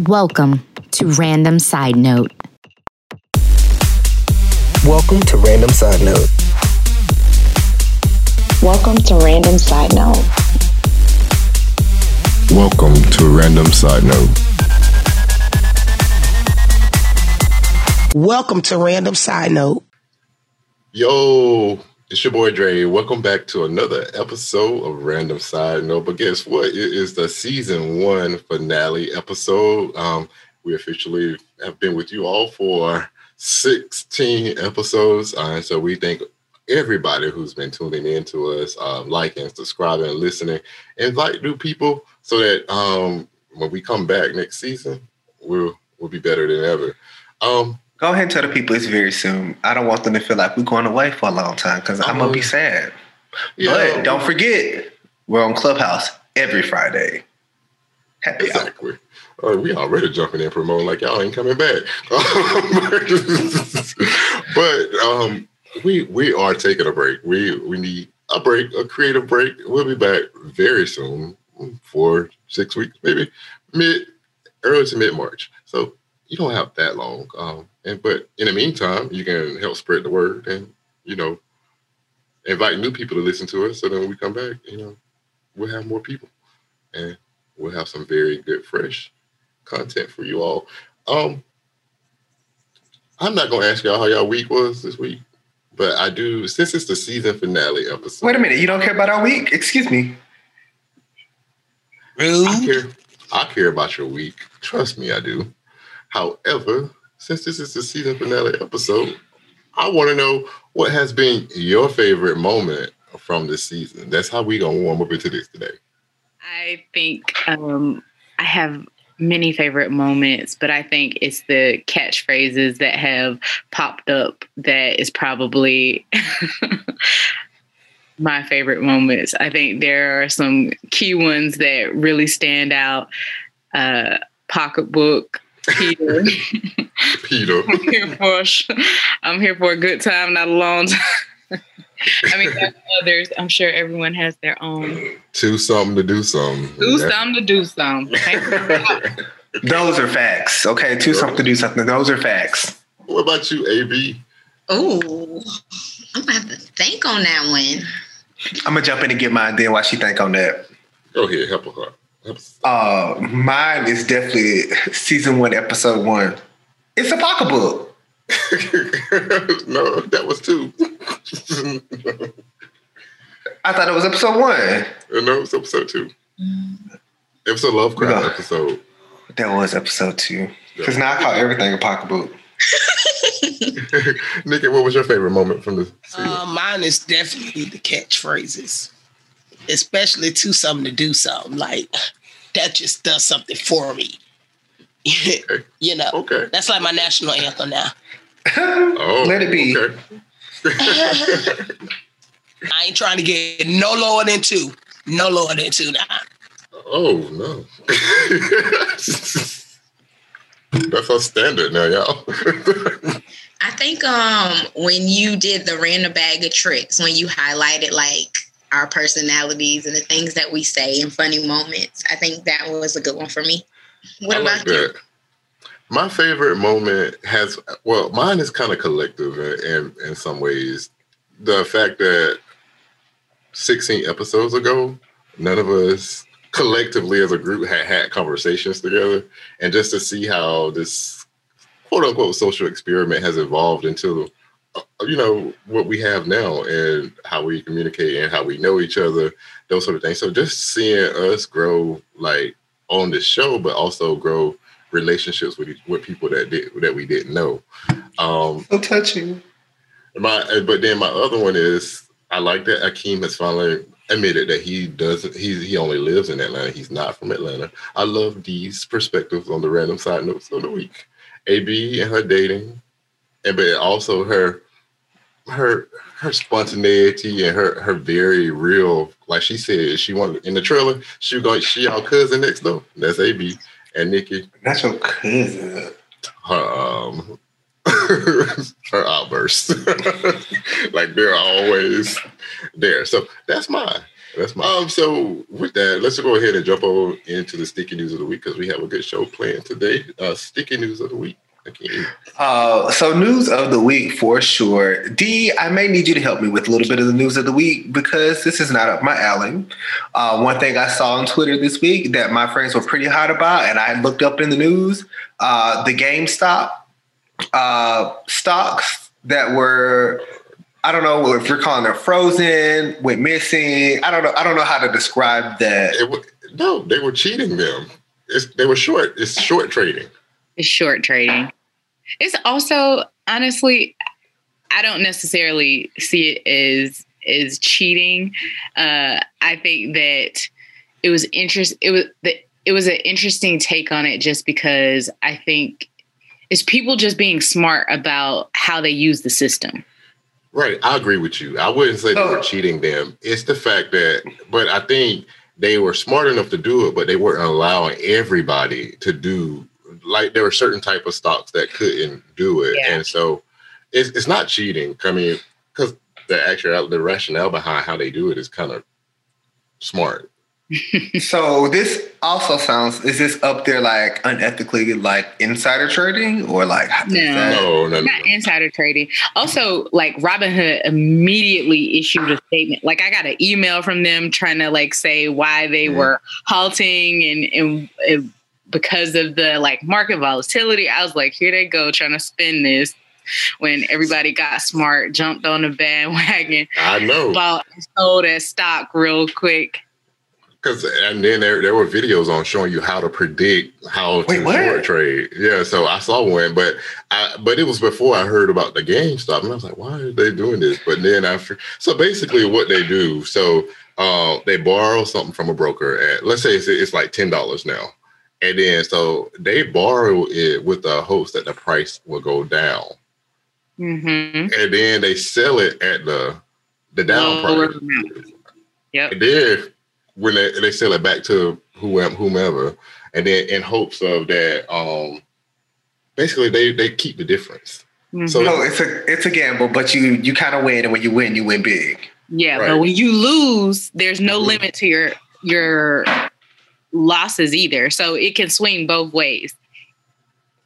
Welcome to Random Side Note. Welcome to Random Side Note. Welcome to Random Side Note. Welcome to Random Side Note. Welcome to Random Side Note. Yo, it's your boy Dre. Welcome back to another episode of Random Side Note. But guess what? It is the season one finale episode. Um, we officially have been with you all for 16 episodes. Uh, so we thank everybody who's been tuning in to us, um, liking, subscribing, and listening. Invite new people so that um, when we come back next season, we'll we'll be better than ever. Um, Go ahead and tell the people it's very soon. I don't want them to feel like we're going away for a long time because I'm gonna be sad. yeah, But don't forget, we're on Clubhouse every Friday. Happy hour. Exactly. Oh, we already jumping in promoting like y'all ain't coming back. but um, we we are taking a break. We we need a break, a creative break. We'll be back very soon, for six weeks, maybe mid early to mid March. So you don't have that long. Um, and but in the meantime, you can help spread the word and you know invite new people to listen to us. So then when we come back, you know, we'll have more people and we'll have some very good, fresh content for you all. Um, I'm not gonna ask y'all how y'all week was this week, but I do since it's the season finale episode. Wait a minute, you don't care about our week? Excuse me. I care. I care about your week. Trust me, I do. However, since this is the season finale episode, I want to know what has been your favorite moment from this season. That's how we gonna warm up into this today. I think um, I have many favorite moments, but I think it's the catchphrases that have popped up that is probably my favorite moments. I think there are some key ones that really stand out. Uh, pocketbook, Peter. Peter. I'm here for a sh- I'm here for a good time, not a long time. I mean, there's others. I'm sure everyone has their own. Two something to do something. Do That- something to do something. Those are facts. Okay, two something to do something. Those are facts. What about you, AB? Oh, I'm gonna have to think on that one. I'm gonna jump in and get my idea while she think on that. Go ahead, help her. Help us. Uh, mine is definitely season one, episode one. It's a pocketbook. no, that was two. I thought it was episode one. no, it was episode two. Episode Lovecraft No. episode. That was episode two. Because now I call everything a pocketbook. Nikki, what was your favorite moment from the season? Uh, mine is definitely the catchphrases, especially to something to do something. Like that just does something for me. you know, okay. that's like my national anthem now. Oh, Let it be. Okay. I ain't trying to get no lower than two. No lower than two now. Oh no. That's our standard now, y'all. I think um when you did the random bag of tricks, when you highlighted like our personalities and the things that we say in funny moments, I think that was a good one for me. What I about like you? that. My favorite moment has well, mine is kind of collective in, in in some ways. The fact that 16 episodes ago, none of us collectively as a group had had conversations together, and just to see how this quote unquote social experiment has evolved into you know what we have now and how we communicate and how we know each other those sort of things so just seeing us grow like on the show but also grow relationships with with people that did that we didn't know um So touching. my but then my other one is I like that Akeem has finally admitted that he doesn't he he only lives in Atlanta. He's not from Atlanta. I love these perspectives on the random side notes of the week. AB and her dating, and but also her her her spontaneity and her her very real like she said she wanted in the trailer she was going she our cousin next door. That's AB and Nikki That's your cousin. her um her outbursts. like they're always there. So that's mine. That's my um. So with that, let's go ahead and jump over into the sticky news of the week because we have a good show planned today. Uh, sticky news of the week. Again. Uh, so news of the week for sure. D, I may need you to help me with a little bit of the news of the week because this is not up my alley. Uh, one thing I saw on Twitter this week that my friends were pretty hot about, and I looked up in the news, uh, the GameStop uh, stocks that were I don't know if you're calling it frozen, went missing. I don't know. I don't know how to describe that. It, no, they were cheating them. It's, they were short. It's short trading. It's short trading. It's also honestly, I don't necessarily see it as as cheating. Uh, I think that it was interest. It was the, it was an interesting take on it, just because I think it's people just being smart about how they use the system. Right. I agree with you. I wouldn't say they were oh. cheating them. It's the fact that, but I think they were smart enough to do it, but they weren't allowing everybody to do like there were certain type of stocks that couldn't do it. Yeah. And so it's, it's not cheating. I mean, because the actual the rationale behind how they do it is kind of smart. so this also sounds is this up there like unethically like insider trading or like no no, no, no, not insider trading also like robinhood immediately issued a statement like i got an email from them trying to like say why they mm. were halting and, and and because of the like market volatility i was like here they go trying to spin this when everybody got smart jumped on the bandwagon i know bought sold that stock real quick because and then there, there were videos on showing you how to predict how Wait, to what? short trade. Yeah, so I saw one, but I but it was before I heard about the GameStop, and I was like, why are they doing this? But then after, so basically, what they do, so uh, they borrow something from a broker at let's say it's, it's like ten dollars now, and then so they borrow it with the hopes that the price will go down, mm-hmm. and then they sell it at the the down price. Yep. And then when they, they sell it back to whoever, whomever, and then in hopes of that, um, basically they they keep the difference. Mm-hmm. So no, it's a it's a gamble, but you you kind of win, and when you win, you win big. Yeah, right. but when you lose, there's no mm-hmm. limit to your your losses either. So it can swing both ways.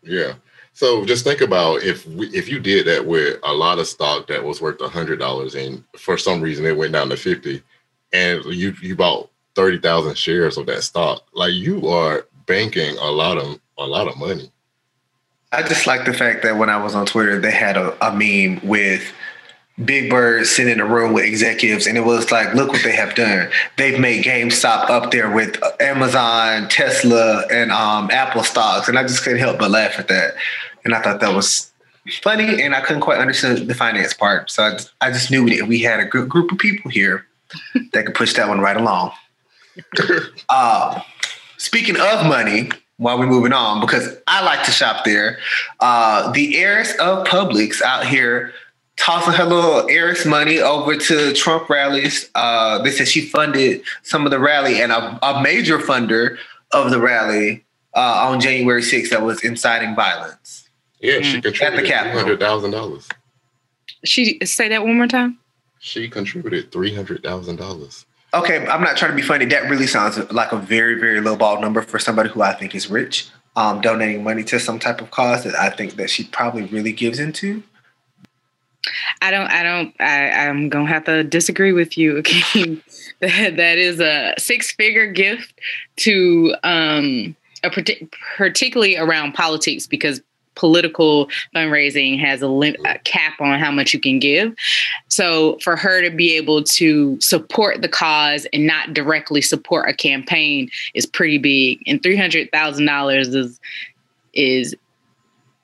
Yeah. So just think about if we, if you did that with a lot of stock that was worth a hundred dollars, and for some reason it went down to fifty, and you you bought thirty thousand shares of that stock, like you are banking a lot of a lot of money. I just like the fact that when I was on Twitter, they had a, a meme with Big Bird sitting in a room with executives, and it was like, look what they have done. They've made GameStop up there with Amazon, Tesla, and um, Apple stocks, and I just couldn't help but laugh at that. And I thought that was funny, and I couldn't quite understand the finance part. So I, I just knew that we had a good group of people here that could push that one right along. uh, speaking of money, while we're moving on, because I like to shop there, uh, the heirs of Publix out here tossing her little heiress money over to Trump rallies. Uh, they said she funded some of the rally, and a, a major funder of the rally uh, on January 6th that was inciting violence. Yeah, she contributed three hundred thousand dollars. She say that one more time. She contributed three hundred thousand dollars okay, I'm not trying to be funny. That really sounds like a very, very low ball number for somebody who I think is rich, um, donating money to some type of cause that I think that she probably really gives into. I don't. I don't. I, I'm gonna have to disagree with you. That that is a six figure gift to um, a partic- particularly around politics because political fundraising has a, lim- a cap on how much you can give. So for her to be able to support the cause and not directly support a campaign is pretty big. And three hundred thousand dollars is is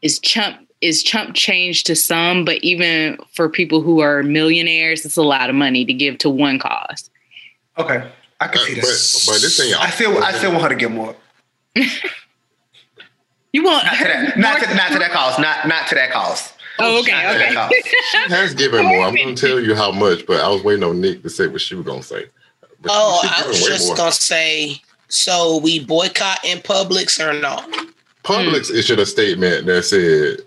is chump is chump change to some, but even for people who are millionaires, it's a lot of money to give to one cause. Okay, I can see this. But, but this thing, I still I still want her to get more. You want not to that, not to, not to that cause, not not to that cost. Oh, okay, okay. she has given more. I'm gonna tell you how much, but I was waiting on Nick to say what she was gonna say. But oh, I was just more. gonna say. So we boycott in Publix or not? Publix mm. issued a statement that said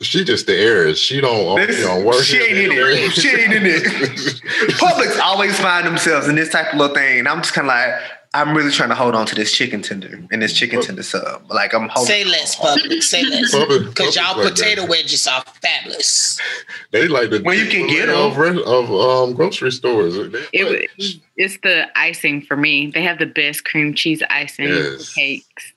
She just the heiress. She don't. This- She don't work. she ain't in it. She ain't in it. Publix always find themselves in this type of little thing. I'm just kind of like, I'm really trying to hold on to this chicken tender and this chicken tender sub. Like I'm holding. Say less, public. Say less. Public- Because y'all like potato that. wedges are fabulous. They like the Well, you can get of, re- of um, grocery stores. It, was- it's the icing for me. They have the best cream cheese icing Yes. cakes.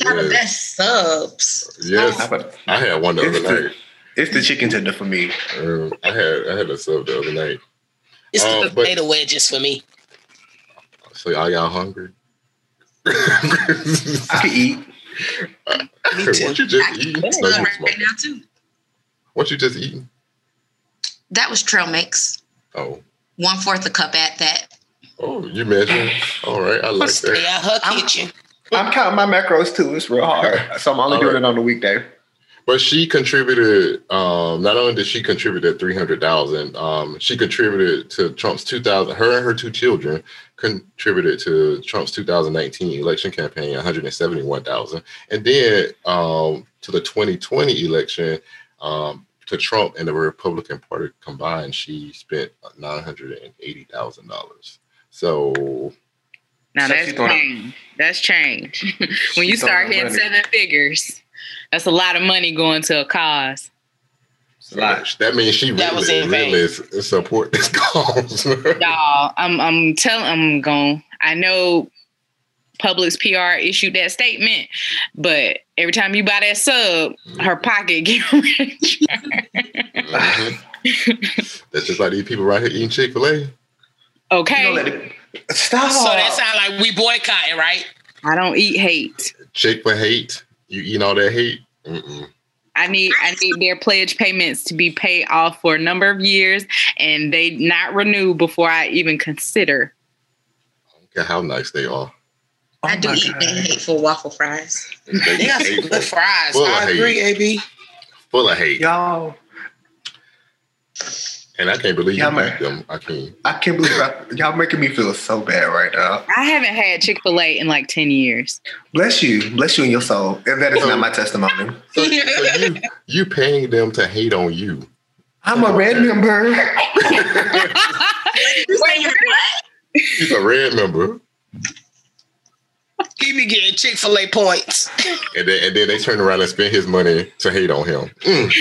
Y'all the best subs. Yes, But I had one the other It's the- night. It's the chicken tender for me. Um, I had I had a sub the other night. It's Uh, the but- potato wedges for me. So are y'all hungry? I could eat. Me too. what you just I eating? can you right, now too. What you just eating? That was trail mix. Oh. One fourth a cup at that. oh, you measuring? All right, I like Stay that. out her I'm- kitchen. I'm counting my macros too. It's real hard. So I'm only All doing right. it on the weekday. But she contributed. Um, not only did she contribute at three hundred thousand, um, she contributed to Trump's two thousand. Her and her two children contributed to Trump's 2019 election campaign, one hundred and seventy-one thousand, and then um, to the 2020 election, um, to Trump and the Republican Party combined, she spent nine hundred and eighty thousand dollars. So Now that's change. That's change. when you start hitting money. seven figures, that's a lot of money going to a cause. It's that means she That was really, in vain. really support this cause. Y'all, I'm I'm telling I'm going. I know Publix PR issued that statement, but every time you buy that sub, her pocket get rich. Mhm. That's just like these people right here eating Chick Fil A. Okay, don't let it. Stop. So that sounds like we boycotting, right? I don't eat hate. Chick for hate. You eating all that hate? Mm-mm. I need I need their pledge payments to be paid off for a number of years, and they not renew before I even consider. I don't care how nice they are. Oh I do oh my eat God. hateful waffle fries. They, They got some hateful, good fries. Full of I hate. agree, AB. full of hate, Y'all, and I can't believe Yeah, you man. eat them. I can't. I can't believe I, y'all making me feel so bad right now. I haven't had Chick Fil A in like ten years. Bless you. Bless you in your soul. If that is not my testimony. So, so you you paying them to hate on you? I'm a red member. You say you're what? He's a red member, He be getting Chick Fil A points. and then and then they turn around and spend his money to hate on him. Mm.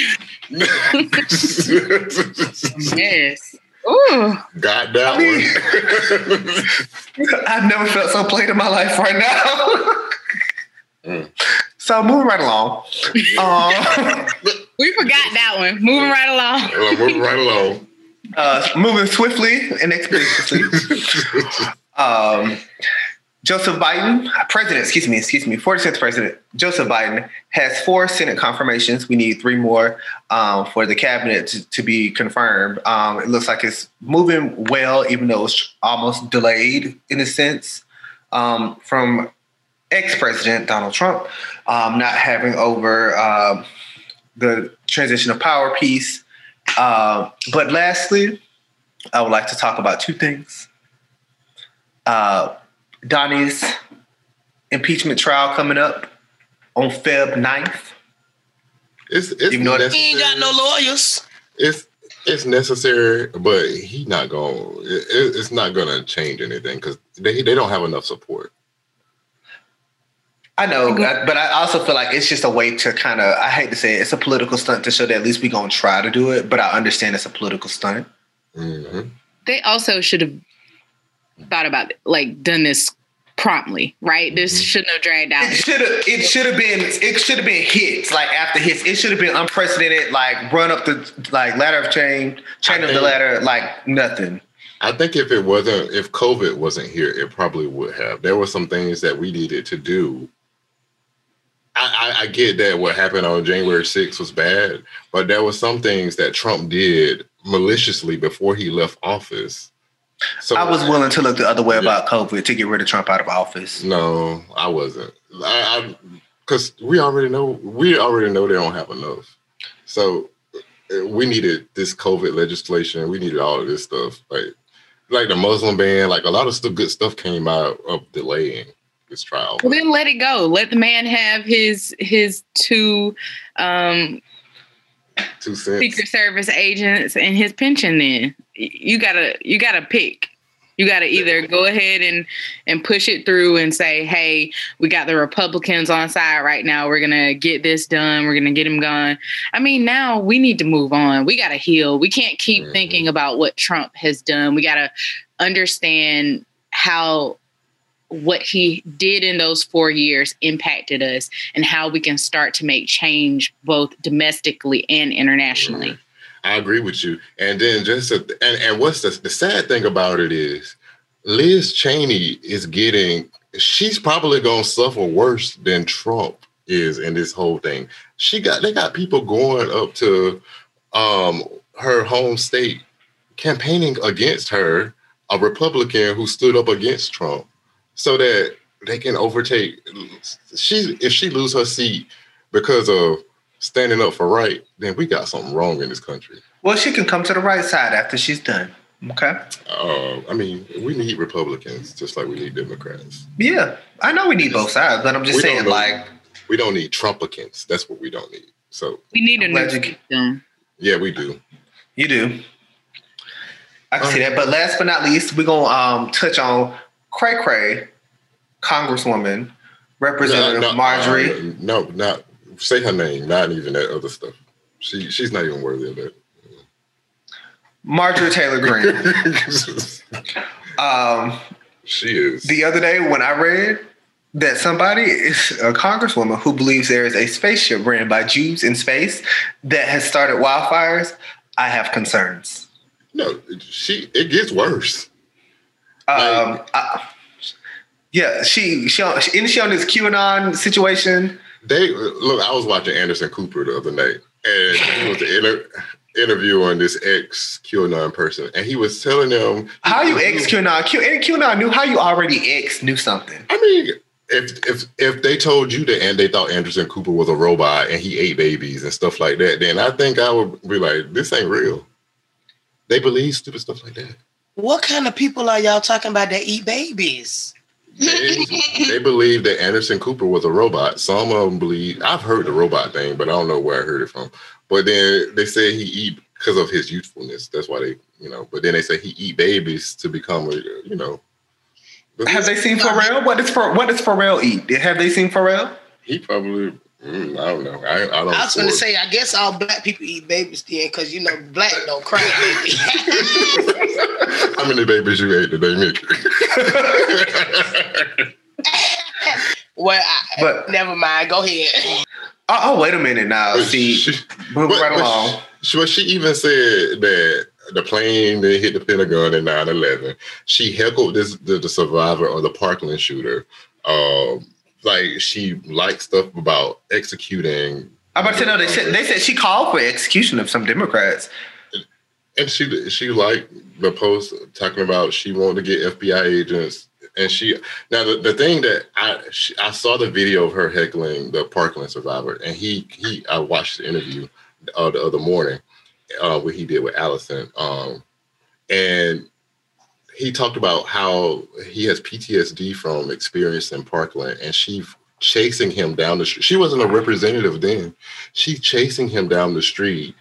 Yes. Ooh. Got that I mean- one. I've never felt so played in my life right now. Mm. So moving right along. Um, We forgot that one. Moving right along. Well, moving right along. uh, moving swiftly and expeditiously. Um, Joseph Biden, president, excuse me, excuse me, 46th president, Joseph Biden has four Senate confirmations. We need three more um, for the cabinet to, to be confirmed. Um, it looks like it's moving well, even though it's almost delayed in a sense um, from ex-president Donald Trump um, not having over um, the transition of power piece. Um, but lastly, I would like to talk about two things. Uh, Donnie's impeachment trial coming up on Feb 9th. It's it's Even though He ain't got no lawyers. it's it's necessary, but he not going. It, it- it's not going to change anything because they they don't have enough support. I know, I- but I also feel like it's just a way to kind of, I hate to say it, it's a political stunt to show that at least we're going to try to do it, but I understand it's a political stunt. hmm They also should have thought about it, like done this promptly, right? This Mhm. shouldn't have dragged out. It should have. It should have been. It should have been hits like after hits. It should have been unprecedented. Like run up the like ladder of chain, chain I of the ladder. Like nothing. I think if it wasn't, if COVID wasn't here, it probably would have. There were some things that we needed to do. I, I, I get that what happened on January 6th was bad, but there were some things that Trump did maliciously before he left office. So I was willing to look the other way about COVID to get rid of Trump out of office. No, I wasn't. I because we already know we already know they don't have enough. So uh, we needed this COVID legislation. We needed all of this stuff, like like the Muslim ban. Like a lot of stuff, good stuff came out of delaying this trial. Well, then let it go. Let the man have his his two um two cents. Secret Service agents and his pension. Then you gotta you gotta pick. You got to either go ahead and and push it through and say, "Hey, we got the Republicans on side right now. We're gonna get this done. We're gonna get them gone." I mean, now we need to move on. We got to heal. We can't keep Mhm. thinking about what Trump has done. We got to understand how what he did in those four years impacted us and how we can start to make change both domestically and internationally. I agree with you. And then just a, and and what's the the sad thing about it is, Liz Cheney is getting. She's probably gonna suffer worse than Trump is in this whole thing. She got they got people going up to um her home state campaigning against her, a Republican who stood up against Trump, so that they can overtake. She if she lose her seat because of standing up for right, then we got something wrong in this country. Well, she can come to the right side after she's done. Okay. Uh, I mean, we need Republicans just like we need Democrats. Yeah, I know we need both sides, but I'm just We saying, know- like, We don't need Trumpicans. That's what we don't need. So We need a I'm new glad system. yeah, we do. you do. I can see that. But last but not least, we're gonna um, touch on Cray Cray, Congresswoman, Representative No, no, Marjorie. uh, no, not say her name. Not even that other stuff. She she's not even worthy of that. Marjorie Taylor Greene. um, she is. the other day when I read that somebody is a congresswoman who believes there is a spaceship ran by Jews in space that has started wildfires, I have concerns. no, she. It gets worse. Um, I- yeah, she she on, isn't she on this QAnon situation? They look. I was watching Anderson Cooper the other night, and he was the inter- interviewing this ex QAnon person, and he was telling them How you ex QAnon? Q, and QAnon knew how you already ex knew something. I mean, if if if they told you that and they thought Anderson Cooper was a robot and he ate babies and stuff like that, then I think I would be like, this ain't real. They believe stupid stuff like that. What kind of people are y'all talking about that eat babies? They, they believe that Anderson Cooper was a robot. Some of them believe. I've heard the robot thing, but I don't know where I heard it from. But then they say he eat because of his youthfulness. That's why they, you know. But then they say he eat babies to become, a, you know. But Have they seen Pharrell? What does Pharrell, what does Pharrell eat? Have they seen Pharrell? He probably. mm, I don't know. I, I don't. I was going to say, I guess all black people eat babies then, because you know black don't cry baby. How many babies you ate today, Mickey? well, I, But- never mind. Go ahead. Oh, oh, wait a minute now. See, She- move but- right but along. She, but she even said that the plane that hit the Pentagon in 9-11, she heckled this the, the survivor of the Parkland shooter. Um, like she liked stuff about executing. I'm about to know they said they said she called for execution of some Democrats. And she she liked the post talking about she wanted to get FBI agents. And she now the, the thing that I she, I saw the video of her heckling the Parkland survivor, and he he I watched the interview uh, the other morning, uh, what he did with Allison, um, and he talked about how he has PTSD from experiencing Parkland, and she chasing him down the street. She wasn't a representative then. She chasing him down the street,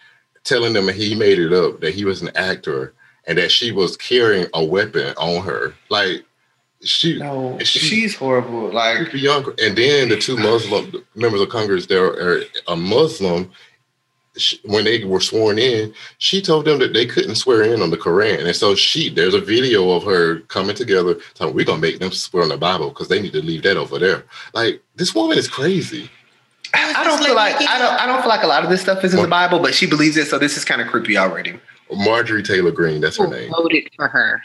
telling them he made it up that he was an actor and that she was carrying a weapon on her. Like she No, She- she's horrible. Like young, and then the two Muslim members of Congress, there are a Muslim. When they were sworn in, she told them that they couldn't swear in on the Quran, and so she there's a video of her coming together, "We're gonna make them swear on the Bible because they need to leave that over there." Like this woman is crazy. I don't feel like I don't I don't feel like a lot of this stuff is in the Bible, but she believes it, so this is kind of creepy already. Marjorie Taylor Greene, that's her Who name. voted for her?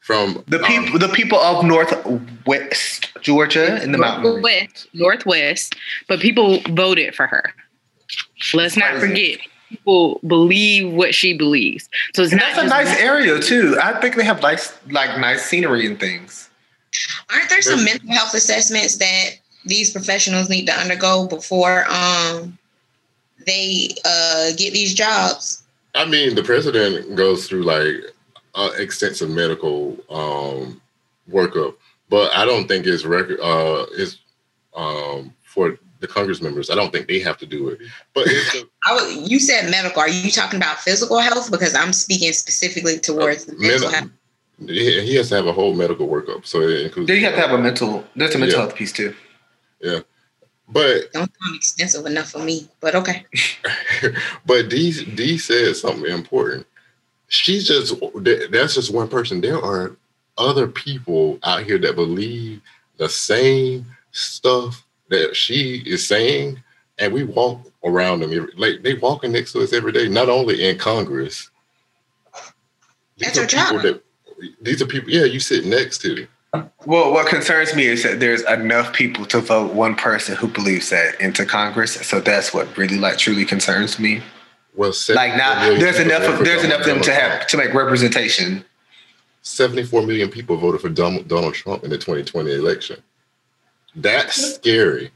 From The um, people the people of Northwest Georgia in the mountains. Northwest, Northwest, but people voted for her. Let's not forget, people believe what she believes. So it's And not that's a nice area too. I think they have nice like nice scenery and things. Aren't there some mental health assessments that these professionals need to undergo before um they uh get these jobs? I mean, the president goes through like uh, extensive medical um, workup, but I don't think it's record uh, is um, for the Congress members. I don't think they have to do it. But it's a, I was, you said medical. Are you talking about physical health? Because I'm speaking specifically towards the mental men- health. he he has to have a whole medical workup, so it includes. Then you have to have a mental. There's a mental Yeah. health piece too. But Don't sound extensive enough for me, but okay. but D D said something important. She's just that's just one person. There are other people out here that believe the same stuff that she is saying, and we walk around them. every- Like they walking next to us every day. Not only in Congress. These That's are people job. that these are people. Yeah, you sit next to. Well, what concerns me is that there's enough people to vote one person who believes that into Congress. So that's what really like truly concerns me. Well, Like now, there's enough of there's Donald- enough of them to have to make representation. 74 million people voted for Donald Donald Trump in the 2020 election. That's hmm. scary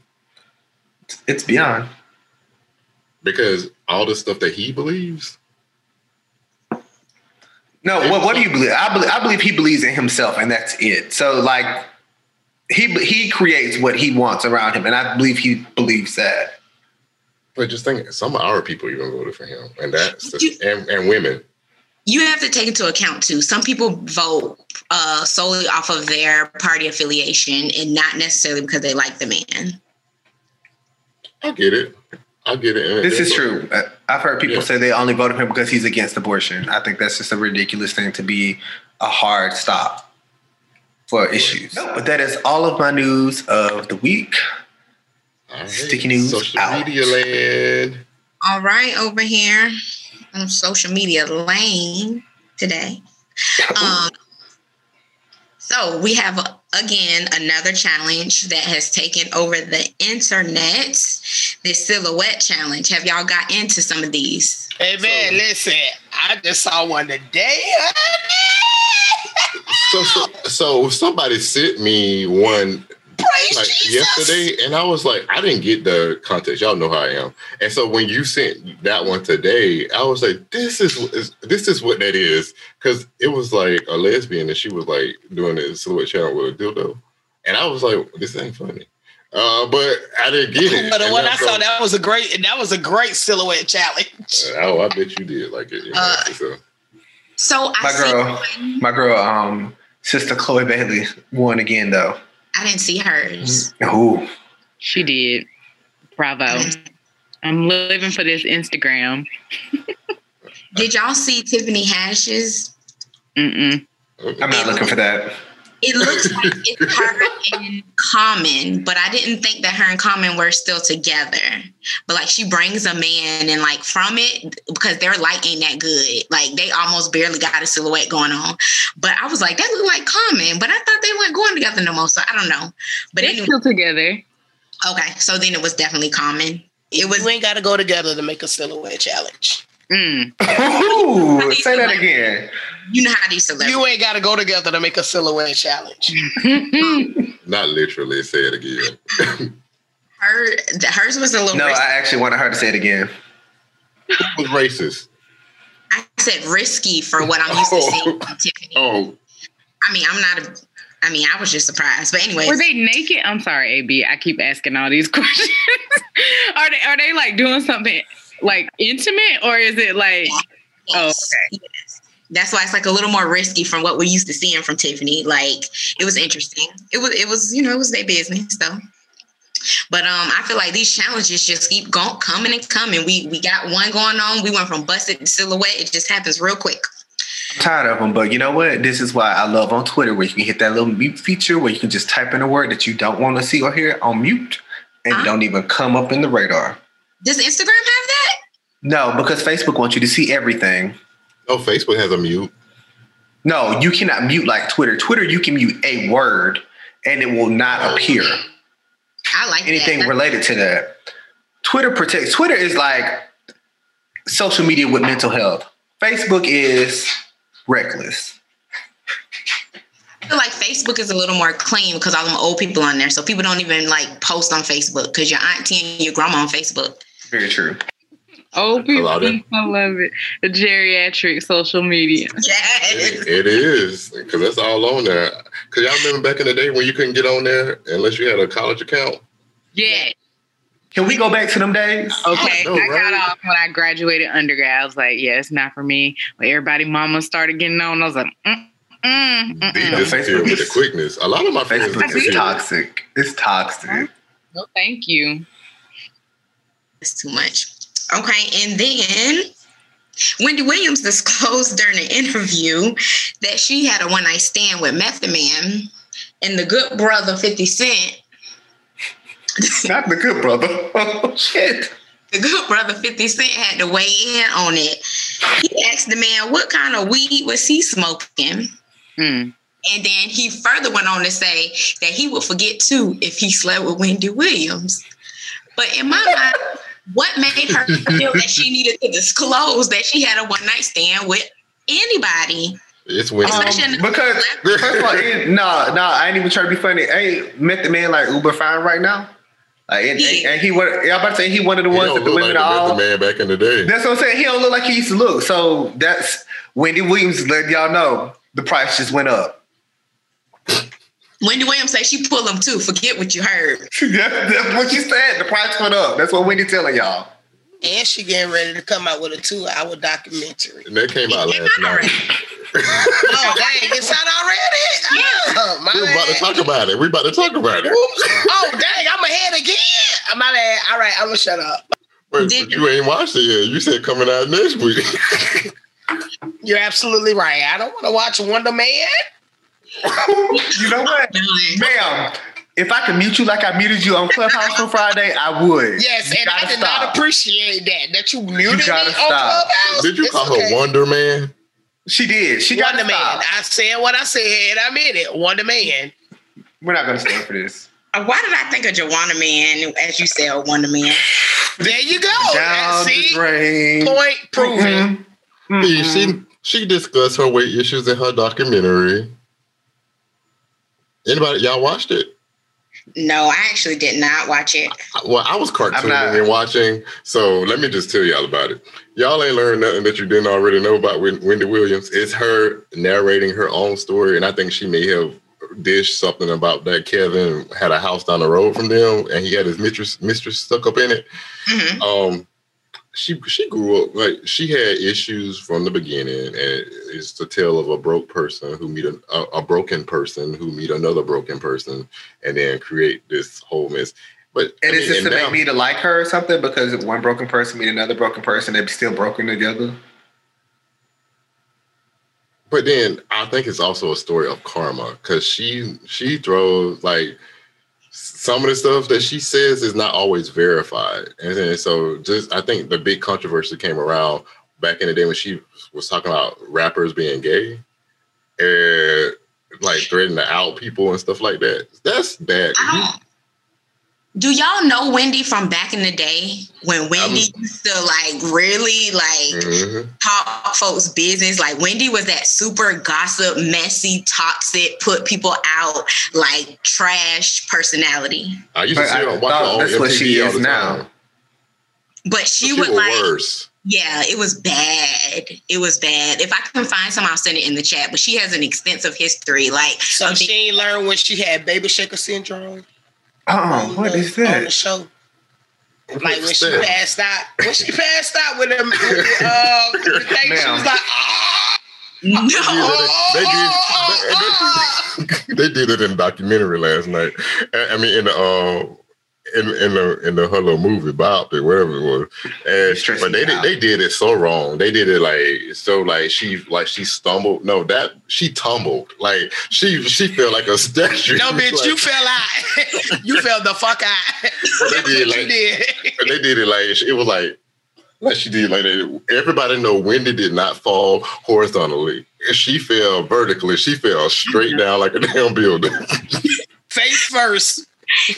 It's beyond. because all the stuff that he believes. No, what, what do you believe? I believe I believe he believes in himself, and that's it. So like, he he creates what he wants around him, and I believe he believes that. But just think, some of our people even voted for him, and that's You- and, and women. You have to take into account too. Some people vote uh, solely off of their party affiliation and not necessarily because they like the man. I get it. I get it. This is true. Uh, I've heard people Yeah. say they only voted him because he's against abortion. I think that's just a ridiculous thing to be a hard stop for issues. No, but that is all of my news of the week. All right. Sticky news Social out. media land. All right, over here on social media lane today. Um, so we have again another challenge that has taken over the internet. This silhouette challenge. Have y'all got into some of these? Hey man, So- listen, I just saw one today. So, so, so somebody sent me one Praise like Jesus. yesterday, and I was like, I didn't get the context. Y'all know how I am. And so when you sent that one today, I was like, this is is- this is what that is, because it was like a lesbian, and she was like doing a silhouette channel with a dildo, and I was like, this ain't funny. Uh, but I didn't get it. But the And one I saw, that was a great, that was a great silhouette challenge. Oh, I bet you did like it. Uh, so. So I My see girl. one. My girl, um, sister Chloe Bailey won again though. I didn't see hers. Ooh, She did. Bravo. I'm living for this Instagram. Did y'all see Tiffany Haddish's? Mm-mm. I'm not looking for that. It looks like it's her and Common, but I didn't think that her and Common were still together. But like she brings a man and like from it because their light ain't that good. Like they almost barely got a silhouette going on. But I was like, that looked like Common, but I thought they weren't going together no more. So I don't know. But They're anyway, still together. okay. So then it was definitely Common. It was You ain't got to go together to make a silhouette challenge. Mm. Ooh, say that again. You know how these celebrities. You ain't got to go together to make a silhouette challenge. Not literally. Say it again. Her, hers was a little. No, risky. I actually wanted her to say it again. It was racist. I said risky for what I'm used to oh. seeing from Tiffany. Oh, I mean, I'm not a. I mean, I was just surprised. But anyway, Were they naked? I'm sorry, AB. I keep asking all these questions. are they are they like doing something like intimate or is it like Oh, yes, yes. That's why it's like a little more risky from what we're used to seeing from Tiffany. Like it was interesting. It was it was you know it was their business though. But um, I feel like these challenges just keep going, coming and coming. We we got one going on. We went from busted to silhouette. It just happens real quick. I'm tired of them, but you know what? This is why I love on Twitter where you can hit that little mute feature where you can just type in a word that you don't want to see or hear on mute and Huh? don't even come up in the radar. Does Instagram have that? No, because Facebook wants you to see everything. No, Facebook has a mute. No, you cannot mute like Twitter. Twitter, you can mute a word and it will not oh. appear I like anything that. related to that. Twitter protects. Twitter is like social media with mental health. Facebook is reckless. I feel like Facebook is a little more clean because all them old people on there. So people don't even like post on Facebook because your auntie and your grandma on Facebook. Very true. Oh people? Hello there. I love it. The geriatric social media. Yes. It, it is because that's all on there. Because y'all remember back in the day when you couldn't get on there unless you had a college account. Yeah. Can we go back to them days? Okay, know, I got off when I graduated undergrad. I was like, yeah, it's not for me. When everybody mama started getting on, I was like, mm, mm, mm, They mm. disappear with the quickness. A lot of my friends Facebook is toxic. It's toxic. No, thank you. It's too much. Okay, and then Wendy Williams disclosed during an interview that she had a one night stand with Method Man and the good brother 50 Cent. Not the good brother. Oh shit. The good brother 50 Cent had to weigh in on it. He asked the man what kind of weed was he smoking. Mm. And then he further went on to say that he would forget too if he slept with Wendy Williams. But in my mind, what made her feel that she needed to disclose that she had a one night stand with anybody? It's when Um, Especially in the- because first of all, it, no, no, I ain't even trying to be funny. Ain't met the man like Uber fine right now. Like, and, and, and he what? Yeah, I'm about to say he one of the ones that the look women like the all. method man back in the day. That's what I'm saying. He don't look like he used to look. So that's Wendy Williams letting y'all know the price just went up. Wendy Williams said she pulled them too. Forget what you heard. Yeah, that's what you said. The price went up. That's what Wendy telling y'all. And she getting ready to come out with a two-hour documentary. And that came out last night. Oh, dang, it's out already? Oh, my We're about to talk about it. We're about to talk about it. Oh, dang, I'm ahead again. Oh, my bad. All right, I'm going to shut up. Wait, Did- but you ain't watched it yet. You said coming out next week. You're absolutely right. I don't want to watch Wonder Man. you know what, ma'am? If I could mute you like I muted you on Clubhouse on Friday, I would. Yes, You and I did stop. not appreciate that. That you muted me gotta on stop. Clubhouse. Did you It's call okay. her Wonder Man? She did. She got Wonder to Man. stop. I said what I said. I meant it. Wonder Man. We're not gonna stand for this. Uh, Why did I think of Joanna Man as you said Wonder Man? There you go. Down the See, drain. point proven. Mhm. See, She she discussed her weight issues in her documentary. Anybody y'all watched it? No, I actually did not watch it. Well, I was cartooning and watching, so let me just tell y'all about it. Y'all ain't learned nothing that you didn't already know about Wen- Wendy Williams. It's her narrating her own story, and I think she may have dished something about that Kevin had a house down the road from them, and he had his mistress mistress stuck up in it. Mhm. Um, she she grew up like she had issues from the beginning, and it's the tale of a broke person who meet a, a, a broken person who meet another broken person, and then create this whole mess. But And I is mean, this and to now- make me to like her or something? Because if one broken person meet another broken person, they're still broken together. But then I think it's also a story of karma because she she throws like some of the stuff that she says is not always verified, and so just I think the big controversy came around back in the day when she was talking about rappers being gay and like threatening to out people and stuff like that. That's bad. I. Do y'all know Wendy from back in the day when Wendy used to like really like Mhm. talk folks' business? Like Wendy was that super gossip, messy, toxic, put people out, like trash personality. I used to see her watch her thought on that's what MTV she all is the now. time. But she But would was like worse. Yeah, it was bad. It was bad. If I can find some, I'll send it in the chat. But she has an extensive history. Like, So she ain't learned when she had baby shaker syndrome. Oh, on what the- is On the that? show. Like when What's she passed out. When she passed out with them, with the, uh, the thing, she was like, ah. no, They did, they, did, they did it in the documentary last night. I I mean, in the uh, in in the in the Hello movie Bob, or whatever it was. And, but they did out. they did it so wrong. They did it like so like she like she stumbled. No, that she tumbled. Like she she fell like a statue. No, bitch, Like, you fell out. you fell the fuck out. They did, like- did. they did it like it was like like she did like that. Everybody know Wendy did not fall horizontally. She fell vertically. She fell straight down like a damn building. Face first.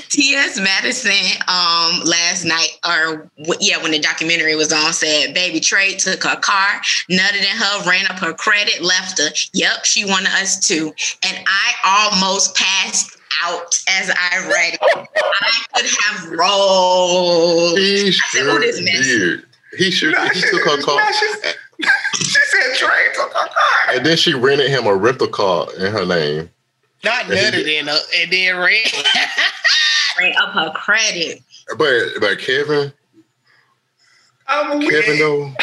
T.S. Madison um last night or yeah when the documentary was on said baby Trey took her car nutted in her ran up her credit left her yep she wanted us too and I almost passed out as I read it I could have rolled He said, sure "Who this mess?" did. He sure Nah, he took her car, nah, she- She said Trey took her car. and then she rented him a rental car in her name. Not nutted in her and then ran. ran up her credit But but Kevin, I'm Kevin though,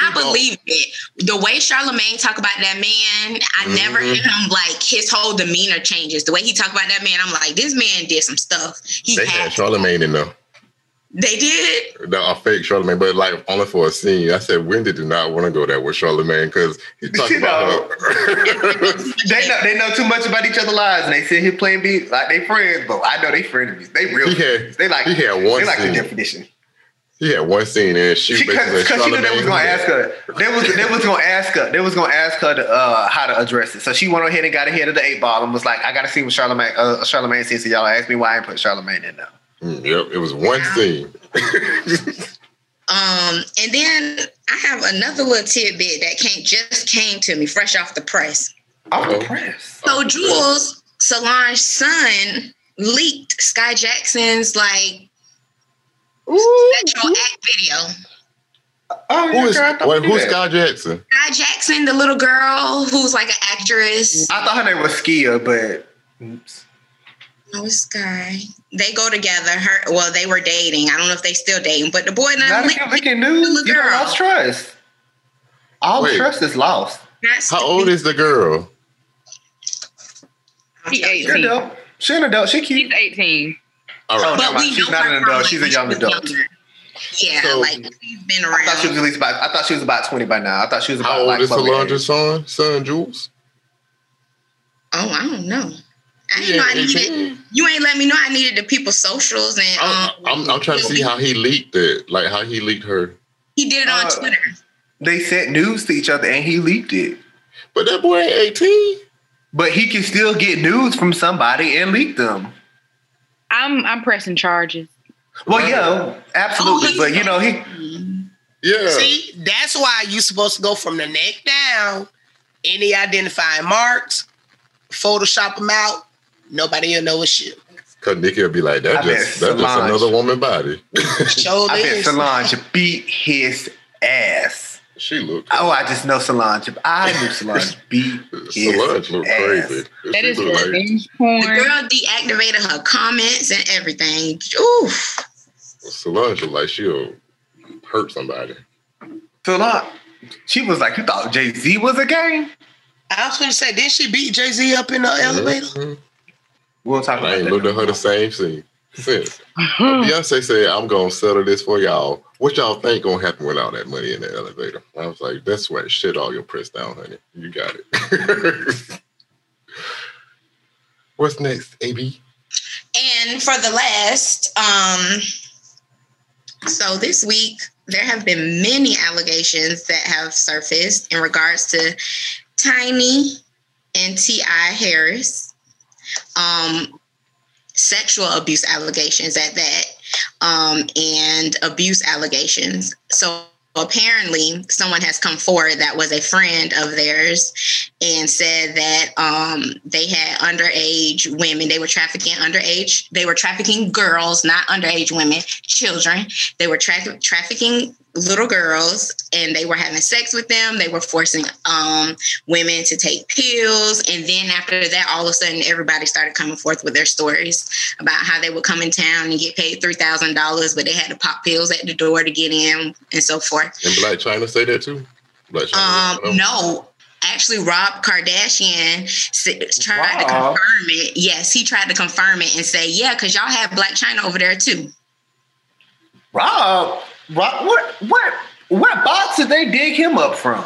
I believe it. The way Charlemagne talk about that man, I never Mhm. hear him like his whole demeanor changes. The way he talk about that man, I'm like, this man did some stuff. He they had had Charlemagne in there. They did. The, a fake Charlemagne, but like only for a scene. I said Wendy did not want to go there with Charlemagne because he talked You about her. They know they know too much about each other's lives, and they sit here playing beat like they friends. But I know they frenemies. They real. He had- friends. they like he had one They like the definition. he had one scene and she, She basically because she knew they was gonna ask her. They was they was gonna ask her. They was gonna ask her to, uh, how to address it. So she went ahead and got ahead of the eight ball and was like, "I got to see what Charlemagne uh, Charlemagne says." So y'all ask me why I ain't put Charlemagne in there. Mm, Yep, it was one scene. Um, and then I have another little tidbit that came just came to me fresh off the press. Off Oh. the press. So Jules, Solange's son, leaked Skai Jackson's like sexual act video. Oh, Who yeah, is girl, wait, who's that. Skai Jackson? Skai Jackson, the little girl who's like an actress. I thought her name was Skia, but oops. No, it's Sky. They go together. Her well, they were dating. I don't know if they still dating, but the boy Not done if leaked you're looking news. little You don't girl. lost trust. All Wait. trust is lost. That's How old is the girl? He Okay. She an 18. adult. She an adult. She He's cute. 18. All Oh, right. never But we. She's not an adult. She's a when she young adult. younger. Yeah, So- like she's been around. I thought she was at least about. I thought she was about twenty by now. I thought she was about How old like is Chloe Solange's son? Son Jules? Oh, I don't know. I didn't Yeah, know I 18. needed. You ain't let me know I needed the people's socials and I'm, um. I'm, I'm trying to see how he leaked it, like how he leaked her. he did it on Uh, Twitter. They sent news to each other, and he leaked it. But that boy ain't 18. But he can still get news from somebody and leak them. I'm I'm pressing charges. Well, Right. yeah, absolutely. Oh, but you know, he Yeah. See, that's why you're supposed to go from the neck down. Any identifying marks, Photoshop them out. Nobody will know it's you. Cause Nikki will be like, that I just that's just another woman body. Show I bet. Solange beat his ass. she looked Oh, I just know Solange. I knew Solange beat his Solange looked ass. crazy. That she is looked like, revenge The girl deactivated her comments and everything. Oof. Solange looked like she'll hurt somebody. Solange, she was like, you thought Jay Z was a game? I was going to say, didn't she beat Jay Z up in the elevator? Mm-hmm. Mhm. We'll talk I about ain't that. looked at her the same scene since. Beyonce said, I'm gonna settle this for y'all. What y'all think gonna happen with all that money in the elevator? I was like, that's what shit all your press down, honey. You got it. What's next, AB? And for the last, um, so this week there have been many allegations that have surfaced in regards to Tiny and T.I. Harris, um, sexual abuse allegations at that, um, and abuse allegations. So apparently, someone has come forward that was a friend of theirs and said that um, they had underage women. They were trafficking underage. They were trafficking girls, not underage women, children. They were tra- trafficking little girls, and they were having sex with them. They were forcing um, women to take pills, and then after that, all of a sudden, everybody started coming forth with their stories about how they would come in town and get paid three thousand dollars, but they had to pop pills at the door to get in, and so forth. And Blac Chyna say that too? Blac Chyna. Um, no, actually, Rob Kardashian s- tried to confirm it. Yes, he tried to confirm it and say, "Yeah, because y'all have Blac Chyna over there too." Rob, Rob, what, what, what box did they dig him up from?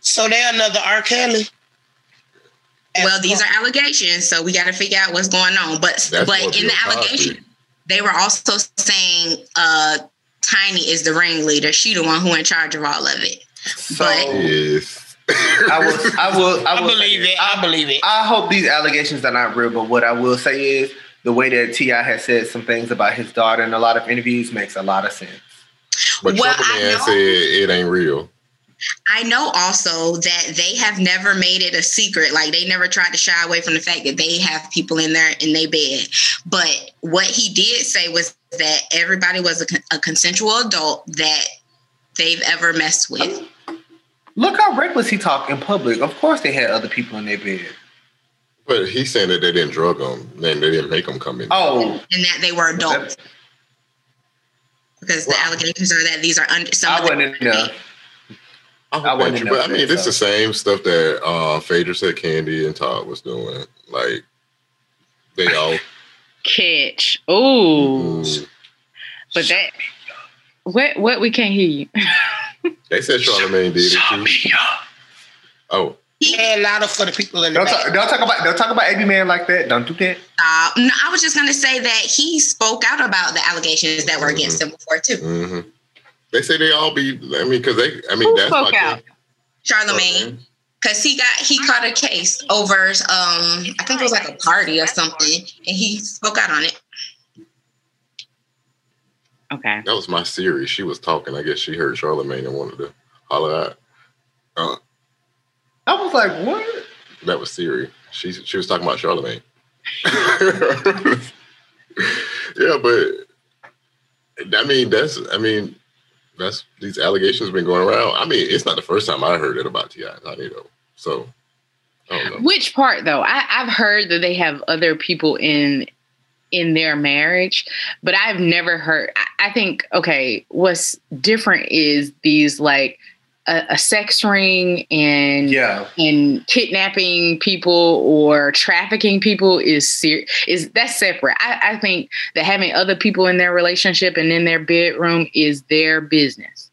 So they're another R. Kelly. Well, these are allegations, so we got to figure out what's going on. But That's but in the Bill Cosby- allegation, they were also saying uh, Tiny is the ringleader. She the one who in charge of all of it. So But- Yes. I will, I will, I, I believe say it. I believe it. I hope these allegations are not real, but what I will say is the way that T.I. has said some things about his daughter in a lot of interviews makes a lot of sense. But Well, Trouble Man said it ain't real. I know also that they have never made it a secret. Like they never tried to shy away from the fact that they have people in there in their bed. But what he did say was that everybody was a, a consensual adult that they've ever messed with. Look how reckless he talked in public. Of course, they had other people in their bed. But he's saying that they didn't drug them, and they didn't make them come in. Oh, and that they were adults. Because the allegations are that these are under some I of the wasn't in there. I, I would wouldn't you, know but I mean, that, it's the same stuff that uh, Phaedra said Kandi and Todd was doing. Like they all. Catch. Ooh. Mm, But that what what we can't hear you. they said Charlamagne did it too. Oh, Yeah, louder for the people in the Don't back. talk, don't talk about don't talk about AB man like that. Don't do that. Uh, no, I was just gonna say that he spoke out about the allegations that were against him before too. hmm they say they all be. I mean, because they. I mean, Who that's spoke out? thing. Charlamagne, because he got he caught a case over um I think it was like a party or something, and he spoke out on it. Okay. That was my series. She was talking. I guess she heard Charlamagne and wanted to holler out. Uh, I was like, what? that was Siri. She she was talking about Charlamagne. yeah, but I mean that's I mean that's these allegations been going around. I mean, it's not the first time I heard it about T.I. and Tiny though. So I don't know. Which part though? I, I've heard that they have other people in in their marriage, but I've never heard. I, I think okay, what's different is these like a, a sex ring and Yeah. and kidnapping people or trafficking people is ser- is that's separate. I, I think that having other people in their relationship and in their bedroom is their business.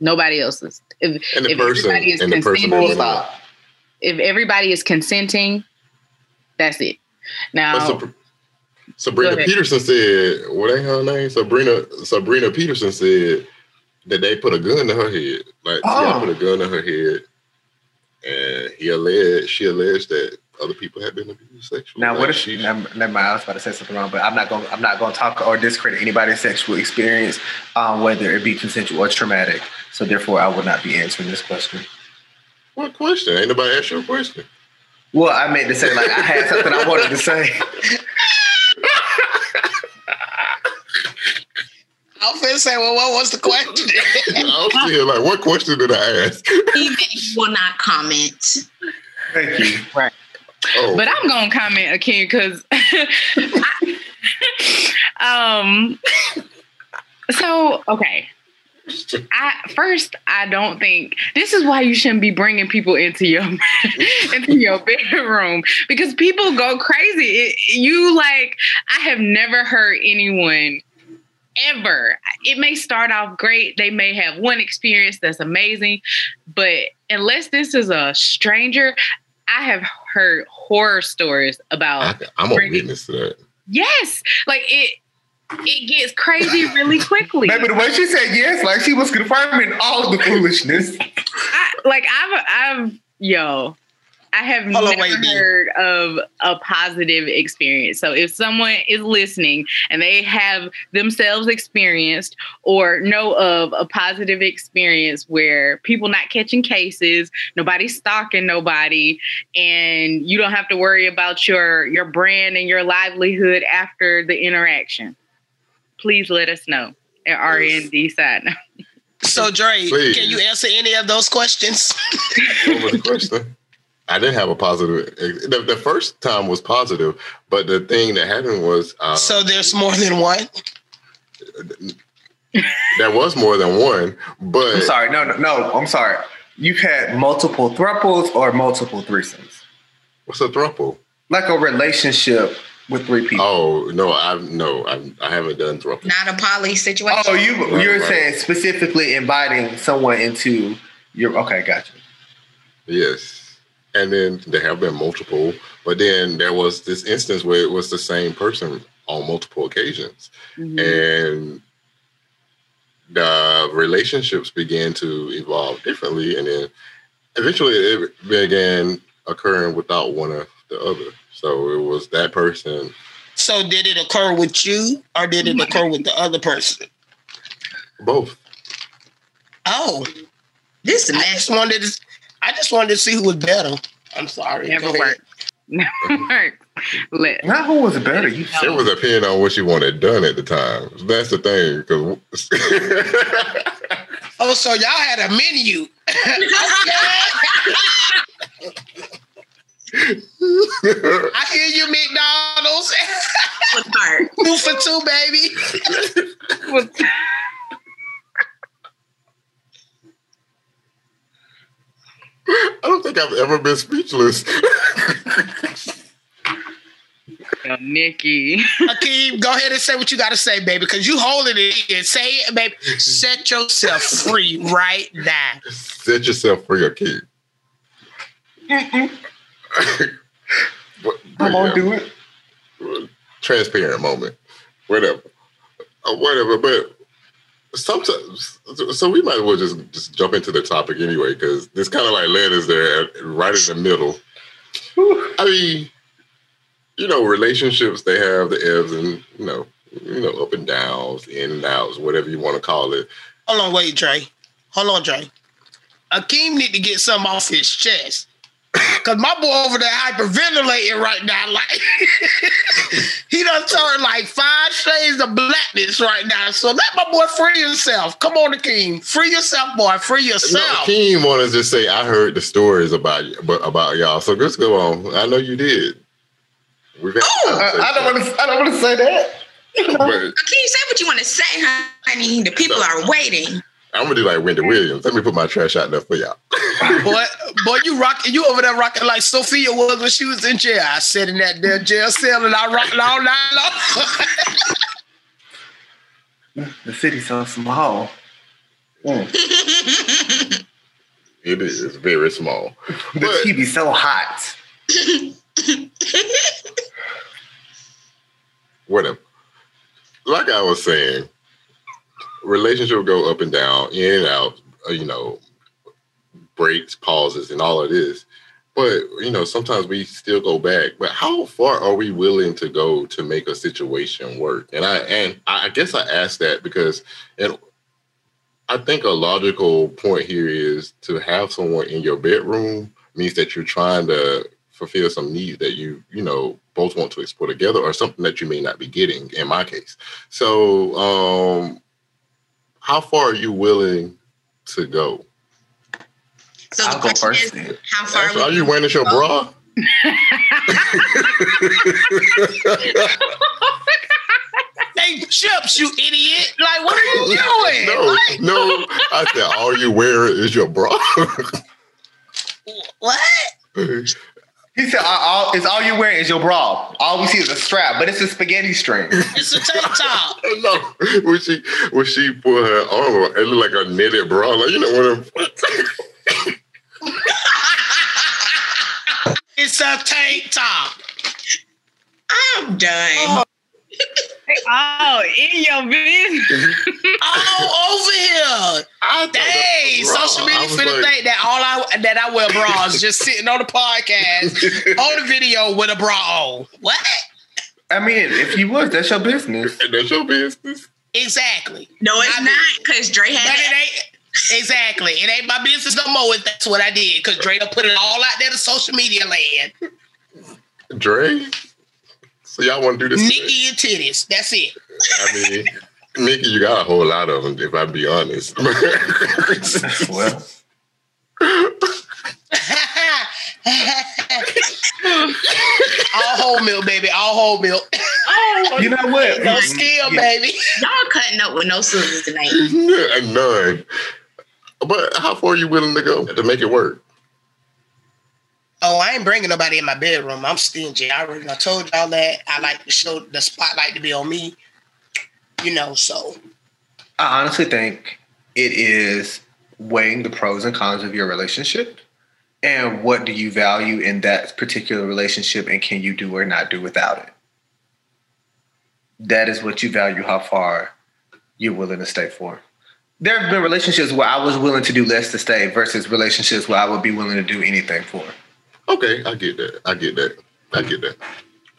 Nobody else's. If, And the if person everybody is and the person consenting- Full that's if everybody is consenting, that's it. Now, Sab- Sabrina Peterson said, what ain't her name? Sabrina Sabrina Peterson said that they put a gun to her head. Like Oh. Put a gun to her head. And he alleged she alleged that other people had been abused sexually. Now, what if she Never, never mind. I was about to say something wrong, but I'm not going. I'm not going to talk or discredit anybody's sexual experience, um, whether it be consensual or traumatic. So, therefore, I will not be answering this question. what question? Ain't nobody asked you a question. Well, I meant to say like I had something I wanted to say. I was finna say, well, what was the question? I was still like, what question did I ask? He will not comment. Thank you. Oh, but I'm gonna comment again because, um, so okay. I first, I don't think this is why you shouldn't be bringing people into your into your bedroom because people go crazy. It, you like, I have never heard anyone ever. It may start off great. They may have one experience that's amazing, but unless this is a stranger, I have heard horror stories about I, I'm a witness to that. yes, like it. It gets crazy really quickly. Baby, the way she said yes, like she was confirming all of the foolishness. I, like I've, I've, yo, I have Hold on, never wait, heard of a positive experience. So if someone is listening and they have themselves experienced or know of a positive experience where people not catching cases, nobody stalking nobody, and you don't have to worry about your your brand and your livelihood after the interaction, please let us know at RND side. so, Dre, Please. can you answer any of those questions? What was the question? I didn't have a positive. The, the first time was positive, but the thing that happened was uh, so, there's more than one. there was more than one. But I'm sorry. No, no, no. I'm sorry. You've had multiple thruples or multiple threesomes, what's a throuple? like a relationship with three people. Oh no, I've no, I've, I haven't done throuple. Not a poly situation. Oh, you Right, you're right. saying specifically inviting someone into your okay, gotcha. Yes, and then there have been multiple, but then there was this instance where it was the same person on multiple occasions, Mhm. and the relationships began to evolve differently, and then eventually it began occurring without one of the other. So it was that person. So, did it occur with you or did it occur with the other person? Both. Oh, This I mess. just wanted to. I just wanted to see who was better. I'm sorry. Never Go ahead. worked. Never worked. Let, Not who was better. You It was opinion on what she wanted done at the time. That's the thing, because Oh, so y'all had a menu. I hear you, McDonald's. What part? two for two, baby. Think I've ever been speechless. Yo, Nikki. Akeem, go ahead and say what you got to say, baby, because you holding it in. Say it, baby. Set yourself free right now. Set yourself free, okay? but, I won't yeah, do it. transparent moment, whatever, uh, whatever. But sometimes, so we might as well just just jump into the topic anyway, because this kind of like led us there, right in the middle. I mean, you know, relationships they have the ebbs and you know, you know, up and downs, in and outs, whatever you want to call it. Hold on, wait, Dre. Hold on, Dre. Akeem need to get something off his chest. Cause my boy over there hyperventilating right now. Like he done turned like five shades of blackness right now. So let my boy free himself. Come on, Akeem. Free yourself, boy. Free No, yourself. Keem want to just say, I heard the stories about you, but about y'all. So let's go on. I know you did. We've had oh, I, I don't want to. I don't want to say that. but Can you say what you want to say, honey? The people are waiting. I'm gonna do like Wendy Williams. Let me put my trash out there for y'all. boy, boy, you rocking, you over there rocking like Sophia was when she was in jail. I sat in that damn jail cell and I rocked all night long. The city's so small. Mm. It is very small. The But- TV so hot. Whatever. Like I was saying, relationship go up and down, in and out. uh, You know, breaks, pauses, and all of this. But you know, sometimes we still go back. But how far are we willing to go to make a situation work? And I and I guess I asked that because, and I think a logical point here is to have someone in your bedroom means that you're trying to fulfill some needs that you you know both want to explore together or something that you may not be getting in my case so um how far are you willing to go? So the I'll go question first is, how far That's- are you wearing your bra? Hey, chips, you idiot! Like, what are you doing? no no. i said all you wear is your bra. What? He said, all, all, "It's all you're wearing is your bra. All we see is a strap, but it's a spaghetti string." It's a tank top. no when she when she put her arm on, it looked like a knitted bra like you know what I'm it's a tank top. I'm done. Oh, Oh, in your business. All over here. I thought that Dang, was bra. social I media was finna like- think that all I that I wear bras just sitting on the podcast on the video with a bra on. What? I mean, if you would, that's your business. that's your business Exactly. No, it's I mean- not because Dre But it ain't exactly. It ain't my business no more if that's what I did. Cause Dre done put it all out there to social media land. Dre so y'all want to do this today? Nikki and titties. That's it. I mean, Nikki, you got a whole lot of them, if I be honest. Well, all whole milk, baby. All whole milk. Oh, you know what? No skill, baby. y'all cutting up with no scissors tonight. None. But how far are you willing to go to make it work? Oh, I ain't bringing nobody in my bedroom. I'm stingy. I already I told y'all that. I like to show the spotlight to be on me. You know, so I honestly think it is weighing the pros and cons of your relationship and what do you value in that particular relationship and can you do or not do without it. That is what you value, how far you're willing to stay for. There have been relationships where I was willing to do less to stay versus relationships where I would be willing to do anything for. Okay, I get that. I get that. I get that.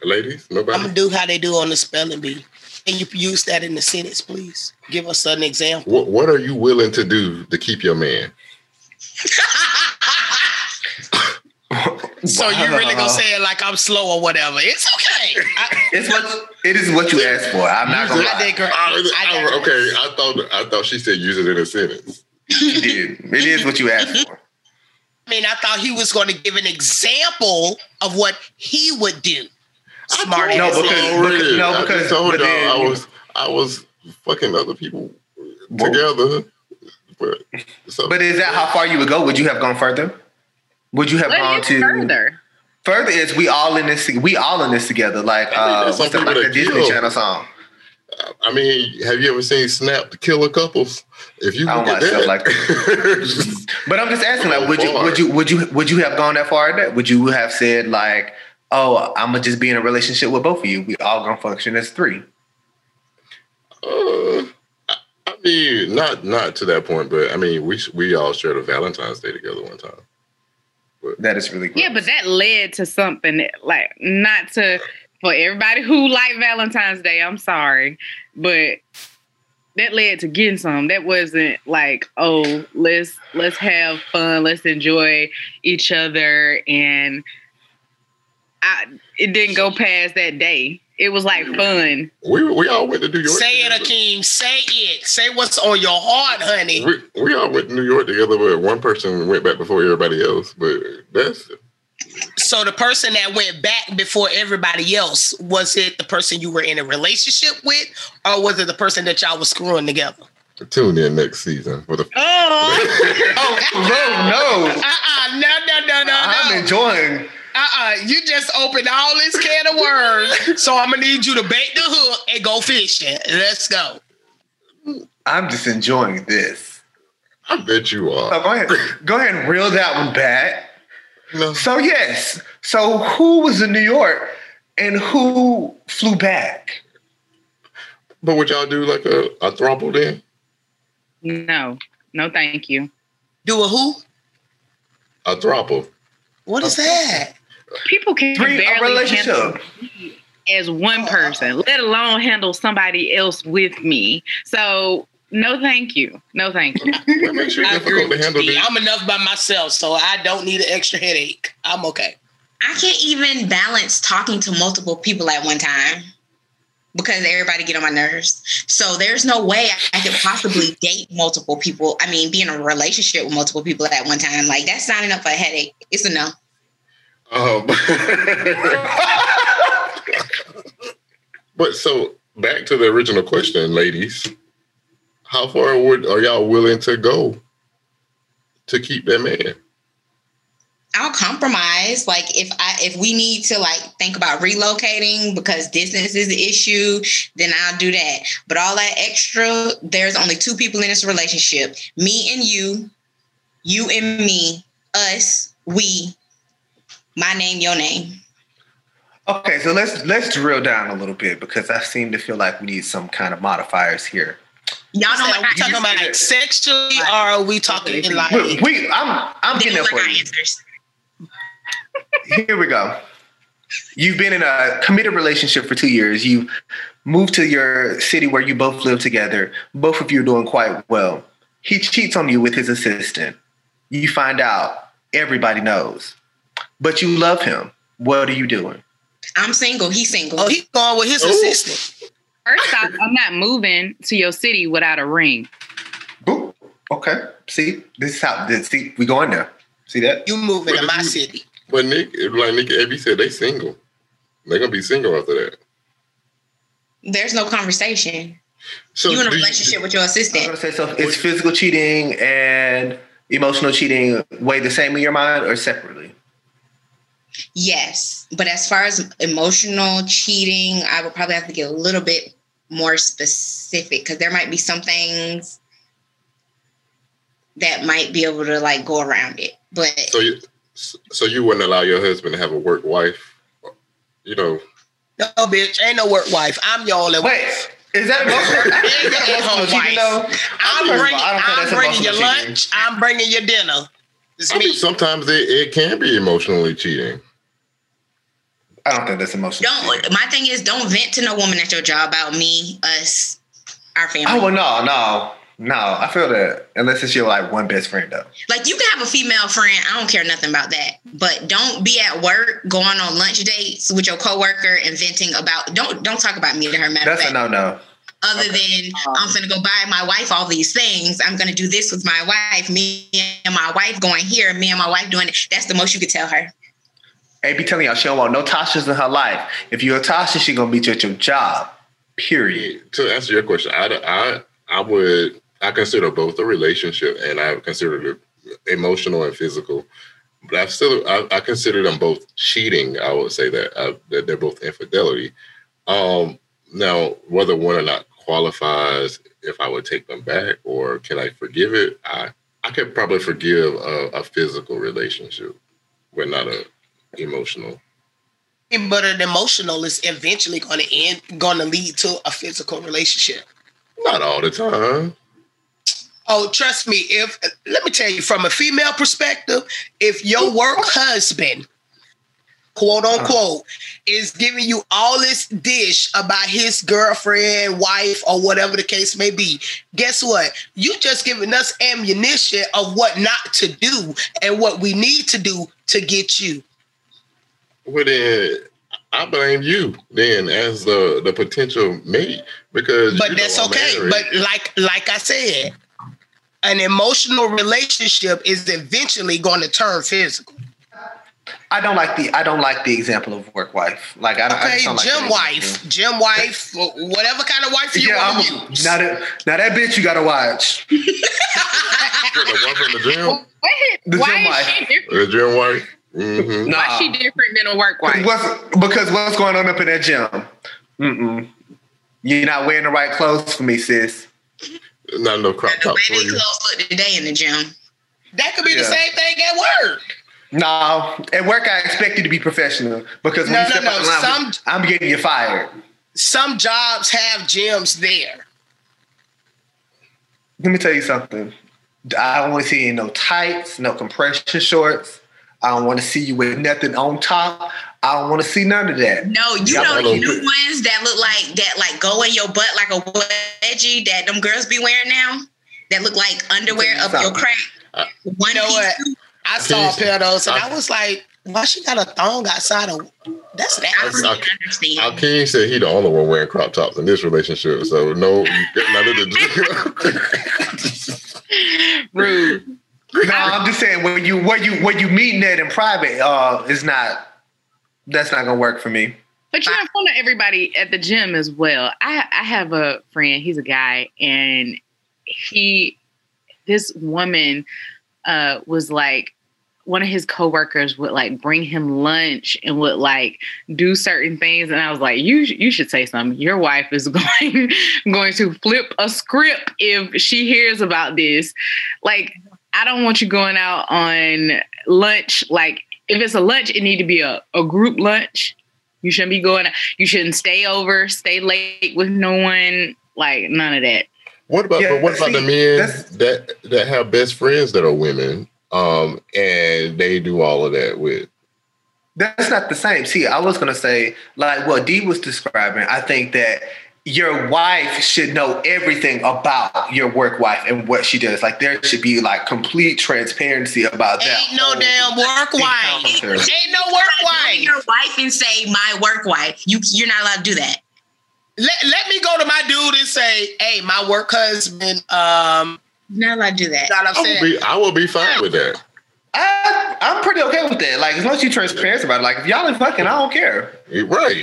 Ladies, nobody. I'm gonna do how they do on the spelling bee. Can you use that in the sentence, please? Give us an example. What, what are you willing to do to keep your man? So you're really gonna say it like I'm slow or whatever? It's okay. I, It's what it is what you asked for. I'm not gonna I lie. digress. I- I I- okay, I thought I thought she said use it in a sentence. You did. It is what you asked for. I mean, I thought he was going to give an example of what he would do. Smart No, ass. because- nigga. because- no, I just because- told y'all then I was I was fucking other people together. But so But is that how far you would go? Would you have gone further? Would you have What gone to further? Further is we all in this. We all in this together. Like I uh, what's the, like people the Disney. Channel song? I mean, have you ever seen Snapped: Killer Couples? If you I look don't at watch stuff that, like But I'm just asking, like, would you would you would you would you have gone that far? That would you have said like, oh, I'm gonna just be in a relationship with both of you. We all gonna function as three. Uh, I I mean, not not to that point, but I mean, we we all shared a Valentine's Day together one time. But, That is really cool. Yeah, but that led to something that, like not to for everybody who like Valentine's Day. I'm sorry, but that led to getting some. That wasn't like, oh, let's let's have fun, let's enjoy each other, and I it didn't go past that day. It was like fun. We we all went to New York. Say it, together. Akeem. Say it. Say what's on your heart, honey. We, we all went to New York together, but one person went back before everybody else. But that's So the person that went back before everybody else, was it the person you were in a relationship with, or was it the person that y'all was screwing together? tune in next season for the. Oh, oh no, no, uh-uh, no, no, no, no, I'm no. enjoying. Uh-uh. You just opened all this can of worms. So I'm gonna need you to bait the hook and go fishing. Let's go. I'm just enjoying this. I bet you So are. Oh, go ahead, go ahead and reel that one back. No. So yes, so who was in New York and who flew back? But would y'all do like a, a throuple then? No, no, thank you. Do a who? A throuple. What is that? People can Three a barely handle relationship. as one person, let alone handle somebody else with me. So no, thank you. No, thank you. What makes you difficult to handle. Dude. I'm enough by myself, so I don't need an extra headache. I'm okay. I can't even balance talking to multiple people at one time because everybody get on my nerves. So there's no way I could possibly date multiple people. I mean, be in a relationship with multiple people at one time. Like that's signing up for a headache. It's a no. Um, but so back to the original question, ladies. How far would are y'all willing to go to keep that man? I'll compromise. Like if I if we need to like think about relocating because distance is the issue, then I'll do that. But all that extra, there's only two people in this relationship. Me and you, you and me, us, we, my name, your name. Okay, so let's let's drill down a little bit because I seem to feel like we need some kind of modifiers here. Y'all So don't are like we talking about like answers. sexually, or are we talking in like? We, we I'm I'm getting don't there for our you. answers. Here we go. You've been in a committed relationship for two years. You've moved to your city where you both live together. Both of you are doing quite well. He cheats on you with his assistant. You find out. Everybody knows. But you love him. What are you doing? I'm single. He's single. Oh, he going with his Ooh. assistant. First off, I'm not moving to your city without a ring. Boop. Okay. See, this is how. This, see, we going there. See that? You moving to my you- city. But Nick, like Nick Abby said, they single. They're gonna be single after that. There's no conversation. So you in a do relationship with your I was assistant. gonna say so. Is physical cheating and emotional cheating weigh the same in your mind or separately? Yes, but as far as emotional cheating, I would probably have to get a little bit more specific because there might be some things that might be able to like go around it. But So you, so you wouldn't allow your husband to have a work wife? You know, No, bitch, ain't no work wife. I'm your only Wait, wife. is that emotional? Yeah, is that emotional cheating though? I'm First of bringing, I don't think I'm bringing your emotional cheating. lunch. I'm bringing your dinner. It's I mean, sometimes it, it can be emotionally cheating. I don't think that's emotional. don't. My thing is, don't vent to no woman at your job about me, us, our family. Oh well, no, no, no. I feel that unless it's your like one best friend though. Like you can have a female friend. I don't care nothing about that. But don't be at work going on lunch dates with your coworker and venting about. Don't don't talk about me to her. Matter That's a no, no. other than I'm gonna go buy my wife all these things. I'm gonna do this with my wife. Me and my wife going here. Me and my wife doing it. That's the most you could tell her. A be telling y'all she don't want no Tasha's in her life. If you're a Tasha, she gonna beat you at your job. Period. To answer your question, I, I, I would I consider both a relationship and I consider it emotional and physical. but I still I, I consider them both cheating. I would say that, uh, that they're both infidelity. Um, now, whether one or not qualifies, if I would take them back or can I forgive it, I I could probably forgive a, a physical relationship, but not a emotional. But an emotional is eventually going to end, going to lead to a physical relationship. Not all the time. Oh, trust me. If let me tell you, from a female perspective, if your work husband, quote unquote, is giving you all this dish about his girlfriend, wife, or whatever the case may be, guess what? You just giving us ammunition of what not to do and what we need to do to get you. Well, then I blame you then as the the potential mate because But you know that's I'm okay. married. But like like I said, an emotional relationship is eventually going to turn physical. I don't like the I don't like the example of work wife. Like I don't. I Okay, just don't like gym that wife, gym wife, whatever kind of wife you Yeah, want to use. now that now that bitch you gotta watch. the one from the gym, Wait, The why gym is wife. she different? the gym wife. Hmm Nah, Why she different than a work wife? what's, because what's going on up in that gym? Mm-mm. You're not wearing the right clothes for me, sis. Not no crop top way tops for you. clothes look today in the gym. That could be the same thing at work. No, at work I expect you to be professional because when No, you no, step no, out the line, some- I'm getting you fired. Some jobs have gyms there. Let me tell you something. I don't want to see no tights, no compression shorts. I don't want to see you with nothing on top. I don't want to see none of that. No, you Yeah, know the know. new ones that look like that, like go in your butt like a wedgie that them girls be wearing now. That look like underwear up your crack. Uh, One You know piece. what? I saw a pair of those and I- I was like, why she got a thong outside of that's I that. don't I- even understand. Akeem said he the only one wearing crop tops in this relationship, so no, none of the. Rude. No, I'm just saying when you when you when you meeting that in private, uh, it's not. That's not gonna work for me. But you're in front of everybody at the gym as well. I I have a friend. He's a guy, and he, this woman, uh, was like, one of his coworkers would like bring him lunch and would like do certain things, and I was like, you you should say something. Your wife is going going to flip a script if she hears about this. Like, I don't want you going out on lunch. Like, if it's a lunch, it need to be a, a group lunch. You shouldn't be going. You shouldn't stay over, stay late with no one. Like none of that. What about Yeah, but what about see, the men that that have best friends that are women, um, and they do all of that with? That's not the same. See, I was gonna say like what Dee was describing. I think that your wife should know everything about your work wife and what she does. Like there should be like complete transparency about that. Ain't no damn work wife. encounter. Ain't no work wife. your wife and say my work wife. You you're not allowed to do that. Let, let me go to my dude and say, hey, my work husband, um, You're not allowed to do that. got I will be I will be fine with that. I, I'm pretty okay with that. Like as long as you're transparent about it. Like if y'all ain't fucking, I don't care. Right.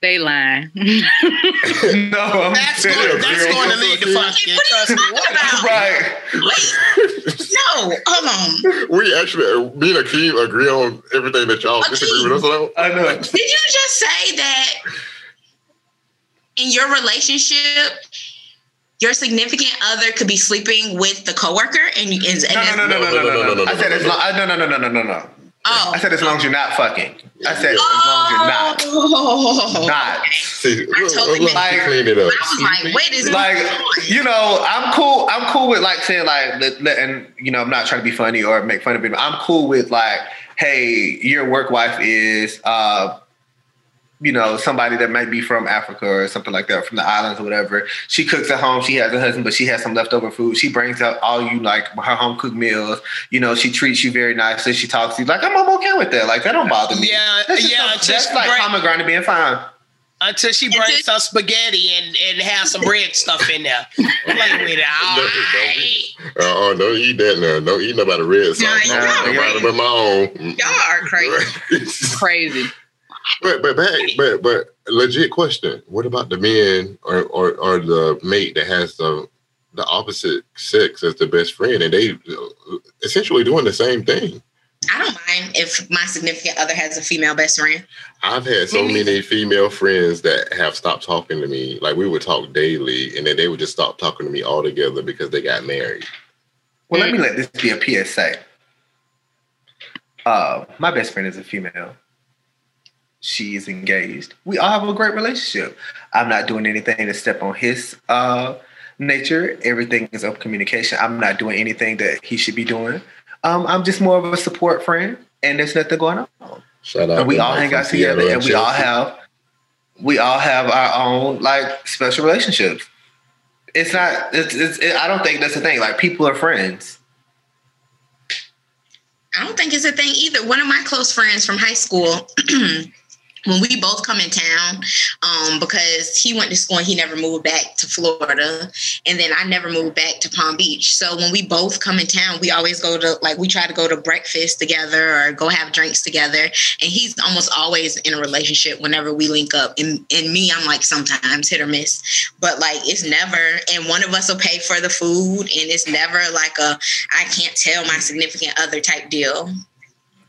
They lying. no, I'm That's going, that's going to lead to fucking. What are Trust you me. talking about? right. Wait, no, hold on. We actually, uh, me and Akeem agree on everything that y'all disagree with us on. I know. Did you just say that in your relationship, your significant other could be sleeping with the coworker and you and, and No, no, no, no, no, no, no, no, no. I said as long. I, no, no, no, no, no, no, no. Oh. I said as long as you're not fucking. I said as long as you're not. Oh. Not. See, I look, totally look, missed to it. clean it up. I was like, wait, is like you know i'm cool i'm cool with like saying like let, let- and you know i'm not trying to be funny or make fun of it i'm cool with like hey your work wife is uh you know somebody that might be from africa or something like that from the islands or whatever she cooks at home she has a husband but she has some leftover food she brings out all you like her home cooked meals you know she treats you very nicely she talks to you like i'm, I'm okay with that like that don't bother me Yeah, that's just yeah, some- just that's like bring- common ground to being fine Until she brings some spaghetti and, and have some bread stuff in there. Play with it. All Don't- don't right. Uh, oh, don't eat that now. Don't eat nobody red sauce. Yeah, I'll yeah, eat but my own. y'all are crazy. Crazy. But but back, but but legit question. What about the men or or, or the mate that has the the opposite sex as the best friend, and they essentially doing the same thing. I don't mind if my significant other has a female best friend. I've had so many female friends that have stopped talking to me. Like we would talk daily, and then they would just stop talking to me altogether because they got married. Well, let me let this be a PSA. Uh, my best friend is a female. She is engaged. We all have a great relationship. I'm not doing anything to step on his uh, nature. Everything is open communication. I'm not doing anything that he should be doing. Um, I'm just more of a support friend, and there's nothing going on. Shout out! And we all hang out together, Seattle and we all have we all have our own like special relationships. It's not. It's. it's it, I don't think that's the thing. Like people are friends. I don't think it's a thing either. One of my close friends from high school, when we both come in town, um, because he went to school and he never moved back to Florida, and then I never moved back to Palm Beach. So when we both come in town, we always go to like we try to go to breakfast together or go have drinks together. And he's almost always in a relationship whenever we link up. And, and me, I'm like sometimes hit or miss, but like it's never. And one of us will pay for the food, and it's never like a I can't tell my significant other type deal.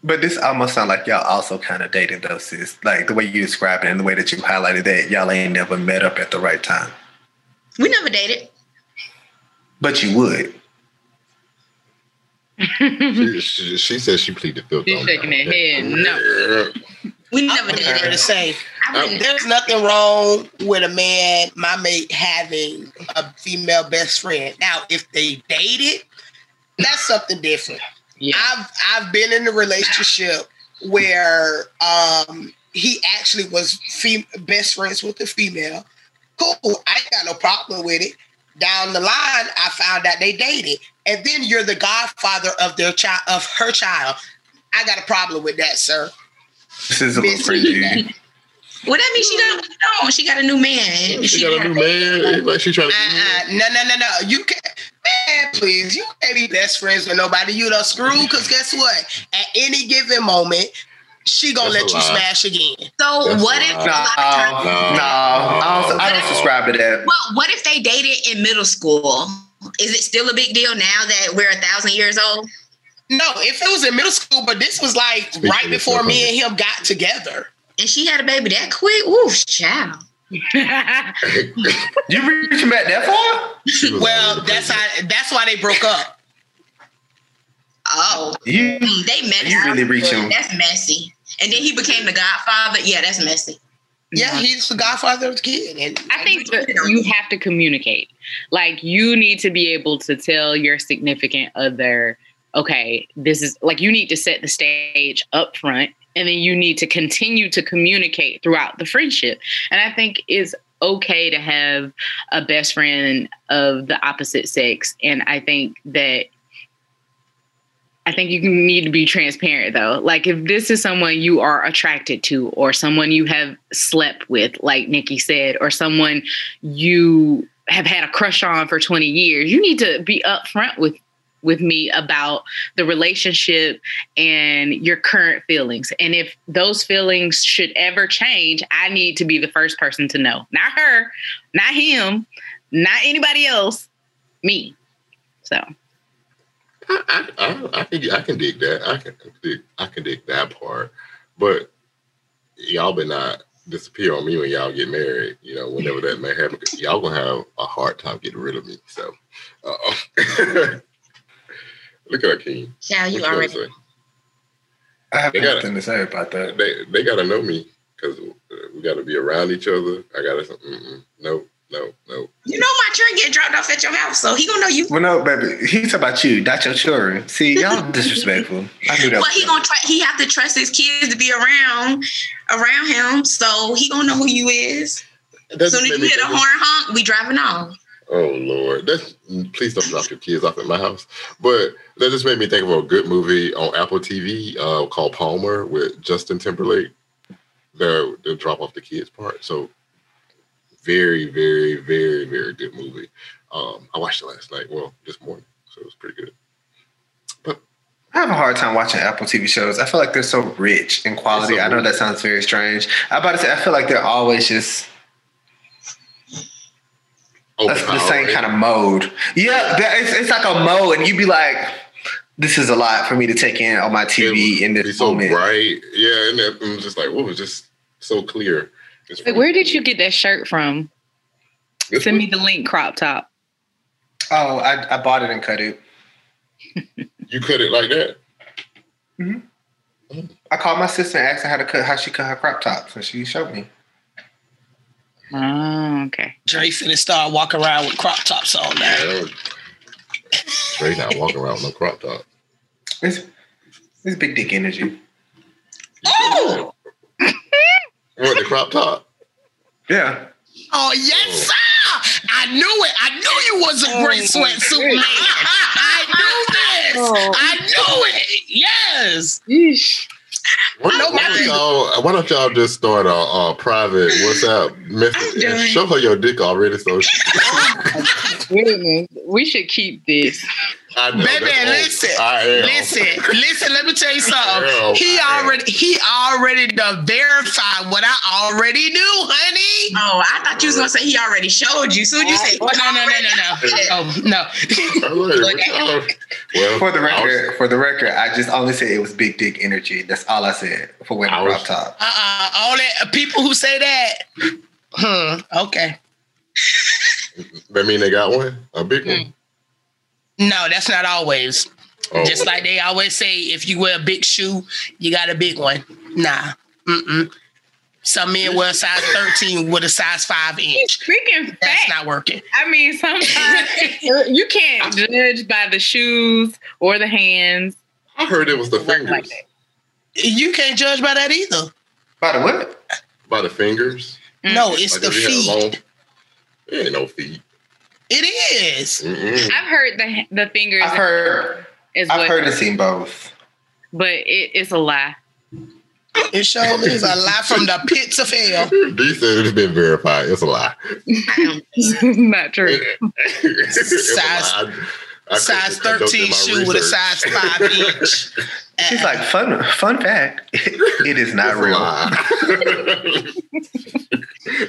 But this almost sound like y'all also kind of dated though, sis. Like the way you described it and the way that you highlighted that y'all ain't never met up at the right time. We never dated. But you would. She, she, she said she pleaded filth. She's on shaking her head. No. We I'm never here to dated. say I wouldn't. there's nothing wrong with a man, my mate, having a female best friend. Now, if they dated, that's something different. Yeah. I've I've been in a relationship where um he actually was fem- best friends with the female. Cool, I got no problem with it. Down the line, I found out they dated, and then you're the godfather of their child, of her child. I got a problem with that, sir. This is a little crazy. Well, that means she done no, she got a new man. She got a new man. Like she trying to. Uh-uh. No, no, no, no. You can't, man, please. You can't be best friends with nobody. You done screw. Because guess what? At any given moment, she gonna That's let you lie. smash again. So That's what if lie. a No, lot times- no, No. I don't, I don't subscribe to that. well, what if they dated in middle school? Is it still a big deal now that we're a thousand years old? No, if it was in middle school, but this was like Speak right before me and him got together. And she had a baby that quick? Ooh, child. You reach him at that far? Well, that's crazy. how. That's why they broke up. Oh, You mm, they met. You really reaching. That's messy. And then he became the godfather. Yeah, that's messy. Yeah, he's the godfather of the kid, and I think that you have to communicate. Like you need to be able to tell your significant other, okay, this is like you need to set the stage up front and then you need to continue to communicate throughout the friendship. And I think it's okay to have a best friend of the opposite sex. And I think that I think you need to be transparent though. Like if this is someone you are attracted to or someone you have slept with, like Nikki said, or someone you have had a crush on for 20 years, you need to be upfront with with me about the relationship and your current feelings. And if those feelings should ever change, I need to be the first person to know. Not her, not him, not anybody else, me. So I, I, I, can I can dig that. I can dig I can dig that part. But y'all better not disappear on me when y'all get married. You know, whenever that may happen, y'all gonna have a hard time getting rid of me. So, uh look at Akeem. Child, you What already. gonna? I have They got nothing to say about that. They they gotta know me because uh, we gotta be around each other. I gotta mm-mm, no no no. You know my children get dropped off at your house, so he gonna know you. Well, no, baby. He's about you, not your children. See, y'all disrespectful. I knew that. Well, he gonna try. He have to trust his kids to be around around him, so he gonna know who you is. That just Soon as you me hear the think of- horn honk, we driving off. Oh Lord, that's please don't drop your kids off at my house. But that just made me think of a good movie on Apple TV uh, called Palmer with Justin Timberlake. The the drop off the kids part. So very, very, very, very good movie. Um, I watched it last night. Well, this morning, so it was pretty good. But I have a hard time watching Apple TV shows. I feel like they're so rich in quality. So I know that sounds very strange. I about to say I feel like they're always just That's the same kind of mode. Yeah, that- it's, it's like a mode, and you'd be like, "This is a lot for me to take in on my TV in Be this so moment." Right? Yeah, and it was just like, what was just so clear. It's Like, where did you get that shirt from? This Send was- me the link crop top. Oh, I, I bought it and cut it. You cut it like that? Hmm. I called my sister and asked her how to cut how she cut her crop top, so she showed me. Oh, okay. Dre finna start walking around with crop tops on now. Yeah. Straight not walking around with no crop top. It's it's big dick energy. Oh, What the crop top? Yeah. oh yes, oh. sir! I knew it. I knew you was a great oh, sweatsuit man. I knew this. Oh. I knew it. Yes. Why, No, why, don't y'all, why don't y'all just start a, a private WhatsApp message and show her your dick already? So she, We should keep this. I know Baby, that's listen, Listen, listen, let me tell you something. Hell, He I am. already he already done verified what I already knew, honey. Oh, I thought you was gonna say he already showed you. Soon you say Oh, no, no, no, no, no. Oh, no. I'm like, what y'all- well, For the I was- record, for the record, I just only said it was big dick energy. That's all I said for wearing I a was- crop top. Uh-uh. All that people who say that. Hmm. Okay. that mean they got one, a big Hmm. one. No, that's not always. Oh, Just like they always say, if you wear a big shoe, you got a big one. Nah. Mm-mm. Some men wear a size 13 with a size 5 inch. Speaking That's fact, not working. I mean, sometimes you can't judge by the shoes or the hands. I heard it was the Work like fingers. You can't judge by that either. By the what? By the fingers. No, mm-hmm. it's Like the if you had feet. long- It ain't no feet. It is. Mm-mm. I've heard the the fingers I've heard. is I've what, heard and seen both. but it, it's a lie. It sure is a lie from the pits of hell. D said it's been verified. It's a lie. Not true. It's a Size- lie. I- I Size 13 my shoe with a size 5 inch. She's like, fun fun fact. it is not It's real.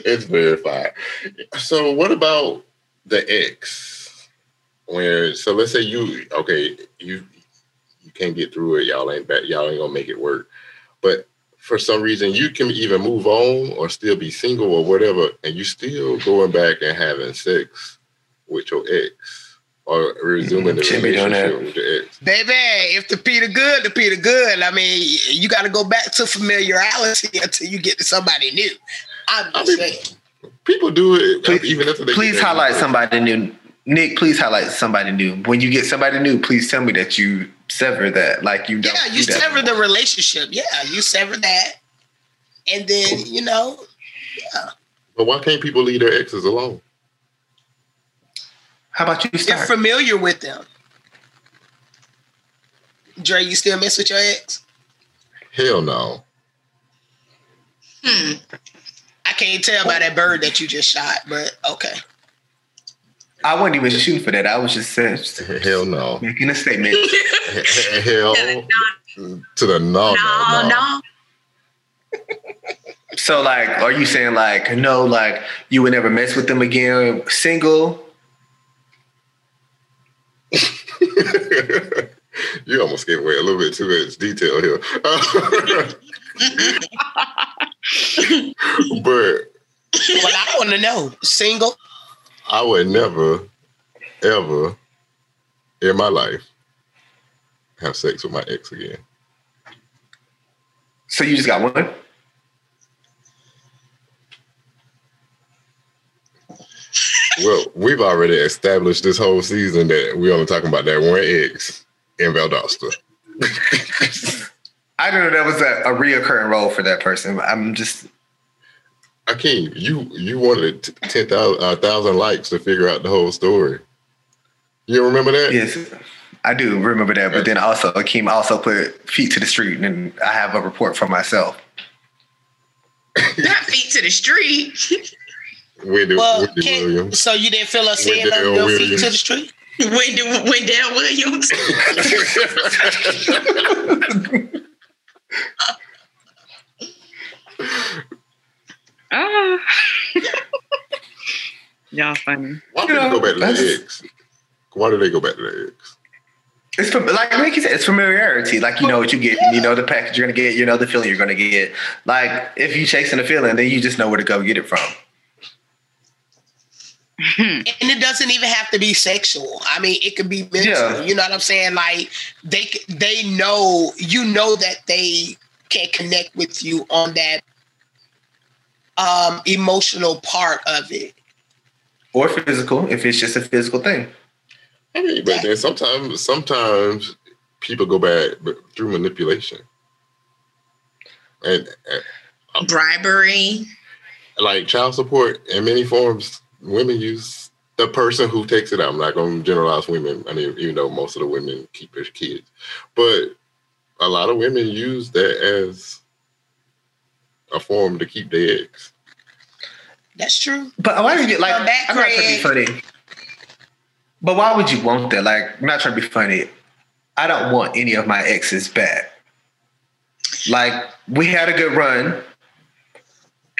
it's verified. So what about the ex? Where so let's say you okay, you you can't get through it, y'all ain't back, y'all ain't gonna make it work. But for some reason you can either move on or still be single or whatever, and you still going back and having sex with your ex or resuming the Shouldn't be doing relationship that. with your ex. Baby, if the Peter good, the Peter good. I mean, you got to go back to familiarity until you get to somebody new. I'm I mean, saying. People do it Please- even after they Please highlight married. somebody new. Nick, please highlight somebody new. When you get somebody new, please tell me that you sever that. Like you don't. Yeah, you do sever the relationship. Yeah, you sever that. And then, you know, yeah. But why can't people leave their exes alone? How about you you're familiar with them. Dre, you still mess with your ex? Hell no. Hmm. I can't tell by that bird that you just shot, but okay. I wasn't even shooting for that. I was just saying, Hell no. making a statement. Hell to the no, no, No, no. no. So, like, are you saying like no, like you would never mess with them again, single? you almost gave away a little bit too much detail here. but Well, I want to know. Single? I would never, ever in my life have sex with my ex again. So you just got one? Well, we've already established this whole season that we're only talking about that one ex in Valdosta. I don't know that was a, a reoccurring role for that person. I'm just Akeem, you you wanted t- 10,000 uh, thousand likes to figure out the whole story. You remember that? yes, I do remember that. But then also Akeem also put feet to the street, and I have a report for myself. Not feet to the street. Wendy, Well, Wendy can, Williams. so you didn't feel us saying Wendell no, no feet Williams. to the street? Wendell, Wendell Williams. Ah, Y'all funny. Why do You they go back to that's- the ex? Why do they go back to the ex? It's from, like Ricky said, it's familiarity. Like you know what you get, you know the package you're gonna get, you know the feeling you're gonna get. Like if you're chasing a feeling, then you just know where to go get it from. and it doesn't even have to be sexual. I mean, it could be mental. Yeah. You know what I'm saying? Like they they know you know that they can connect with you on that um emotional part of it. Or physical, if it's just a physical thing. I mean, but then sometimes, sometimes people go back through manipulation, and, and Bribery. like child support in many forms, women use the person who takes it out. I'm not going to generalize women. I mean, even though most of the women keep their kids, but a lot of women use that as a form to keep their eggs. That's true. But why did you like? Back, I'm not trying to be funny. But why would you want that? Like, I'm not trying to be funny. I don't want any of my exes back. Like, we had a good run.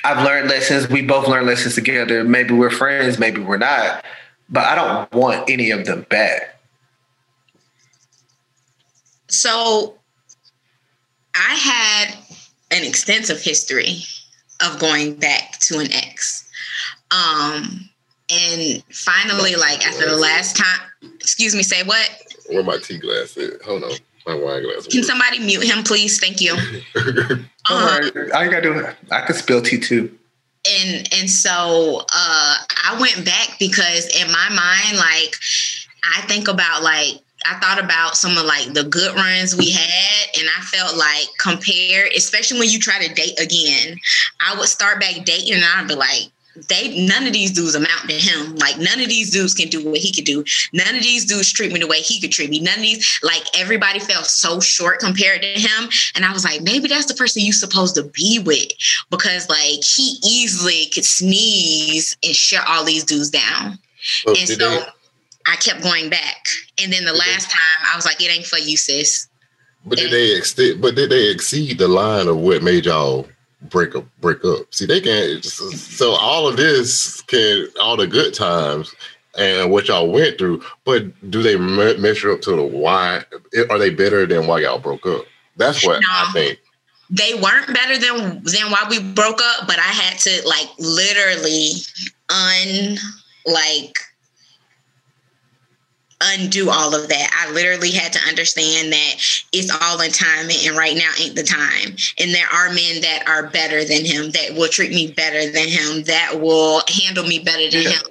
I've learned lessons. We both learned lessons together. Maybe we're friends, maybe we're not. But I don't want any of them back. So I had an extensive history of going back to an ex. Um, and finally, like after the last time, excuse me, say what? Where my tea glass is? Hold on, my wine glass. Can somebody mute him, please? Thank you. Don't Um, worry. I ain't gotta do. I could spill tea too. and and so uh I went back because in my mind, like I think about like I thought about some of like the good runs we had, and I felt like compared, especially when you try to date again, I would start back dating and I'd be like, they none of these dudes amount to him. Like none of these dudes can do what he could do. None of these dudes treat me the way he could treat me. None of these, like everybody felt so short compared to him. And I was like, maybe that's the person you're supposed to be with because like he easily could sneeze and shut all these dudes down. So and so they- I kept going back. And then the Did they- last time I was like, it ain't for you, sis. But did they extend? But did they exceed the line of what made y'all break up? Break up. See, they can't. So all of this can all the good times and what y'all went through. But do they me- measure up to the why? Are they better than why y'all broke up? That's what I No. think. They weren't better than than why we broke up, but I had to like literally un like undo all of that. I literally had to understand that it's all in time and right now ain't the time. And there are men that are better than him, that will treat me better than him, that will handle me better than Yeah. him,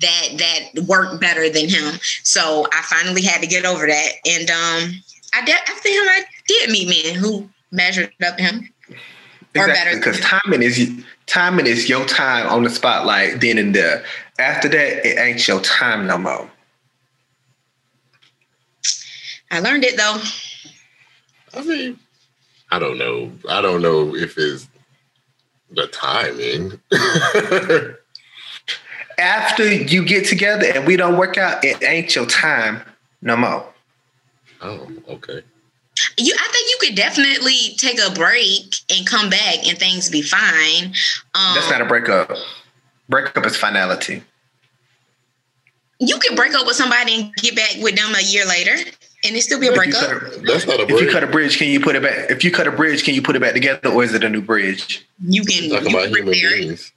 that that work better than him. So I finally had to get over that. And um I after him I did meet men who measured up him. Or better Because timing is timing is your time on the spotlight then and there. After that, it ain't your time no more. I learned it though. I mean, I don't know. I don't know if it's the timing. After you get together and we don't work out, it ain't your time no more. oh, okay. You I think you could definitely take a break and come back and things be fine. Um That's not a breakup. Breakup is finality. you can break up with somebody and get back with them a year later and it still be a If you breakup. a- That's not a bridge. If you cut a bridge, can you put it back? If you cut a bridge, can you put it back together, or is it a new bridge? You can, I'm talking you about human repair it. beings.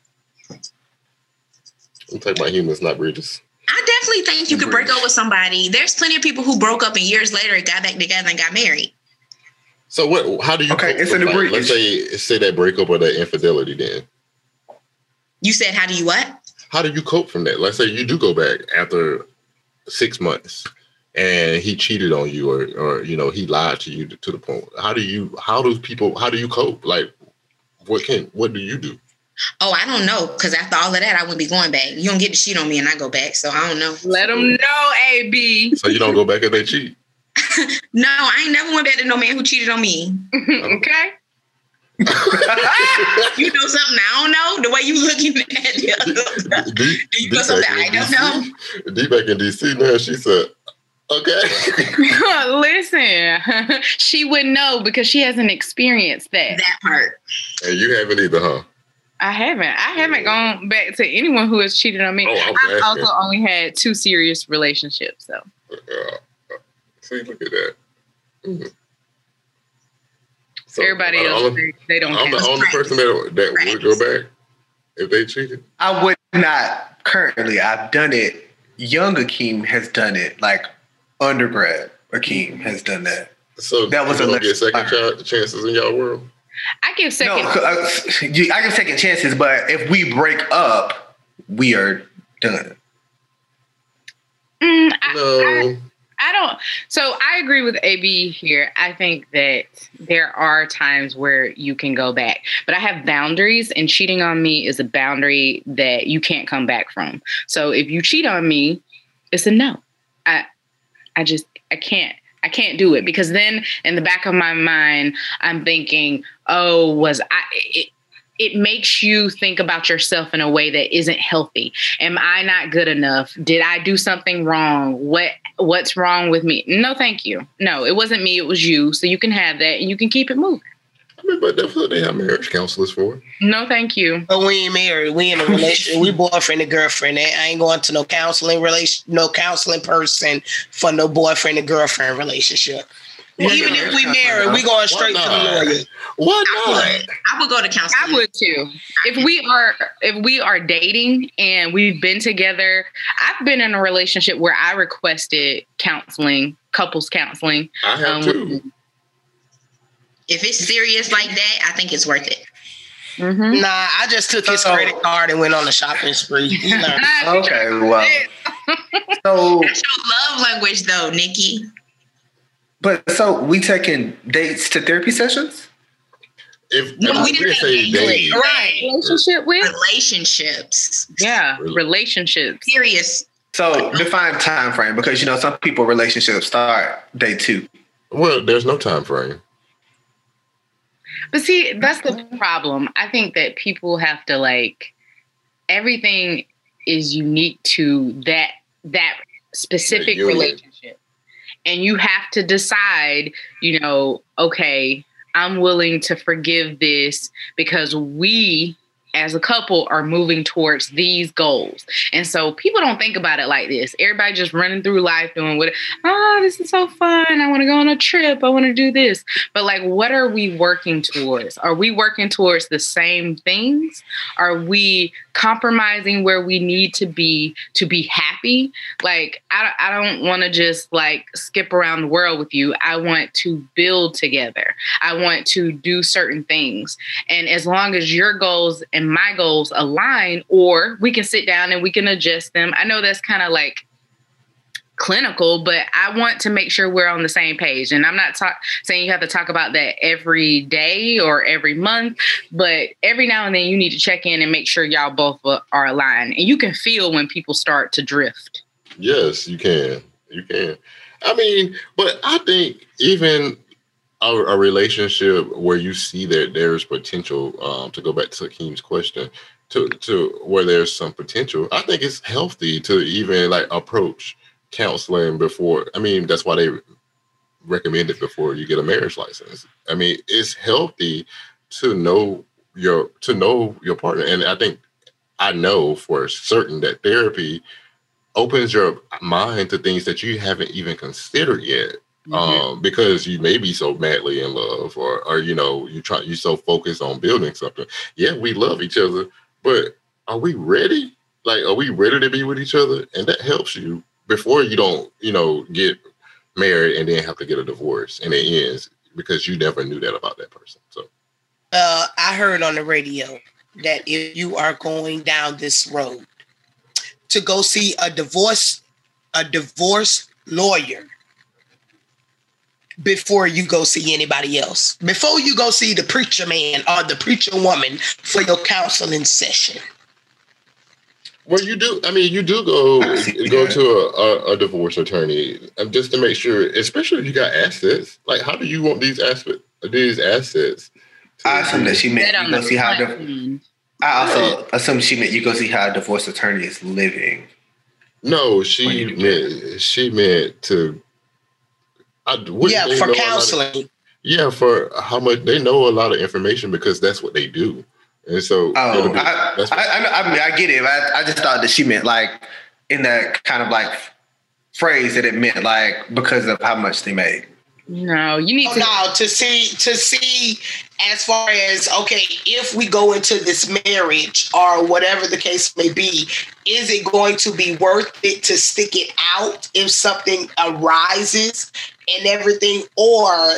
I'm talking about humans, not bridges. I definitely think you could break up with somebody. There's plenty of people who broke up and years later got back together and got married. So what? How do you? Okay, it's a new like, Let's say say that breakup or that infidelity. Then You said, how do you what? how do you cope from that? Let's say you do go back after six months and he cheated on you or or you know he lied to you to, to the point. How do you? How do people? How do you cope? Like what can? What do you do? Oh, I don't know. Because after all of that, I wouldn't be going back. You don't get to cheat on me and I go back. So I don't know. Let them know, AB. So you don't go back if they cheat. No, I ain't never went back to no man who cheated on me. okay. You know something I don't know? The way you looking at it. D, Do you know something I don't know? D back in DC now. She said, "Okay." Listen, she wouldn't know because she hasn't experienced that. that part. and you haven't either, huh? I haven't. I haven't gone back to anyone who has cheated on me. Oh, I'm I've also only had two serious relationships, so. Uh, see, look at that. Mhm. So, Everybody I'm the else, only- they, they don't I'm the only person that that would go back if they cheated. I would not currently. I've done it. Young Akeem has done it. Like undergrad Akeem has done that. So That was a don't get lesson second ch- chances in y'all world. I give second. No, uh, you, I can second chances, but if we break up, we are done. Mm, I, No, I don't. So I agree with AB here. I think that there are times where you can go back, but I have boundaries, and cheating on me is a boundary that you can't come back from. So if you cheat on me, it's a no. I, I just, I can't. I can't do it because then in the back of my mind, I'm thinking, oh, was I. It, it makes you think about yourself in a way that isn't healthy. Am I not good enough? Did I do something wrong? What what's wrong with me? No, thank you. No, it wasn't me, it was you. So you can have that and you can keep it moving. I mean, but that's what they have marriage counselors for. No, thank you. But we ain't married. We in a relationship. we boyfriend and girlfriend. I ain't going to no counseling relation, no counseling person for no boyfriend and girlfriend relationship. Yeah, Even if we yeah. married, we going straight to the not? lawyer. Why I would. I would go to counseling. I would too. If we are if we are dating and we've been together, I've been in a relationship where I requested counseling, couples counseling. I have um, too. If it's serious like that, I think it's worth it. Mhm. Nah, I just took his So- credit card and went on a shopping spree. Okay, well, so That's your love language, though, Nikki. but so we taking dates to therapy sessions? If No, I we mean, didn't say say dating. dating, Right. Relationship with? Relationships. Yeah, relationships. Serious. So define time frame because you know some people relationships start day two. well, there's no time frame. But see, that's the problem. I think that people have to like everything is unique to that that specific relationship. And you have to decide, you know, okay, I'm willing to forgive this because we as a couple are moving towards these goals. And so people don't think about it like this. Everybody just running through life doing what oh, this is so fun. I want to go on a trip. I want to do this. But like what are we working towards? Are we working towards the same things? Are we compromising where we need to be to be happy? Like I I don't want to just like skip around the world with you. I want to build together. I want to do certain things. And as long as your goals and my goals align, or we can sit down and we can adjust them. I know that's kind of like clinical, but I want to make sure we're on the same page. And I'm not talk- saying you have to talk about that every day or every month, but every now and then you need to check in and make sure y'all both are aligned. And you can feel when people start to drift. Yes, you can. You can. I mean, but I think even a, a relationship where you see that there's potential, um, to go back to Akeem's question, to to where there's some potential, I think it's healthy to even like approach counseling before. I mean, that's why they recommend it before you get a marriage license. I mean, it's healthy to know your to know your partner, and I think I know for certain that therapy opens your mind to things that you haven't even considered yet um because you may be so madly in love or or you know you try you so focused on building something yeah we love each other but are we ready like are we ready to be with each other and that helps you before you don't you know get married and then have to get a divorce and it ends because you never knew that about that person so Uh, I heard on the radio that if you are going down this road to go see a divorce, a divorce lawyer before you go see anybody else, before you go see the preacher man or the preacher woman for your counseling session. Well, you do. I mean, you do go I go to a, a, a divorce attorney um, just to make sure, especially if you got assets. Like, how do you want these assets? These assets. I assume that she meant you go see how. front The, end. I also assume she meant you go see how a divorce attorney is living. No, she you do meant she meant to. I, wouldn't yeah, for know a lot of- counseling. yeah, for how much they know a lot of information because that's what they do. And so, Oh, be- I, I, I, I mean, I get it. But I, I just thought that she meant like in that kind of like phrase that it meant like because of how much they made. No, you need Oh, to. no, to see to see as far as okay, if we go into this marriage or whatever the case may be, is it going to be worth it to stick it out if something arises and everything, or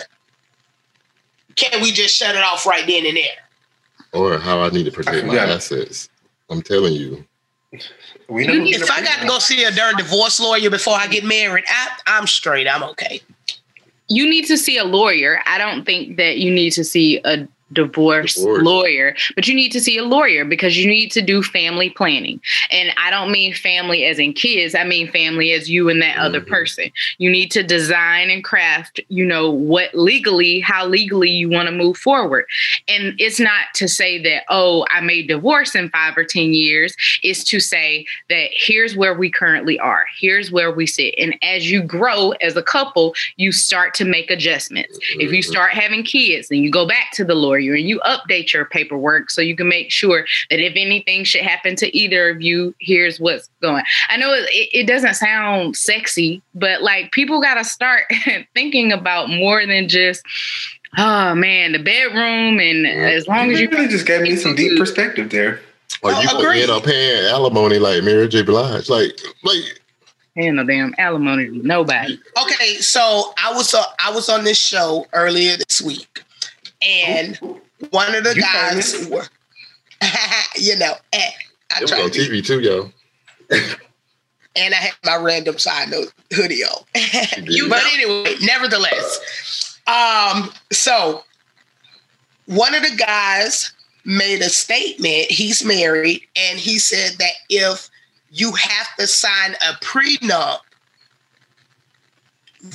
can we just shut it off right then and there? Or how I need to protect my Yeah. assets. I'm telling you. We You need- If I got to go see a darn divorce lawyer before I get married, I, I'm straight. I'm okay. you need to see a lawyer. I don't think that you need to see a divorce, Divorce. lawyer, but you need to see a lawyer because you need to do family planning. And I don't mean family as in kids, I mean family as you and that other Mhm. person. You need to design and craft, you know, what legally, how legally you want to move forward. And it's not to say that, oh, I may divorce in five or 10 years. It's to say that here's where we currently are, here's where we sit. And as you grow as a couple, you start to make adjustments. If you Mhm. start having kids, then you go back to the lawyer and you update your paperwork so you can make sure that if anything should happen to either of you, here's what's going. I know it, it doesn't sound sexy, but like people got to start thinking about more than just, oh man, the bedroom. And as long as You you really just gave me some deep perspective there. Or Oh, you gonna agreed. end up paying alimony like Mary J. Blige. Like, like Ain't no damn alimony to nobody. Okay, so I was uh, I was on this show earlier this week, and one of the You guys, were, you know, eh, I it was tried on to, TV too, yo. and I had my random side note hoodie on. You but anyway, nevertheless, um, so one of the guys made a statement. He's married, and he said that if you have to sign a prenup,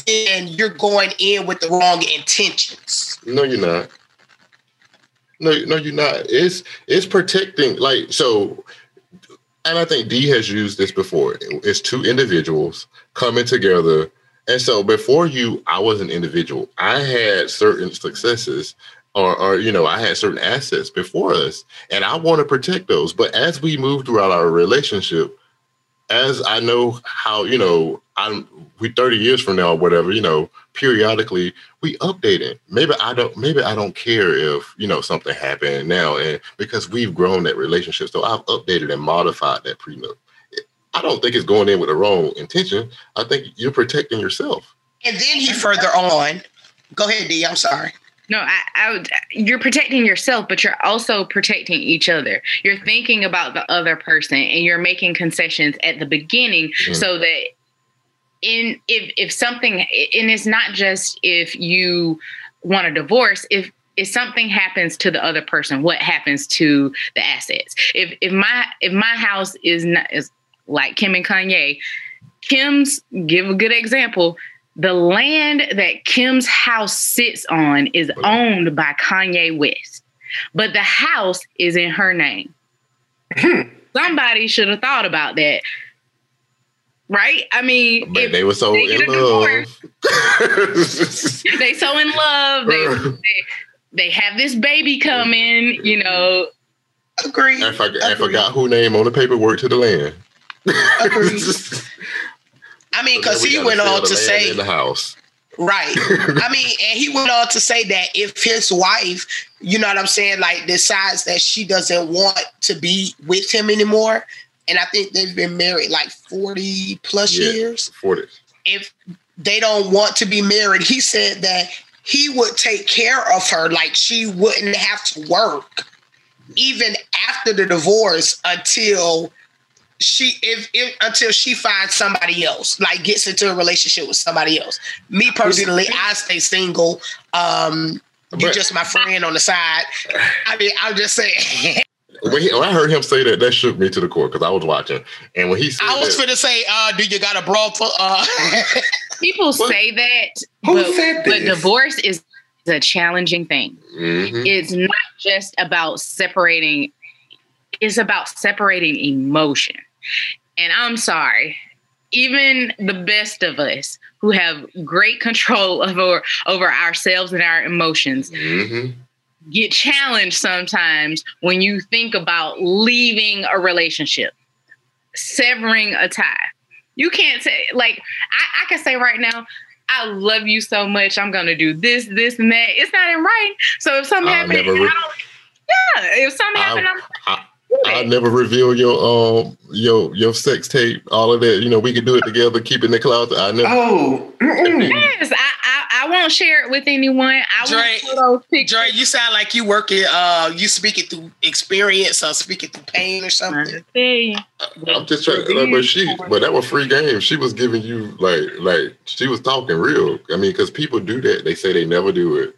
then you're going in with the wrong intentions. No, you're not. No, no, you're not. It's it's protecting like so. And I think D has used this before. It's two individuals coming together. And so before you, I was an individual. I had certain successes or, or you know, I had certain assets before us. And I want to protect those. But as we move throughout our relationship, as I know how, you know, I'm we 30 years from now or whatever, you know, periodically we update it. Maybe I don't maybe I don't care if, you know, something happened now and because we've grown that relationship. So I've updated and modified that prenup. I don't think it's going in with the wrong intention. I think you're protecting yourself. And then he further on, go ahead, D. I'm sorry. No, I, I would. You're protecting yourself, but you're also protecting each other. You're thinking about the other person, and you're making concessions at the beginning Mhm. so that in if if something and it's not just if you want a divorce if if something happens to the other person what happens to the assets? If if my if my house is not is like kim and kanye kim's give a good example the land that kim's house sits on is owned by kanye west but the house is in her name. Hmm. Somebody should have thought about that right i mean oh, But if- they were so they in a love. they so in love. They, they they have this baby coming. You know, Agree. I, forgot, I forgot who name on the paperwork to the land. Agreed. I mean, because We he went on to say, in the house. right. I mean, and he went on to say that if his wife, you know what I'm saying, like decides that she doesn't want to be with him anymore, and I think they've been married like 40 plus Yeah. years. For this. If they don't want to be married, he said that he would take care of her, like she wouldn't have to work even after the divorce until she if, if until she finds somebody else like gets into a relationship with somebody else me personally i stay single um you But- just my friend on the side i mean i'm just saying When, he, when I heard him say that, that shook me to the core because I was watching. And when he said i was that, gonna say uh do you got a brothel uh people say that, Who but, said but divorce is a challenging thing. Mhm. It's not just about separating. It's about separating emotion. And I'm sorry, even the best of us who have great control over over ourselves and our emotions Mhm. Get challenged sometimes when you think about leaving a relationship, severing a tie. You can't say like I, I can say right now, I love you so much. I'm gonna do this, this, and that. It's not in writing. So if something I'll happens, re- yeah, if something happened, I'm I, I never reveal your um your your sex tape, all of that. You know, we can do it together, keep it in the closet. I never. Oh, yes, I, I I won't share it with anyone. I Dre- won't show those pictures. Dre, you sound like you working. Uh, you speak it through experience or speak it through pain or something. see. I'm just trying. Like, but she, but that was free game. She was giving you like, like she was talking real. I mean, because people do that. They say they never do it.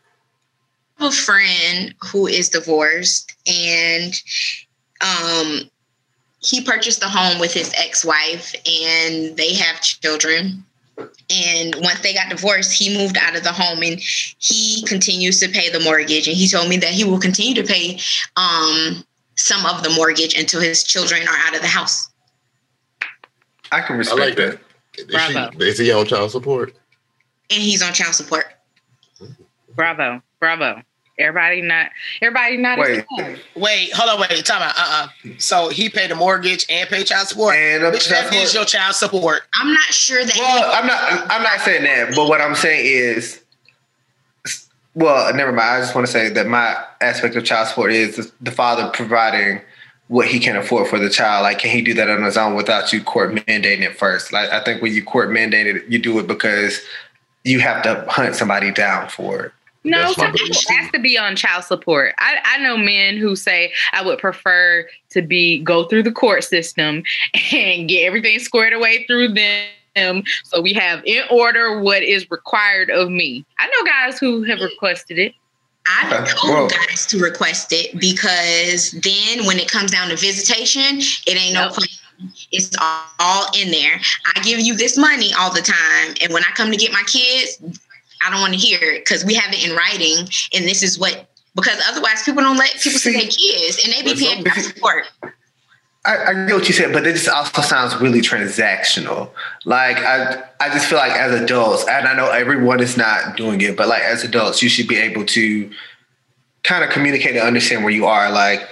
I have a friend who is divorced and um he purchased the home with his ex-wife and they have children and once they got divorced he moved out of the home and he continues to pay the mortgage and he told me that he will continue to pay um some of the mortgage until his children are out of the house I can I respect like that. that. Is, Bravo. she, is he on child support? and he's on child support Bravo, bravo. Everybody not everybody not Wait, Wait, hold on, wait, time out. Uh, uh So he paid the mortgage and paid child support. And a Which child that is support. your child support. i'm not sure that Well, I'm not. I'm not saying that. But what I'm saying is, well, never mind. I just want to say that my aspect of child support is the father providing what he can afford for the child. Like, can he do that on his own without you court mandating it first? Like, I think when you court mandate it, you do it because you have to hunt somebody down for it. No, That's my some people belief, too. has to be on child support. I, I know men who say I would prefer to be go through the court system and get everything squared away through them. So we have in order what is required of me. I know guys who have requested it. I Okay, told well- guys to request it because then when it comes down to visitation, it ain't no Yep. plan. It's all, all in there. I give you this money all the time, and when I come to get my kids, I don't want to hear it because we have it in writing, and this is what. Because otherwise, people don't let people see See- their kids, and they be paying child support. I, I get what you said, but it just also sounds really transactional. Like I, I just feel like as adults, and I know everyone is not doing it, but like as adults, you should be able to kind of communicate and understand where you are. Like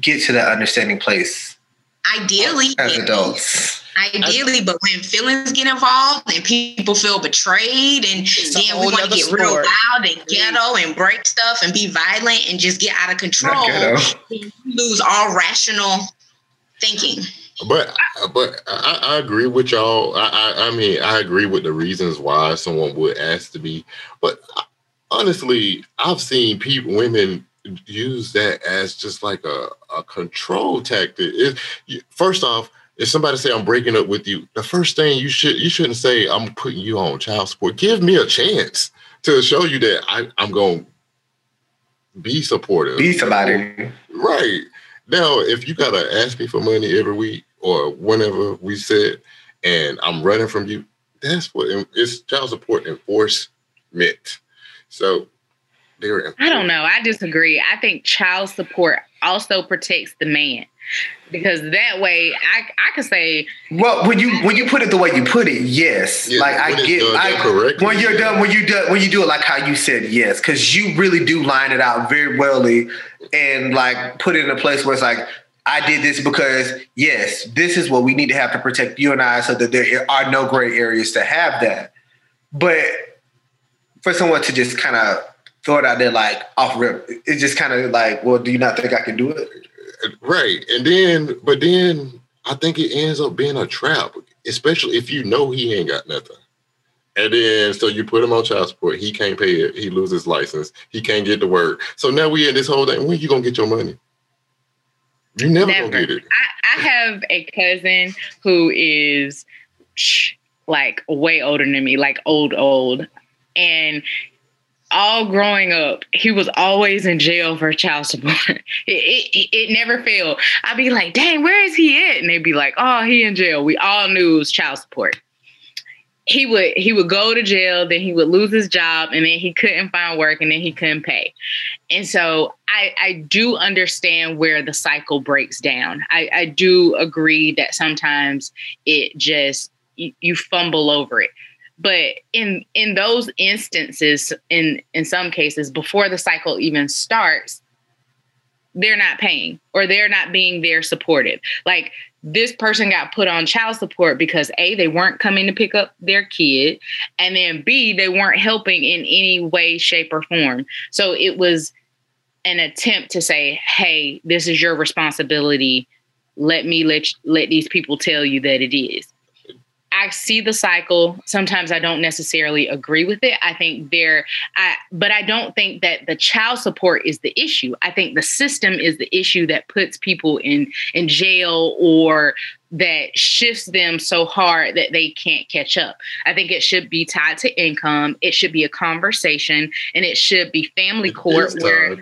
get to that understanding place Ideally, as adults. Ideally, but when feelings get involved and people feel betrayed, and It's then we want to nother get real loud and ghetto and break stuff and be violent and just get out of control, you lose all rational thinking. But but I, I agree with y'all. I, I I mean I agree with the reasons why someone would ask to be. But honestly, I've seen people women use that as just like a, a control tactic. It, first off, if somebody say I'm breaking up with you, the first thing you should you shouldn't say I'm putting you on child support. Give me a chance to show you that I, I'm going to be supportive. Be somebody. Right. Now, if you gotta ask me for money every week or whenever we sit and I'm running from you, that's what it's child support enforcement. So they're I don't know. I disagree. I think child support also protects the man because that way I I could say Well, when you when you put it the way you put it, yes. Yeah, like I get, done I, correctly, when you're done, when you do when you do it like how you said, yes, because you really do line it out very wellly and like put it in a place where it's like. I did this because yes, this is what we need to have to protect you and I, so that there are no gray areas to have that. But for someone to just kind of throw it out there like off rip, it's just kind of like, well, do you not think I can do it? Right. And then but then I think it ends up being a trap, especially if you know he ain't got nothing. And then so you put him on child support, he can't pay it, he loses his license, he can't get to work. So now we in this whole thing. When you gonna get your money? You never, Never. gonna get it. I, I have a cousin who is like way older than me, like old, old. And all growing up, he was always in jail for child support. It, it, it never failed. I'd be like, dang, where is he at? And they'd be like, oh, he in jail. We all knew it was child support. He would he would go to jail, then he would lose his job, and then he couldn't find work, and then he couldn't pay. And so I, I do understand where the cycle breaks down. I, I do agree that sometimes it just you, you fumble over it. But in in those instances in in some cases before the cycle even starts they're not paying or they're not being there supportive. Like this person got put on child support because a they weren't coming to pick up their kid and then b they weren't helping in any way shape or form. So it was an attempt to say hey this is your responsibility. Let me let let these people tell you that it is I see the cycle. Sometimes I don't necessarily agree with it. I think there, I, but I don't think that the child support is the issue. I think the system is the issue that puts people in in jail or that shifts them so hard that they can't catch up. I think it should be tied to income. It should be a conversation, and it should be family court where.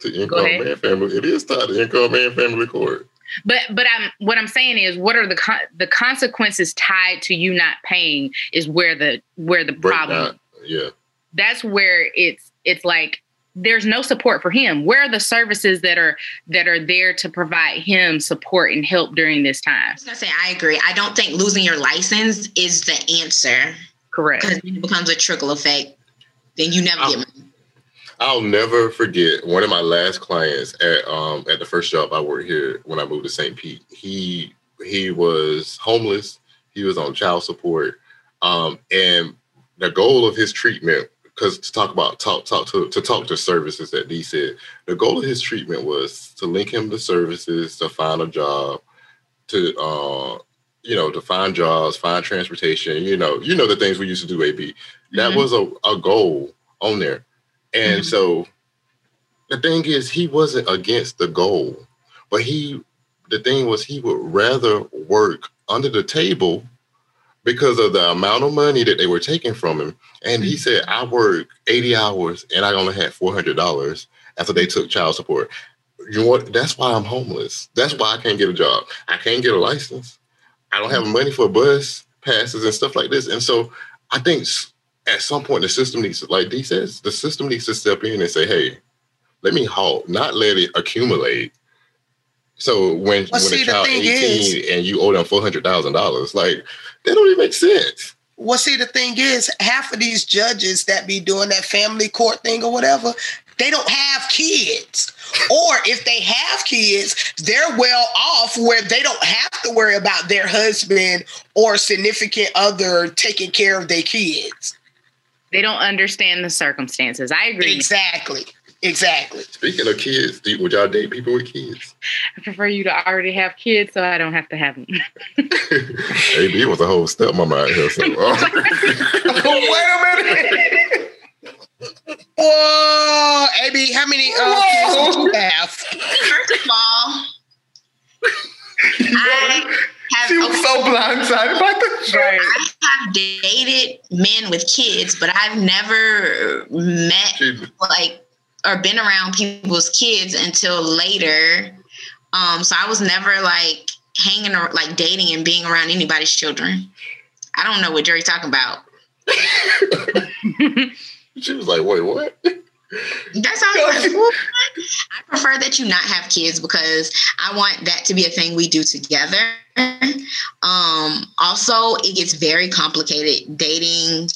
To income and family, it is tied to income and family court. But but I'm what I'm saying is what are the con- the consequences tied to you not paying is where the where the Break problem. Down. Yeah. That's where it's it's like there's no support for him. Where are the services that are that are there to provide him support and help during this time? I was gonna say I agree. I don't think losing your license is the answer. Correct. Because it becomes a trickle effect. Then you never get money. I'll never forget one of my last clients at um at the first job I worked here when I moved to St. Pete. He he was homeless. He was on child support. Um, and the goal of his treatment, because to talk about talk talk to to talk to services that D said, the goal of his treatment was to link him to services, to find a job, to uh, you know, to find jobs, find transportation, you know, you know the things we used to do, AB. That mm-hmm. was a, a goal on there. And mm-hmm. so the thing is, he wasn't against the goal, but he, the thing was, he would rather work under the table because of the amount of money that they were taking from him. And he said, I work 80 hours and I only had $400 after they took child support. You know what? That's why I'm homeless. That's why I can't get a job. I can't get a license. I don't have money for bus passes and stuff like this. And so I think at some point the system needs to, like D says, the system needs to step in and say, hey, let me halt, not let it accumulate. So when, well, when see, a child 18 is, and you owe them four hundred thousand dollars, like that don't even make sense. Well, see, the thing is, half of these judges that be doing that family court thing or whatever, they don't have kids. or if they have kids, they're well off where they don't have to worry about their husband or significant other taking care of their kids. They don't understand the circumstances. I agree. Exactly. Exactly. Speaking of kids, would y'all date people with kids? I prefer you to already have kids so I don't have to have them. AB was a whole stepmama out here. So, oh. Wait a minute. Whoa, AB, how many uh, kids do you have? First of all, I have, she was okay, so blindsided by the right. I have dated men with kids, but I've never met like or been around people's kids until later. Um, so I was never like hanging or like dating and being around anybody's children. I don't know what Jerry's talking about. she was like, "Wait, what?" That's all. I prefer that you not have kids because I want that to be a thing we do together. Um, also, it gets very complicated dating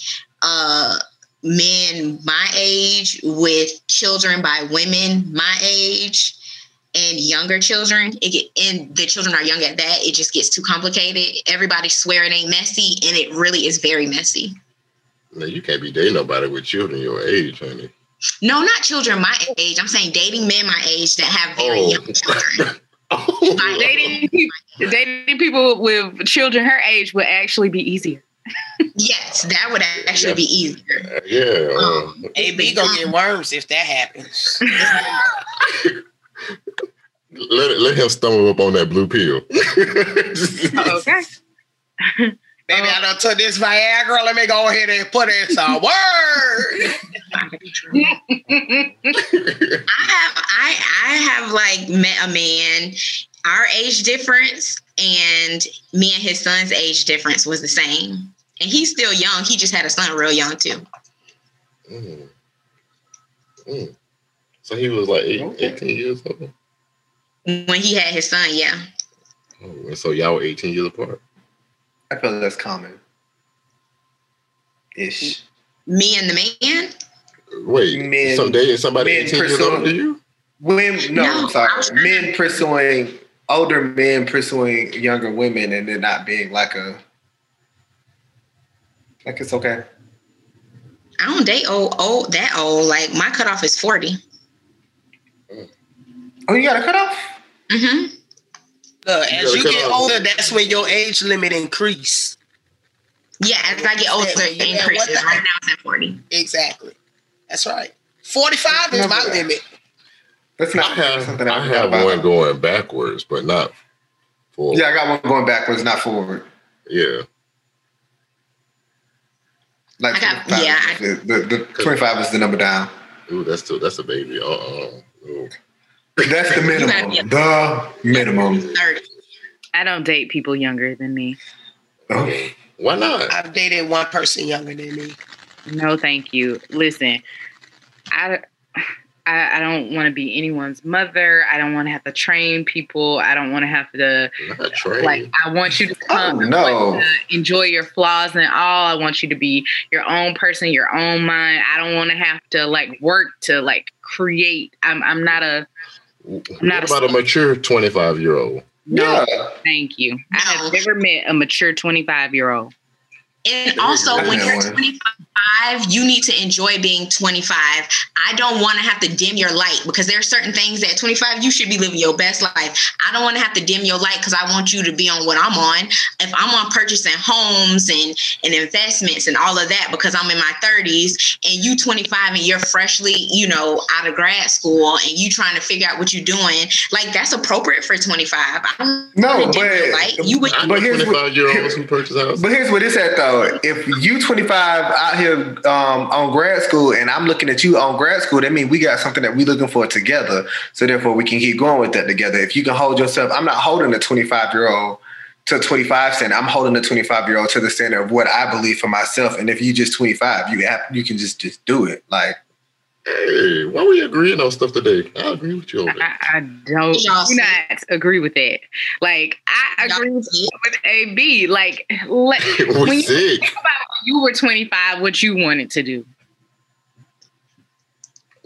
uh, men my age with children by women my age and younger children. It get, and the children are young at that. It just gets too complicated. Everybody swear it ain't messy, and it really is very messy. No, you can't be dating nobody with children your age, honey. No, not children my age. I'm saying dating men my age that have very oh. young children. oh. dating, dating people with children her age would actually be easier. yes, that would actually be easier. Yeah. Um, AB gonna get worms if that happens. let let him stumble up on that blue pill. okay. Baby, I done took this Viagra. Let me go ahead and put it in some word. I have I I have like met a man. Our age difference and me and his son's age difference was the same. And he's still young. He just had a son real young too. Mm. Mm. So he was like eight, 18 years old? When he had his son, yeah. Oh, and so y'all were 18 years apart? I feel that's common. ish. Me and the man. Wait, Men- so dating somebody men 18 years older than you? Women, no, No, I'm sorry. I was Men pursuing older men pursuing younger women, and then not being like a like it's okay. I don't date old, old that old. Like my cutoff is forty. Oh, you got a cutoff? Mm-hmm. Look, as gotta you get off. older, that's when your age limit increase. Yeah, as I get older, it Yeah, increases. the- Right now it's at forty. Exactly. That's right. Forty-five is my Never- limit. That's I not have, something I forgot have about. one going backwards, but not forward. Yeah, I got one going backwards, not forward. Yeah. Like I got- 25 yeah, is the, the, the 25 is the number down. Ooh, that's still that's a baby. Uh uh Ooh. That's the gotta minimum. The minimum. Thirty. I don't date people younger than me. Oh. Why not? I've dated one person younger than me. No, thank you. Listen, I I, I don't want to be anyone's mother. I don't want to have to train people. I don't want to have to like. I want you to Oh, come. I no. to enjoy your flaws and all. I want you to be your own person, your own mind. I don't want to have to like work to like create. I'm I'm not a what not a- about a mature 25 year old? no. Yeah. Thank you. I have never met a mature 25 year old. And also, when you're 25, you need to enjoy being 25. I don't want to have to dim your light because there are certain things that 25 you should be living your best life. I don't want to have to dim your light because I want you to be on what I'm on. If I'm on purchasing homes and and investments and all of that because I'm in my 30s and you 25 and you're freshly, you know, out of grad school and you trying to figure out what you're doing, like that's appropriate for 25. I don't No, wanna dim your but- light. You would I But know here's what- 25 year olds who purchase houses. But here's what it's at though. If you 25 out here um, on grad school and I'm looking at you on grad school, that means we got something that we looking for together. So therefore we can keep going with that together. If you can hold yourself, I'm not holding a 25 year old to 25 standard. I'm holding a 25 year old to the standard of what I believe for myself. And if you just 25, you have you can just just do it. Like Hey, why are we agreeing on stuff today? I agree with you on that. I, I don't do not agree with that. Like I agree with, with AB. Like let, when we you think about when you were 25, what you wanted to do.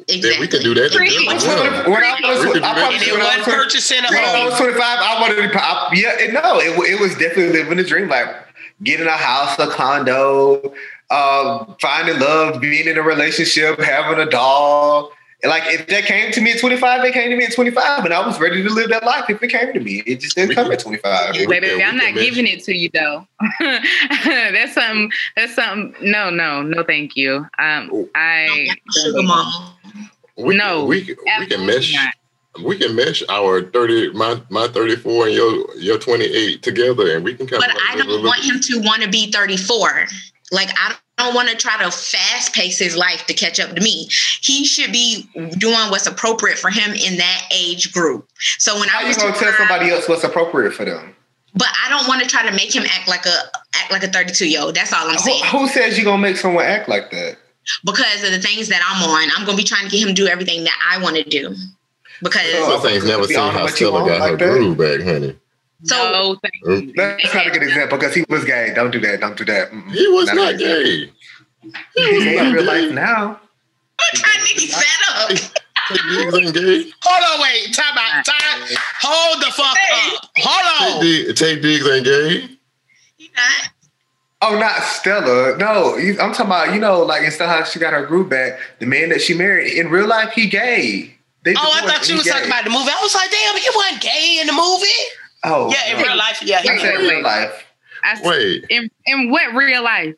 exactly. Then we can do that together. much. as well. when I was, We I probably when I wasn't was 20 purchasing a When I was 25, I wanted to, I, yeah, it, no, it, it was definitely living the dream, like getting a house, a condo, uh, finding love, being in a relationship, having a dog. And like if that came to me at 25, it came to me at 25, and I was ready to live that life if it came to me. It just didn't We come can- at 25. We Baby, I'm not mention- giving it to you though. that's something. That's something. No, no, no. Thank you. Um, I Sugar mama. We, No, we, we can absolutely mesh. not. We can mesh our 30, my my 34 and your your 28 together, and we can come. But up I don't want him to want to be 34. Like I don't want to try to fast pace his life to catch up to me. He should be doing what's appropriate for him in that age group. So when How I you was gonna tell 25 somebody else what's appropriate for them? but I don't want to try to make him act like a act like a 32 year old. That's all I'm saying. who says you're gonna make someone act like that? Because of the things that I'm on, I'm gonna be trying to get him to do everything that I want to do. Because Oh. Some things never Be seen honest how with you, Stella I don't her like that. groove back, honey. So no, thank you. That's not a good example because he was gay. Don't do that. Don't do that. Mm-mm. He was a not gay. He He's was gay in not real life gay. now. what kind of nigga set up? Taye Diggs ain't. Hold on, wait. Time out. Time. Hold the fuck up. Hold on. Taye Diggs, Taye Diggs ain't gay. He not. Oh, not Stella. No, I'm talking about you know, like instead how she got her groove back. The man that she married in real life, he gay. They Oh, I thought you and was he talking about the movie. I was like, damn, he wasn't gay in the movie. Oh, Yeah, in no. real life, yeah. He I was. said real life. I s- Wait, in in what real life?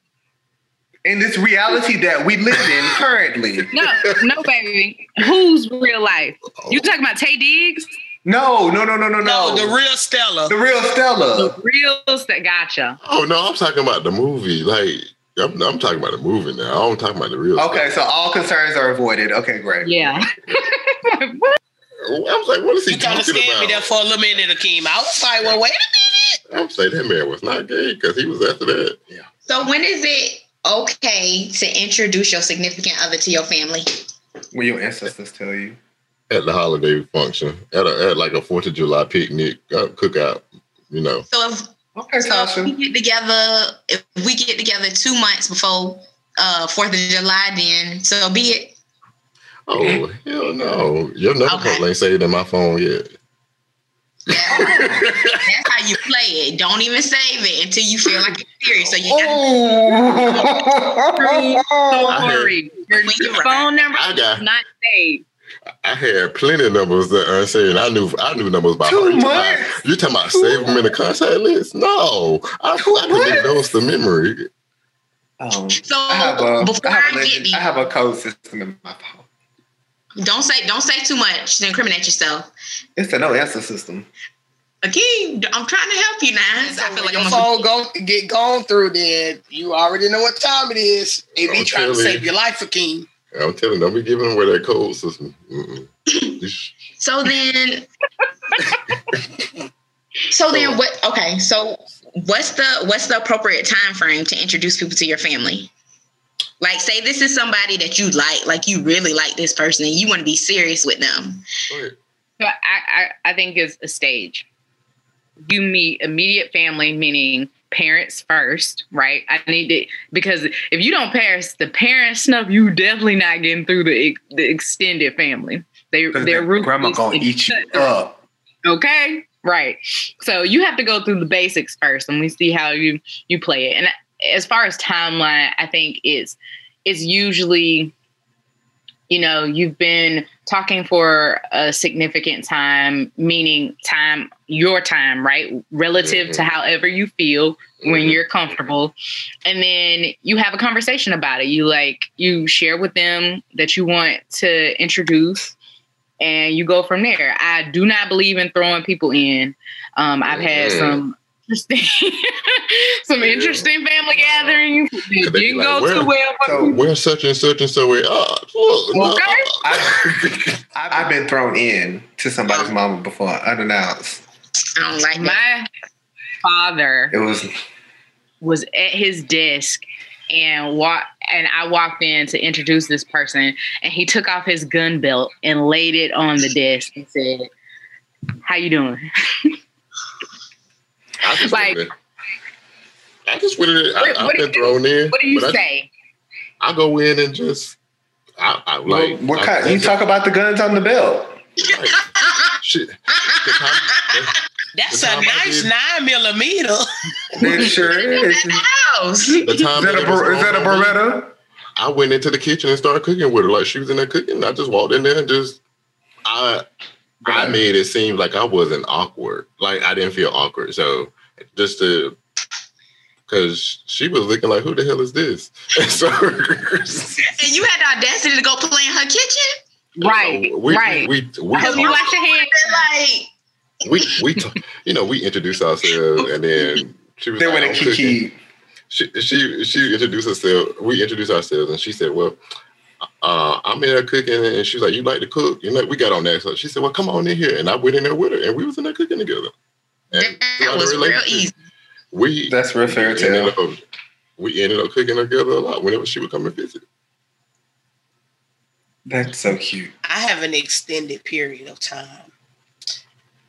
In this reality that we live in currently. No, no, baby. Who's real life? You talking about Taye Diggs? No, no, no, no, no, No, no. the real Stella. The real Stella. The real st- gotcha. oh no, I'm talking about the movie. Like, I'm, I'm talking about the movie now. I don't talking about the real. Okay, stuff. so all concerns are avoided. Okay, great. Yeah. I was like, what is he You kind of talking scared me there for a little minute, Akeem. I was like, well, wait a minute. I'm saying that man was not gay because he was after that. Yeah. So when is it okay to introduce your significant other to your family? When your ancestors tell you. At the holiday function, at a at like a Fourth of July picnic, uh, cookout, you know. So if Okay, so if we get together, if we get together two months before uh Fourth of July, then so be it. Oh hell no! Your number Okay. call ain't saved in my phone yet. That's how you play it. Don't even save it until you feel like it's serious. So you gotta Oh. Sorry, your, When your you're phone number I got- is not saved. I had plenty of numbers that are saying I knew I knew numbers by Two heart. You talking about- months? You talking about save them in the contact list? No, I, Two I commit months? those to memory. Um, so I have a, before I have a I, get legend, these, I have a code system in my phone. Don't say don't say too much to incriminate yourself. It's a no answer system. Again, I'm trying to help you now. So I feel like your I'm phone go get gone through, then you already know what time it is. They be trying to save your life, Akeem. I'm telling don't be giving away that code system. So then, so then, what? Okay, so what's the what's the appropriate time frame to introduce people to your family? Like, say this is somebody that you like, like you really like this person, and you want to be serious with them. Go. So I, I, I think it's a stage. You meet immediate family, meaning parents first, right? I need to because if you don't pass the parent stuff, you definitely not getting through the the extended family. They Because their grandma gonna eat you up. Okay, right. So you have to go through the basics first, and we see how you you play it. And as far as timeline, I think it's it's usually, you know, you've been talking for a significant time, meaning time your time, right, relative to however you feel when Mhm. you're comfortable, and then you have a conversation about it. You like you share with them that you want to introduce and you go from there. I do not believe in throwing people in. Um, I've had some interesting, some Yeah. interesting family gatherings. It they be didn't like, go "Where?" too well. For So- me. Where's such and such and so? Wait, oh, look, no, Okay. I, I've been thrown in to somebody's oh. mama before unannounced. I don't like. My father It was was at his desk and walk and I walked in to introduce this person and he took off his gun belt and laid it on the desk and said, How you doing? I just Like- would've- I just would have. What- I've what do been you- thrown in. What do you but I- say? I go in and just, I, I like. what I- kind? You talk about the guns on the belt. like, shit. That's a nice did- nine millimeter. It sure is. Is House. The time that a, it was Ber- is that a wrong me, Beretta? I went into the kitchen and started cooking with her. Like she was in there cooking. I just walked in there and just, I, I made it seem like I wasn't awkward. Like I didn't feel awkward. So just to, because she was looking like, who the hell is this? And so, And you had the audacity to go play in her kitchen? Right, we, right. We, we, we, I you wash your hands. Like, we, we, t- you know, we introduced ourselves and then she was They like, went "I'm to she she she introduced herself. We introduced ourselves, and she said, "Well, uh, I'm in there cooking," and she's like, "You like to cook?" You know, we got on that. So she said, "Well, come on in here," and I went in there with her, and we was in there cooking together. And that was real easy. We That's real fairy ended tale. up, we ended up cooking together a lot whenever she would come and visit. That's so cute. I have an extended period of time.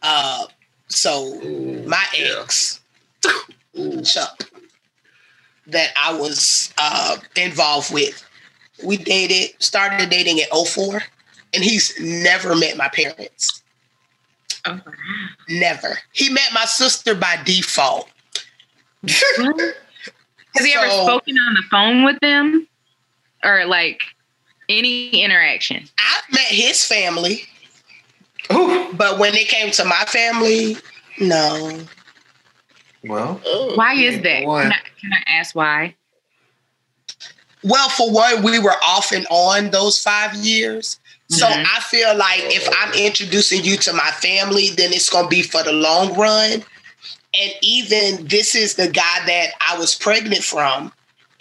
Uh, so Ooh, my ex Ooh. Chuck that I was uh, involved with, we dated, started dating at 04, and he's never met my parents. Oh, wow. Never. He met my sister by default. Has he ever spoken on the phone with them? Or like any interaction? I met his family, Ooh. but when it came to my family, no. Well, Why is that? Can I, can I ask why? Well, for one, we were off and on those five years. So Mhm. I feel like if I'm introducing you to my family, then it's going to be for the long run. And even this is the guy that I was pregnant from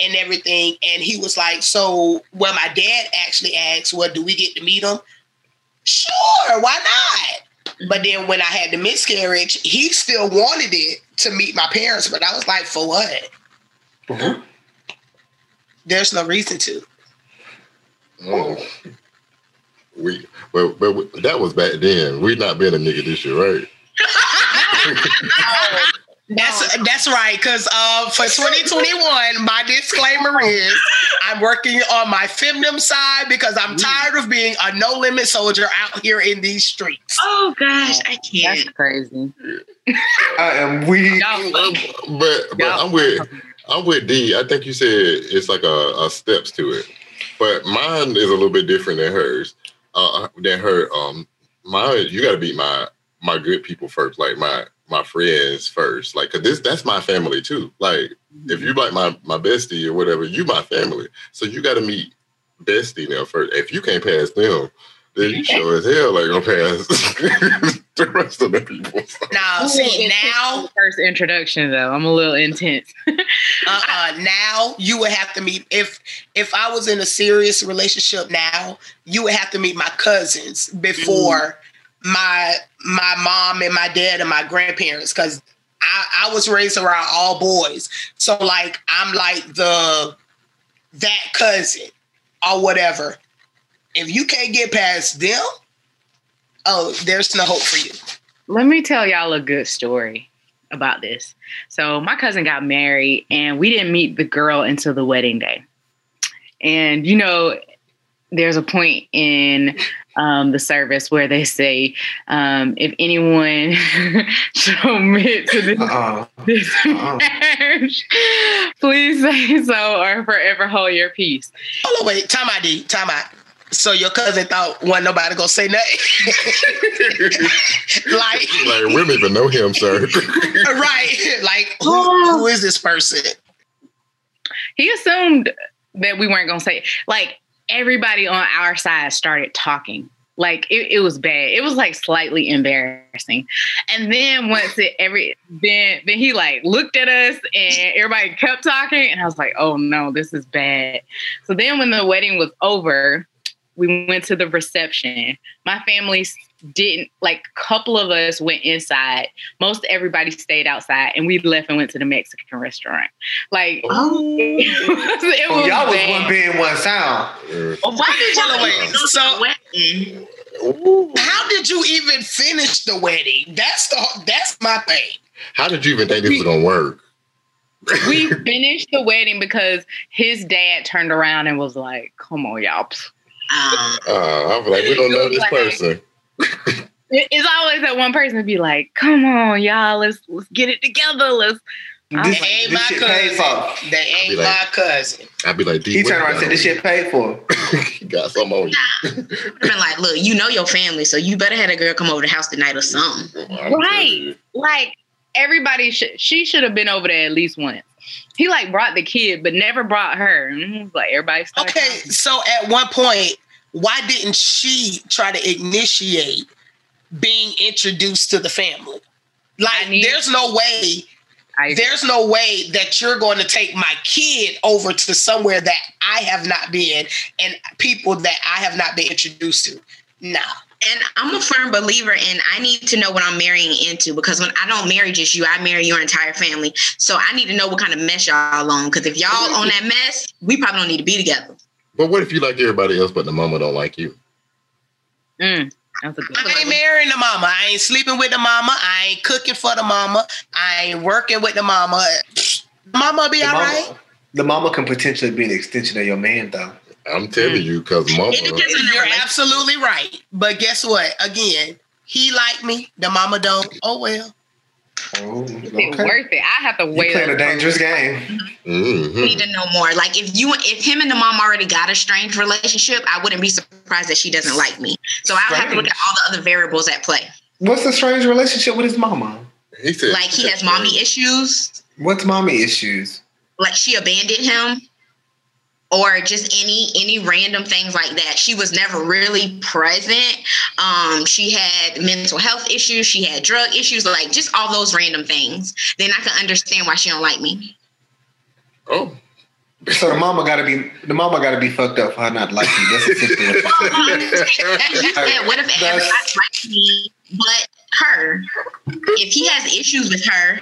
and everything. And he was like, So, well, my dad actually asked, Well, do we get to meet him? Sure, why not? But then when I had the miscarriage, he still wanted it to meet my parents. But I was like, For what? Mhm. There's no reason to. Oh. We, but, but we- that was back then. We not being a nigga this year, right? That's that's right. Cause uh, for 2021, my disclaimer is I'm working on my femdom side because I'm tired of being a no limit soldier out here in these streets. Oh gosh, I can't. That's crazy. I am weak. Y'all- But but Yeah. I'm with I'm with D. I think you said it's like a, a steps to it, but mine is a little bit different than hers. Uh, than her. Um, mine you got to beat my my good people first, like my my friends first, like 'cause this that's my family too. Like if you like my my bestie or whatever, you my family. So you got to meet bestie now first. If you can't pass them, then you sure as hell ain't gonna pass the rest of the people. No, see now, first introduction though. I'm a little intense. uh-uh, now you would have to meet if if I was in a serious relationship now, you would have to meet my cousins before my my mom and my dad and my grandparents because I, I was raised around all boys. So like I'm like the that cousin or whatever. If you can't get past them, oh, there's no hope for you. Let me tell y'all a good story about this. So my cousin got married and we didn't meet the girl until the wedding day. And you know, there's a point in um, the service where they say, um, if anyone shall admit to this, Uh-uh. this Uh-uh. marriage, please say so or forever hold your peace. Hold on, wait, time out, D, time out. So your cousin thought wasn't nobody gonna say nothing. like, like we don't even know him, sir. right? Like, who, oh. who is this person? he assumed that we weren't gonna say like everybody on our side started talking like it, it was bad it was like slightly embarrassing and then once it every then then he like looked at us and everybody kept talking and i was like oh no this is bad so then when the wedding was over we went to the reception my family didn't like a couple of us went inside most everybody stayed outside and we left and went to the mexican restaurant like Oh, it was, it Oh, was y'all was bad. one band, one sound. well, why did y'all even go to So- the wedding? How did you even finish the wedding? That's the that's my thing. How did you even think this was gonna work? we finished the wedding because his dad turned around and was like, "Come on, y'all." Um, Uh, I was like, we don't know this Like- person. It's always that one person to be like, "Come on, y'all, let's let's get it together. Let's." This, They ain't this my shit paid for. cousin. They ain't like- my cousin. I'd be like, D, He turned around and said, this shit paid for. you? You got something on you. I'd have been like, look, you know your family, so you better have a girl come over the house tonight or something. I'm Right. like everybody should. She should have been over there at least once. He like brought the kid, but never brought her. And he was like everybody. Okay, talking. so at one point, why didn't she try to initiate being introduced to the family? Like, need- there's no way I there's no way that you're going to take my kid over to somewhere that I have not been and people that I have not been introduced to. Nah. And I'm a firm believer in I need to know what I'm marrying into because when I don't marry just you, I marry your entire family. So I need to know what kind of mess y'all on. Because if y'all on that mess, we probably don't need to be together. But what if you like everybody else, but the mama don't like you? Mm, that's a good. I ain't marrying the mama. I ain't sleeping with the mama. I ain't cooking for the mama. I ain't working with the mama. Mama be The all mama, right. the mama can potentially be an extension of your man, though. I'm telling you, because mama. It depends on the You're absolutely right. But guess what? Again, he like me. The mama don't. Oh well. Oh, It's worth it. I have to You wait. playing a dangerous game. Mhm. We need to know more. Like if you, if him and the mom already got a strange relationship, I wouldn't be surprised that she doesn't like me. So I'll have to look at all the other variables at play. What's the strange relationship with his mama? He said, Like he has mommy issues. What's mommy issues? like she abandoned him or just any any random things like that. She was never really present. Um she had mental health issues. She had drug issues like just all those random things. Then i can understand why she don't like me. Oh, So the mama gotta be the mama gotta be fucked up for her not to like you. That's essentially what you're saying. You said, what if That's- everybody likes me but her? If he has issues with her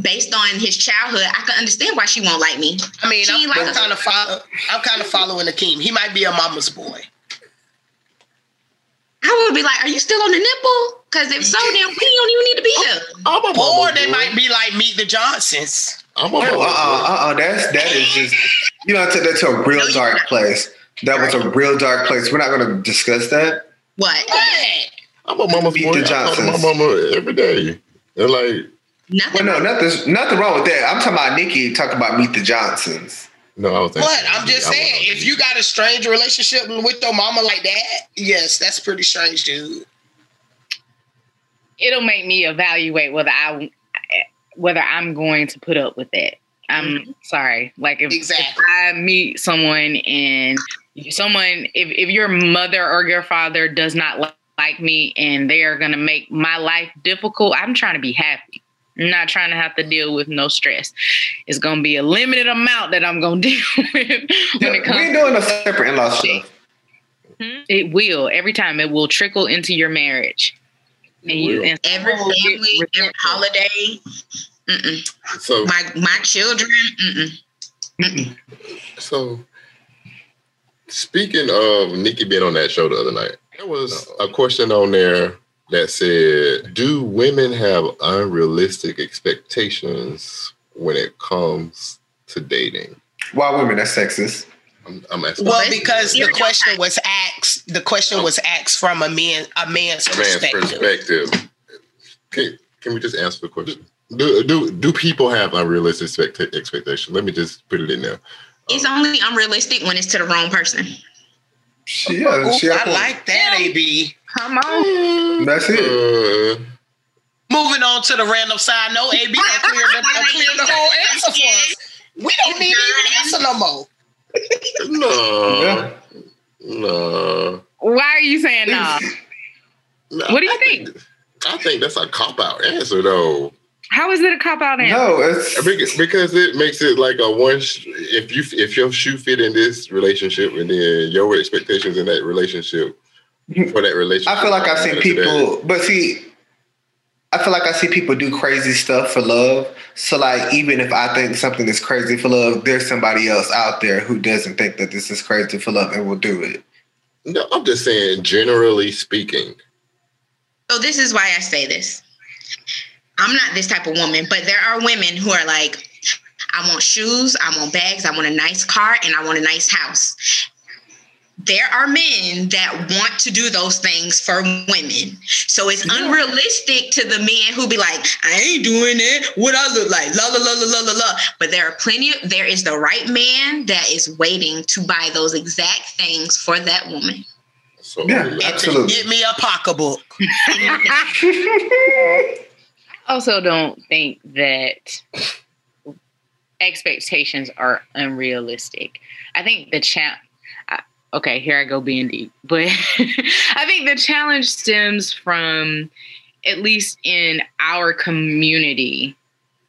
based on his childhood i can understand why she won't like me I mean, She I'm, like I'm us. kind of follow. I'm kind of following Akeem. He might be a mama's boy. i would be like, "Are you still on the nipple? Because if so, then we don't even need to be here." I'm a Or mama's they boy. might be like Meet the Johnsons. I'm a Uh uh boy. uh uh. That's that is just you know took that to a real No, dark place. That was a real dark place. We're not going to discuss that. What? Hey, I'm a mama's Meet boy. the I talk to my mama every day. And like, Nothing. Well, no, nothing, nothing wrong with that. I'm talking about Nikki talking about Meet the Johnsons. no, I was. But I'm just I saying, if you got a strange relationship with your mama like that, yes, that's pretty strange, dude. It'll make me evaluate whether I whether I'm going to put up with that. I'm mm-hmm. sorry. Like if, if I meet someone and someone if, if your mother or your father does not li- like me and they are gonna make my life difficult, I'm trying to be happy. I'm not trying to have to deal with no stress. It's gonna be a limited amount that I'm gonna deal with when it comes. we ain't comes. doing a separate in-law show. Hmm? It will every time. It will trickle into your marriage. And you and Every someone will get family, every resentful. holiday. Mm-mm. So, My my children. Mm-mm. so speaking of Nikki being on that show the other night, there was a question on there that said, "Do women have unrealistic expectations when it comes to dating?" Why women? That's sexist. I'm, I'm asking. Well, Well, because the question was asked, the question was asked from a man, a man's a man's perspective. perspective. Can, can we just answer the question? Do do do people have unrealistic expect- expectations? Let me just put it in there. It's um, only unrealistic when it's to the wrong person. She, yeah, Ooh, she had a I like that, AB. Come on. That's it. Uh, Moving on to the random side No, AB done cleared the, done cleared the whole answer for us. We don't need to even answer no more. no, Yeah. no, Why are you saying no? no. What do you I think? I think that's a cop out answer, though, How is it a cop out answer? No, it's because, because it makes it like a one. sh- If you if your shoe fit in this relationship, and then your expectations in that relationship for that relationship, I feel like I've seen matter to that. people, but see, I feel like I see people do crazy stuff for love. So, like, even if I think something is crazy for love, there's somebody else out there who doesn't think that this is crazy for love and will do it. No, I'm just saying, generally speaking. So this is why I say this. I'm not this type of woman, but there are women who are like, I want shoes, I want bags, I want a nice car, and I want a nice house. There are men that want to do those things for women. So it's unrealistic to the men who be like, I ain't doing it. What I look like? La la la la la la la. But there are plenty of there is the right man that is waiting to buy those exact things for that woman. So Yeah. Absolutely. Get me a pocketbook. I also don't think that expectations are unrealistic. I think the cha- I- okay, here I go being deep, but I think the challenge stems from at least in our community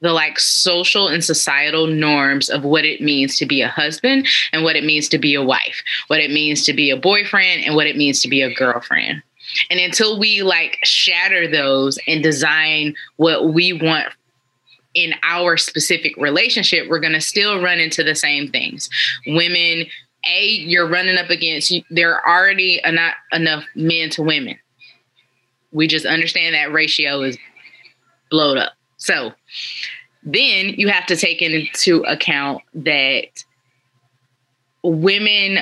the like social and societal norms of what it means to be a husband and what it means to be a wife, what it means to be a boyfriend and what it means to be a girlfriend. And until we like shatter those and design what we want in our specific relationship, we're going to still run into the same things. Women, A, you're running up against, you- there are already not enough men to women. We just understand that ratio is blowed up. So then you have to take into account that women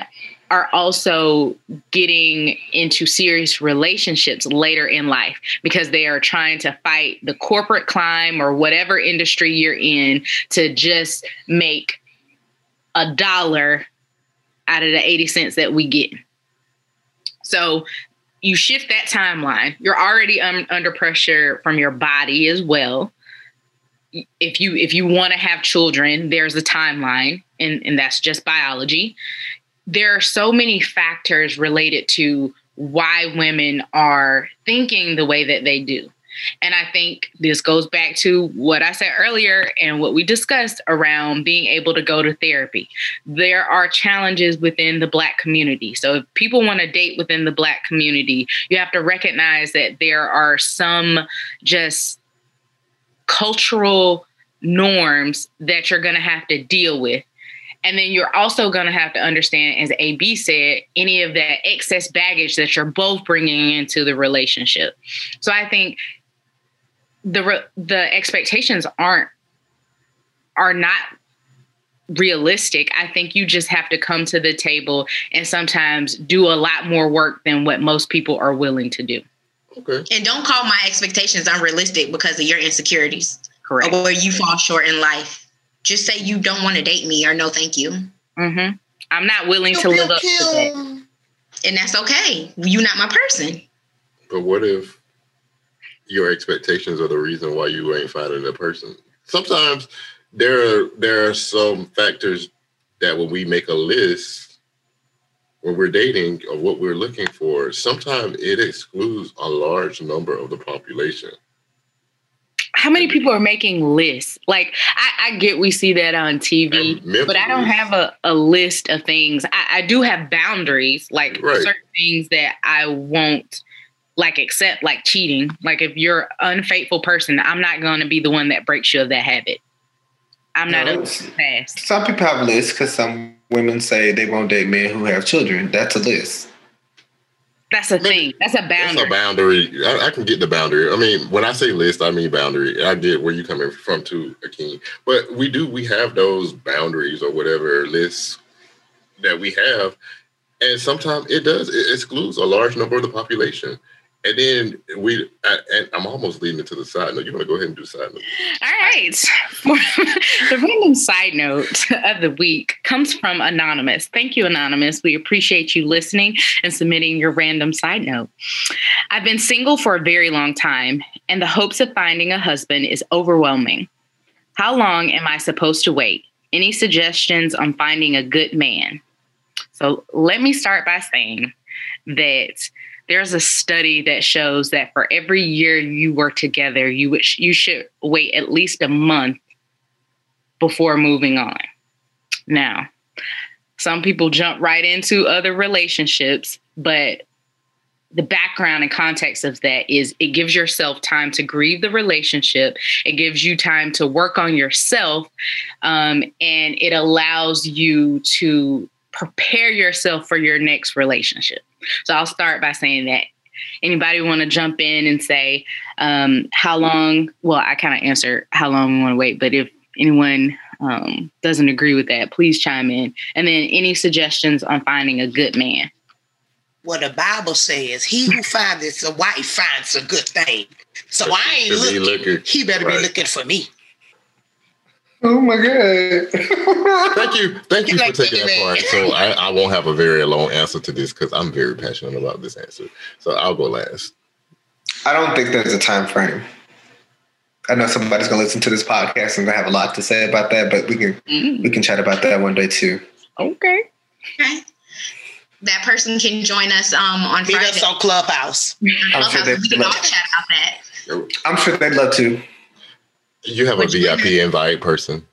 are also getting into serious relationships later in life because they are trying to fight the corporate climb or whatever industry you're in to just make a dollar out of the 80 cents that we get. So you shift that timeline. You're already under pressure from your body as well. If you if you want to have children, there's a timeline, and, and that's just biology there are so many factors related to why women are thinking the way that they do. And I think this goes back to what I said earlier and what we discussed around being able to go to therapy. There are challenges within the Black community. So, if people want to date within the Black community, you have to recognize that there are some just cultural norms that you're going to have to deal with And then you're also going to have to understand, as AB said, any of that excess baggage that you're both bringing into the relationship. So I think the re- the expectations aren't are not realistic. I think you just have to come to the table and sometimes do a lot more work than what most people are willing to do. Okay. And don't call my expectations unrealistic because of your insecurities Correct. or where you fall short in life. Just say you don't want to date me or no, thank you. Mm-hmm. I'm not willing to live up to that. And that's okay. You're not my person. But what if your expectations are the reason why you ain't finding a person? Sometimes there are there are some factors that when we make a list when we're dating of what we're looking for, sometimes it excludes a large number of the population. How many people are making lists? Like, I, I get we see that on TV, but I don't have a, a list of things. I, I do have boundaries, like Right. certain things that I won't like accept, like cheating. Like, if you're an unfaithful person, I'm not going to be the one that breaks you of that habit. I'm not No, a it's- fast. Some people have lists because some women say they won't date men who have children. That's a list. That's a thing. That's a That's boundary. a boundary. I, I can get the boundary. I mean, when I say list, I mean boundary. I get where you coming from too, Akeem. But we do, we have those boundaries or whatever lists that we have. And sometimes it does, it excludes a large number of the population. And then we, I, and I'm almost leading it to the side note. You want to go ahead and do side note? All right. the random side note of the week comes from Anonymous. Thank you, Anonymous. We appreciate you listening and submitting your random side note. I've been single for a very long time, and the hopes of finding a husband is overwhelming. How long am I supposed to wait? Any suggestions on finding a good man? So let me start by saying that there's a study that shows that for every year you work together, you you should wait at least a month before moving on. Now, some people jump right into other relationships, but the background and context of that is it gives yourself time to grieve the relationship. It gives you time to work on yourself, um, and it allows you to prepare yourself for your next relationship. So I'll start by saying that. Anybody want to jump in and say um, how long? Well, I kind of answer how long we want to wait, but if anyone um, doesn't agree with that, please chime in. And then any suggestions on finding a good man. What the Bible says, he who finds a wife finds a good thing. So I he ain't looking. looking- He better right. be looking for me. Oh my god! Thank you. Thank you You for taking that part. So I, I won't have a very long answer to this because I'm very passionate about this answer. So I'll go last. I don't think there's a time frame. I know somebody's gonna listen to this podcast and they have a lot to say about that, but we can Mm, we can chat about that one day too. okay. Okay. That person can join us um, on Meet Friday. us on Clubhouse. I'm sure they we can all chat about that. I'm sure they'd love to. You have a Would you VIP invite person.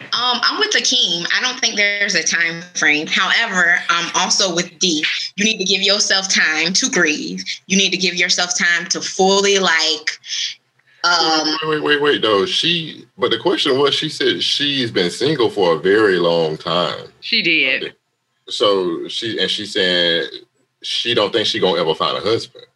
Um, I'm with Akeem. I don't think there's a time frame. However, I'm also with D. You need to give yourself time to grieve. You need to give yourself time to fully like um wait, wait, wait, wait. No, she. But the question was, she said she's been single for a very long time. She did. So she and she said she don't think she gonna ever find a husband.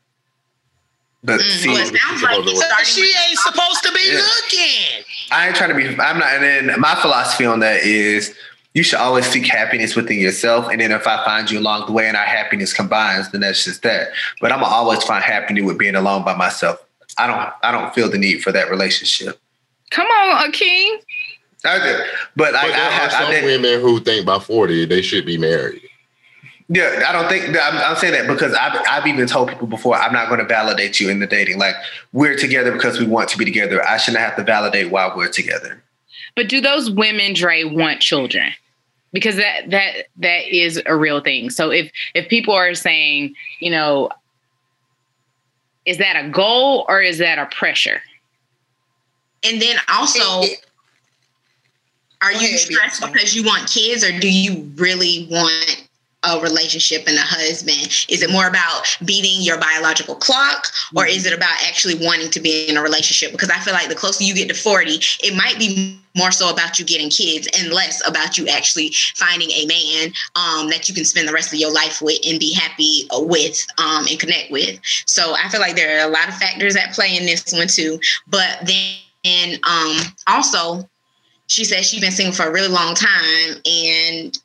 But mm, see, well, it sounds like She with- ain't supposed to be Yeah. looking. I ain't trying to be. I'm not. And then my philosophy on that is you should always seek happiness within yourself. And then if I find you along the way and our happiness combines, then that's just that. But I'm gonna always find happiness with being alone by myself. I don't. I don't feel the need for that relationship. Come on, Akeem. I did. But, I, there I, are have, some I women who think by forty they should be married. Yeah, I don't think I'm, I'm saying that because I've I've even told people before I'm not going to validate you in the dating. Like we're together because we want to be together. I shouldn't have to validate why we're together. But do those women, Dre, want children? Because that that that is a real thing. So if if people are saying, you know, is that a goal or is that a pressure? and then also are you ahead, stressed because you want kids or do you really want a relationship and a husband? Is it more about beating your biological clock or Mm-hmm. is it about actually wanting to be in a relationship? Because I feel like the closer you get to 40, it might be more so about you getting kids and less about you actually finding a man um, that you can spend the rest of your life with and be happy with um, and connect with. So I feel like there are a lot of factors at play in this one too. But then um, also, she said she's been single for a really long time and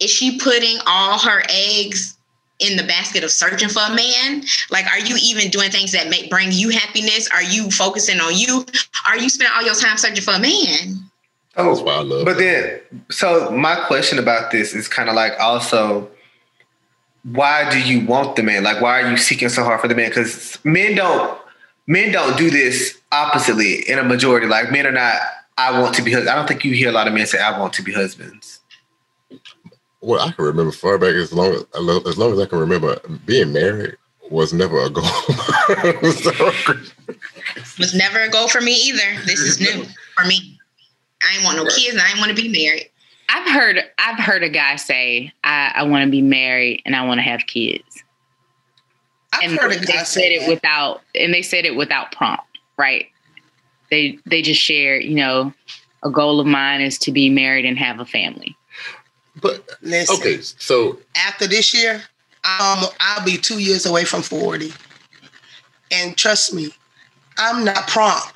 is she putting all her eggs in the basket of searching for a man like are you even doing things that make bring you happiness are you focusing on you are you spending all your time searching for a man That's Oh, why I love. but her. then, so my question about this is kind of like also, why do you want the man? Like, why are you seeking so hard for the man? Because men don't, men don't do this oppositely in a majority. Like, men are not. I want to be. hus- I don't think you hear a lot of men say, "I want to be husbands." Well, I can remember far back as long as as long as I can remember, being married was never a goal. So- was never a goal for me either this is new for me i ain't want no kids and i ain't want to be married I've heard I've heard a guy say, I, I want to be married and I want to have kids. I've and heard a they guy said say it that. without and they said it without prompt, right? They they just shared, you know, a goal of mine is to be married and have a family. But Listen, okay, so after this year, um, I'll be two years away from 40. And trust me, I'm not prompt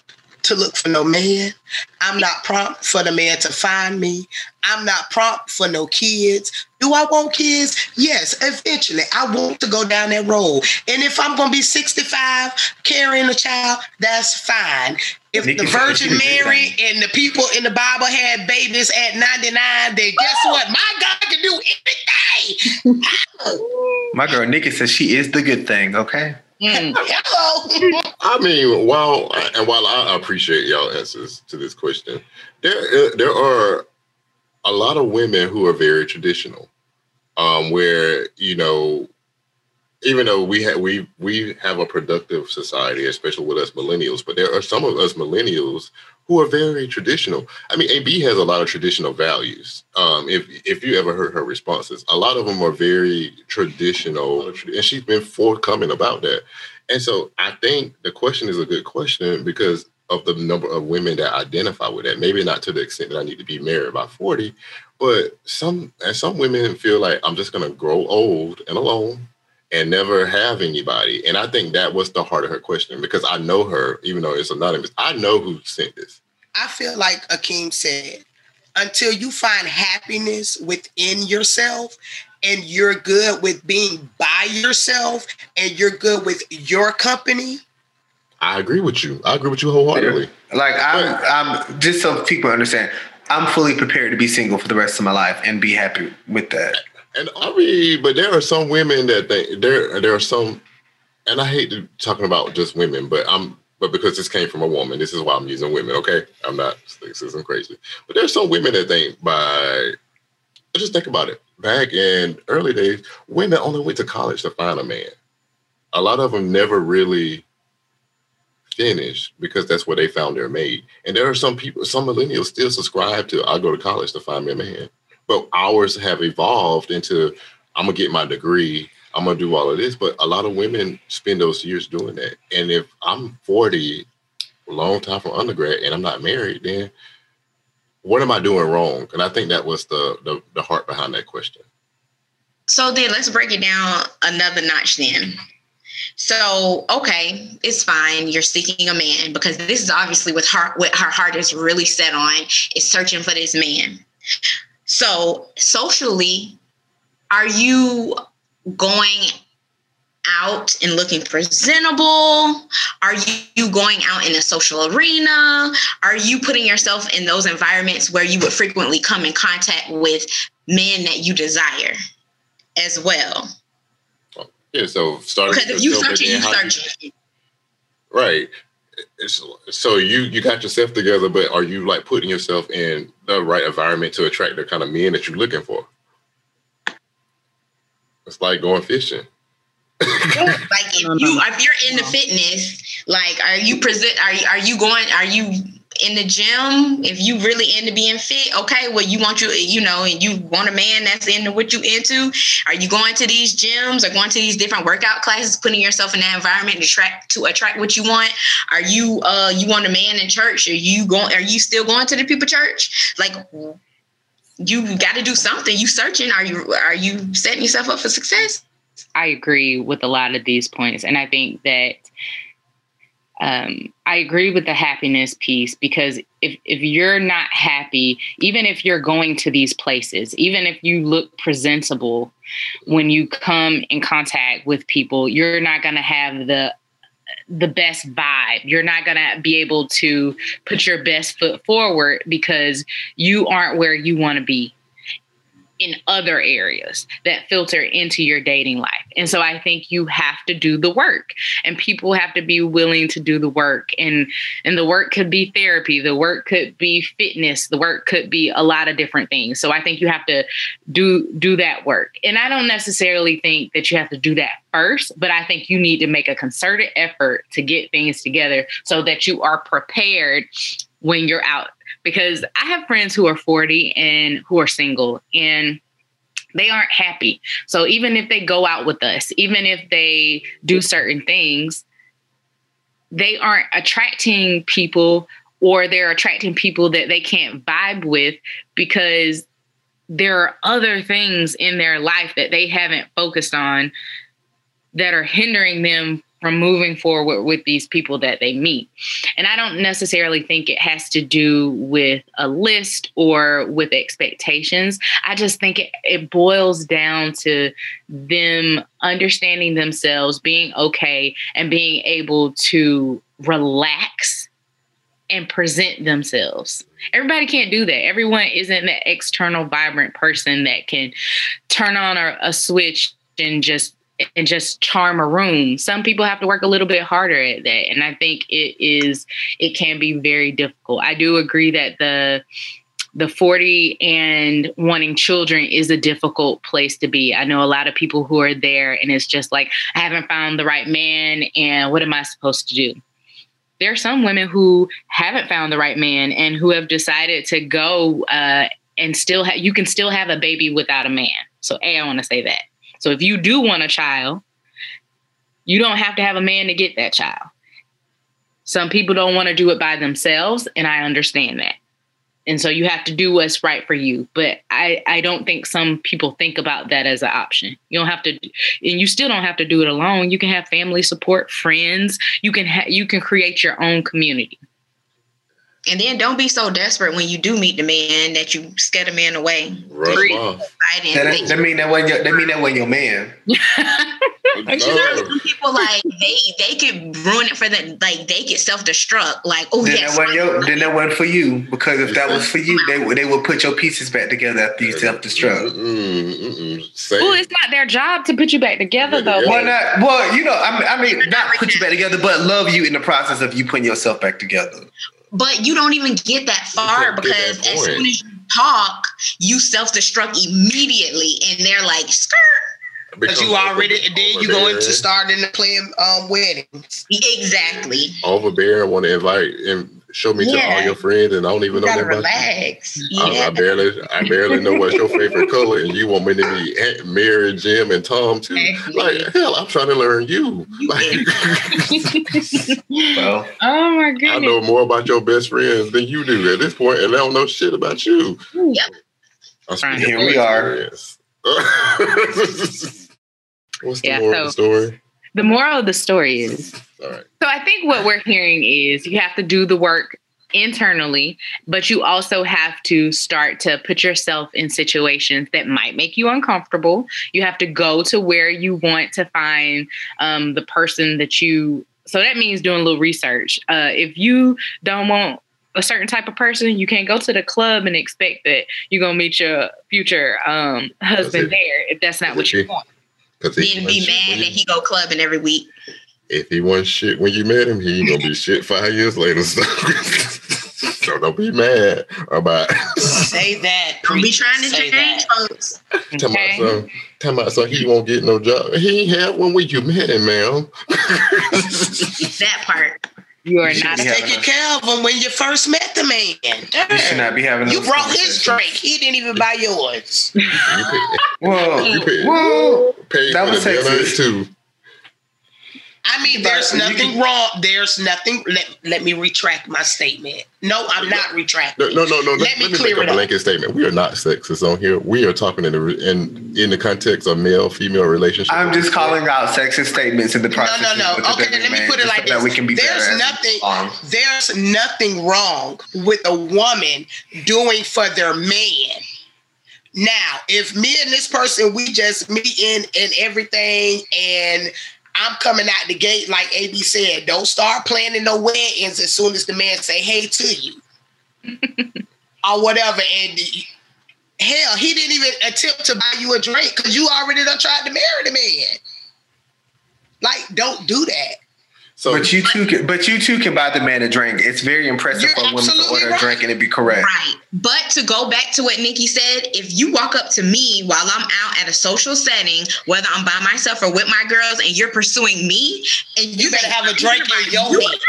to look for no man. I'm not prompt for the man to find me. I'm not prompt for no kids. Do I want kids? Yes, eventually. I want to go down that road. And if I'm going to be 65 carrying a child, that's fine. If the Virgin Mary and the people in the Bible had babies at 99, then guess what? My God can do anything. My girl Nikki says she is the good thing. Okay. Mm. Hello. I mean, while and while I appreciate y'all answers to this question, there there are a lot of women who are very traditional, um, where you know, even though we have we we have a productive society, especially with us millennials, but there are some of us millennials who are very traditional. I mean, AB has a lot of traditional values. Um, if if you ever heard her responses, a lot of them are very traditional, and she's been forthcoming about that. And so I think the question is a good question because of the number of women that identify with that. Maybe not to the extent that I need to be married by 40, but some and some women feel like I'm just gonna grow old and alone and never have anybody. And I think that was the heart of her question because I know her, even though it's anonymous. I know who sent this. I feel like Akeem said, until you find happiness within yourself and you're good with being by yourself and you're good with your company, I agree with you. I agree with you wholeheartedly. Like I'm, I'm just so people understand. I'm fully prepared to be single for the rest of my life and be happy with that. And I mean, but there are some women that they, there there are some, and I hate to talking about just women, but I'm but because this came from a woman, this is why I'm using women. Okay, I'm not this isn't crazy, but there's some women that think by just think about it. Back in early days, women only went to college to find a man. A lot of them never really finished because that's where they found their mate. And there are some people, some millennials still subscribe to I go to college to find me a man but ours have evolved into I'm gonna get my degree, I'm gonna do all of this. But a lot of women spend those years doing that. And if I'm 40, a long time from undergrad, and I'm not married, then what am I doing wrong? And I think that was the the, the heart behind that question. So then let's break it down another notch then. So, okay, it's fine. You're seeking a man because this is obviously what her what her heart is really set on is searching for this man. So, socially, are you going out and looking presentable? Are you going out in a social arena? Are you putting yourself in those environments where you would frequently come in contact with men that you desire as well? Yeah, so starting Because if you searching, you. Right. It's, so you you got yourself together, but are you like putting yourself in the right environment to attract the kind of men that you're looking for? It's like going fishing. Like if you if you're into fitness, like are you present are you are you going are you in the gym, if you really into being fit, okay, well, you want you, you know, and you want a man that's into what you into. Are you going to these gyms or going to these different workout classes, putting yourself in that environment to attract to attract what you want? Are you uh you want a man in church? Are you going are you still going to the people church? Like you got to do something. You searching? Are you are you setting yourself up for success? I agree with a lot of these points, and I think that um, I agree with the happiness piece because if if you're not happy, even if you're going to these places, even if you look presentable when you come in contact with people, you're not going to have the the best vibe. You're not going to be able to put your best foot forward because you aren't where you want to be in other areas that filter into your dating life. And so I think you have to do the work and people have to be willing to do the work and and the work could be therapy, the work could be fitness, the work could be a lot of different things. So I think you have to do do that work. And I don't necessarily think that you have to do that first, but I think you need to make a concerted effort to get things together so that you are prepared when you're out because I have friends who are 40 and who are single and they aren't happy. So even if they go out with us, even if they do certain things, they aren't attracting people or they're attracting people that they can't vibe with because there are other things in their life that they haven't focused on that are hindering them from moving forward with these people that they meet. And I don't necessarily think it has to do with a list or with expectations. I just think it, it boils down to them understanding themselves, being okay, and being able to relax and present themselves. Everybody can't do that. Everyone isn't that external, vibrant person that can turn on a, a switch and just and just charm a room. Some people have to work a little bit harder at that. And I think it is it can be very difficult. I do agree that the the 40 and wanting children is a difficult place to be. I know a lot of people who are there and it's just like I haven't found the right man and what am I supposed to do? There are some women who haven't found the right man and who have decided to go uh, and still ha- you can still have a baby without a man. So A, I want to say that. So if you do want a child, you don't have to have a man to get that child. Some people don't want to do it by themselves, and I understand that. And so you have to do what's right for you. But I, I don't think some people think about that as an option. You don't have to, and you still don't have to do it alone. You can have family support, friends. You can ha- you can create your own community. And then don't be so desperate when you do meet the man that you scare the man away. Right. Free. him off. Fighting. That, that mean that wasn't your, that mean that wasn't your man. But you know, some people like they they could ruin it for them. Like they get self destruct. Like oh Then yes, that wasn't your, then that wasn't for you because if that was for you, they would they would put your pieces back together after you self destruct. Well, it's not their job to put you back together, though. Yeah. Well, not well, you know, I mean, I mean, not put you back together, but love you in the process of you putting yourself back together. But you don't even get that far don't that because as soon as you talk, you self destruct immediately, and they're like skirt. Because you already, and then you go into starting to plan um, weddings. Exactly. overbearing, I want to invite and show me to all your friends, and I don't You even know gotta that about you. relax. I, Yeah. I barely, I barely know what's your favorite color, and you want me to be Aunt Mary, Jim, and Tom too. Exactly. Like hell, I'm trying to learn you. Like, Well, oh my goodness, I know more about your best friends than you do at this point, and I don't know shit about you. Yep. I'm Fine. speaking Here from we are. What's the Yeah, moral of the story? The moral of the story is All right. So I think what we're hearing is you have to do the work internally, but you also have to start to put yourself in situations that might make you uncomfortable. You have to go to where you want to find um, the person that you. So that means doing a little research. Uh, if you don't want a certain type of person, you can't go to the club and expect that you're gonna meet your future um, husband there if that's not what you Okay. want. Because Then be mad that he go clubbing every week. If he wasn't shit when you met him, he gonna be shit five years later. So, so don't be mad about. Say that. Don't be preacher, trying to say change that. folks. Tell my son, tell my son he won't get no job. He ain't had one when you met him, man. That part. You are You not be a having Taking care of him when you first met the man. You should not be having. You brought his drink. He didn't even buy yours. You pay, Whoa, you pay, whoa. pay That for was the dinner sexist. too. I mean, there's nothing can- wrong. There's nothing. Let, let me retract my statement. No, I'm not retracting. No, no, no, no. Let Let, me let me clear make it a up. blanket statement. We are not sexist on here. We are talking in the in in the context of male female relationship. I'm just calling out sexist statements in the process. no, no. no. Okay, different let me put it like so this. That we can be There's nothing. There's nothing wrong with a woman doing for their man. Now, if me and this person we just meeting and everything, and I'm coming out the gate like AB said, don't start planning no weddings as soon as the man say hey to you or whatever. And hell, he didn't even attempt to buy you a drink because you already done tried to marry the man. Like, don't do that. So, but you too, can, but you too can buy the man a drink. It's very impressive You're for women to order right. a drink and it be correct. Right. But to go back to what Nikki said, if you walk up to me while I'm out at a social setting, whether I'm by myself or with my girls, and you're pursuing me, and you, You better say, have a drink in your "You a hand."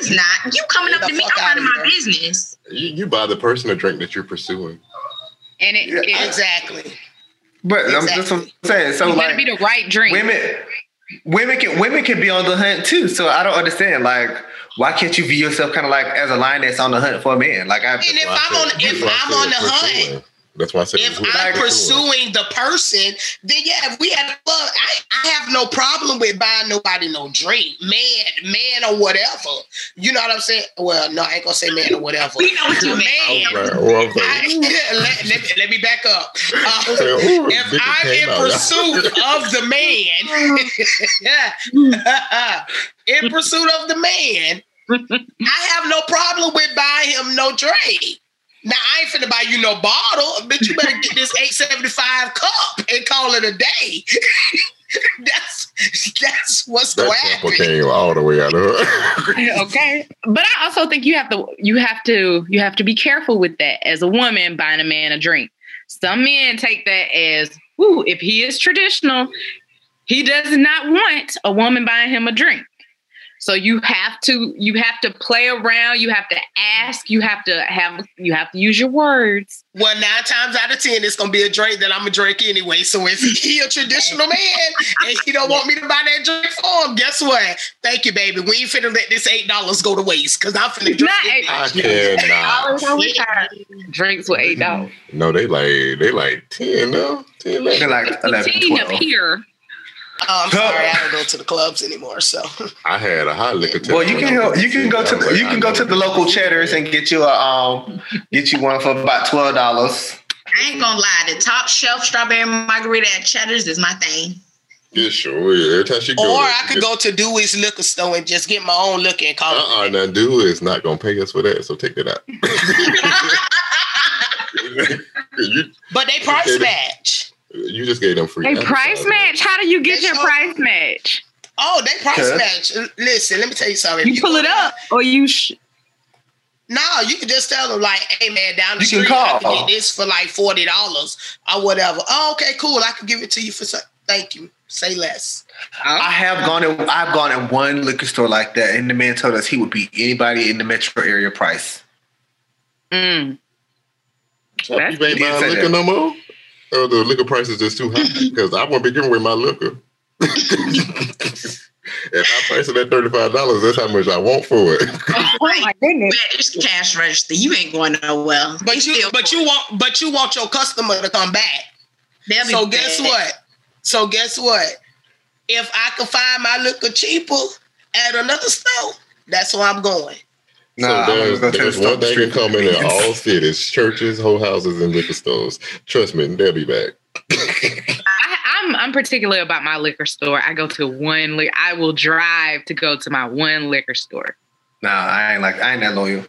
That's not you coming up to me. I'm outta minding my here. business. you, you buy the person a drink that you're pursuing. and it, it Exactly. But I'm just what I'm saying. So you like be the right drink. women, women can women can be on the hunt too. So I don't understand. Like, why can't you view yourself kind of like as a lion that's on the hunt for a man? Like I, And if That's why I I'm on, if I I'm on the pursuing. hunt, That's why I said if I'm pursuing the person, then yeah, if we had a club, I, I have no problem with buying nobody no drink, man, man or whatever. You know what I'm saying? Well, no, I ain't gonna say man or whatever. We know what you mean. I Man, was like, oh, I was like, I, let, let, me, let me back up. Uh, I said, ooh, if I'm in out. pursuit of the man, in pursuit of the man, I have no problem with buying him no drink. Now I ain't finna buy you no bottle, but you better get this 875 cup and call it a day. that's that's what's going that to sample came all the way out of her. okay but i also think you have to you have to you have to be careful with that as a woman buying a man a drink some men take that as ooh, if he is traditional he does not want a woman buying him a drink so you have to you have to play around you have to ask you have to have you have to use your words Well, nine times out of ten, it's gonna be a drink that I'm gonna drink anyway. So if he a traditional man and he don't want me to buy that drink for him, guess what? Thank you, baby. We ain't finna let this eight dollars go to waste because I'm finna drink Not it. I cannot. drinks with eight dollars No, they like they like ten no, ten. they're like 11, Fifteen up here Oh, I'm sorry, I don't go to the clubs anymore. So I had a hot liquor. Well, you can go, you can go to the, like, you can go to the local Cheddar's and get you a um get you one for about twelve dollars. I ain't gonna lie. The top shelf strawberry margarita at Cheddar's is my thing. Yeah, sure. Yeah. Every time she go, or I could get- go to Dewey's liquor store and just get my own liquor and call Uh-uh, it. now do is not gonna pay us for that, so take that out. you But they price Okay. match. You just gave them free. Hey, price match. How do you get They your show- price match? Oh, they price Okay. match. Listen, let me tell you something. If You pull it down- up, or you sh- No, you can just tell them like, "Hey man, down the You can street, I call. can get this for like forty dollars or whatever." Oh, okay, cool. I can give it to you for. So- Thank you. Say less. I have gone in I've gone in one liquor store like that, and the man told us he would beat anybody in the metro area price. Mm. So you ain't buying liquor that. no more? Or the liquor price is just too high? Because I won't be giving away my liquor. if I price it at thirty-five dollars, that's how much I want for it. Oh my goodness. It's cash register. You ain't going nowhere. But They you, but you want, but you want your customer to come back. They'll So guess mad. what? So guess what? If I can find my liquor cheaper at another store, that's where I'm going. Nah, so I'm gonna there's, go to the one thing street in in convenience. all cities: churches, whole houses, and liquor stores. Trust me, they'll be back. I, I'm I'm particular about my liquor store. I go to one. Li- I will drive to go to my one liquor store. Nah, I ain't like I ain't that loyal.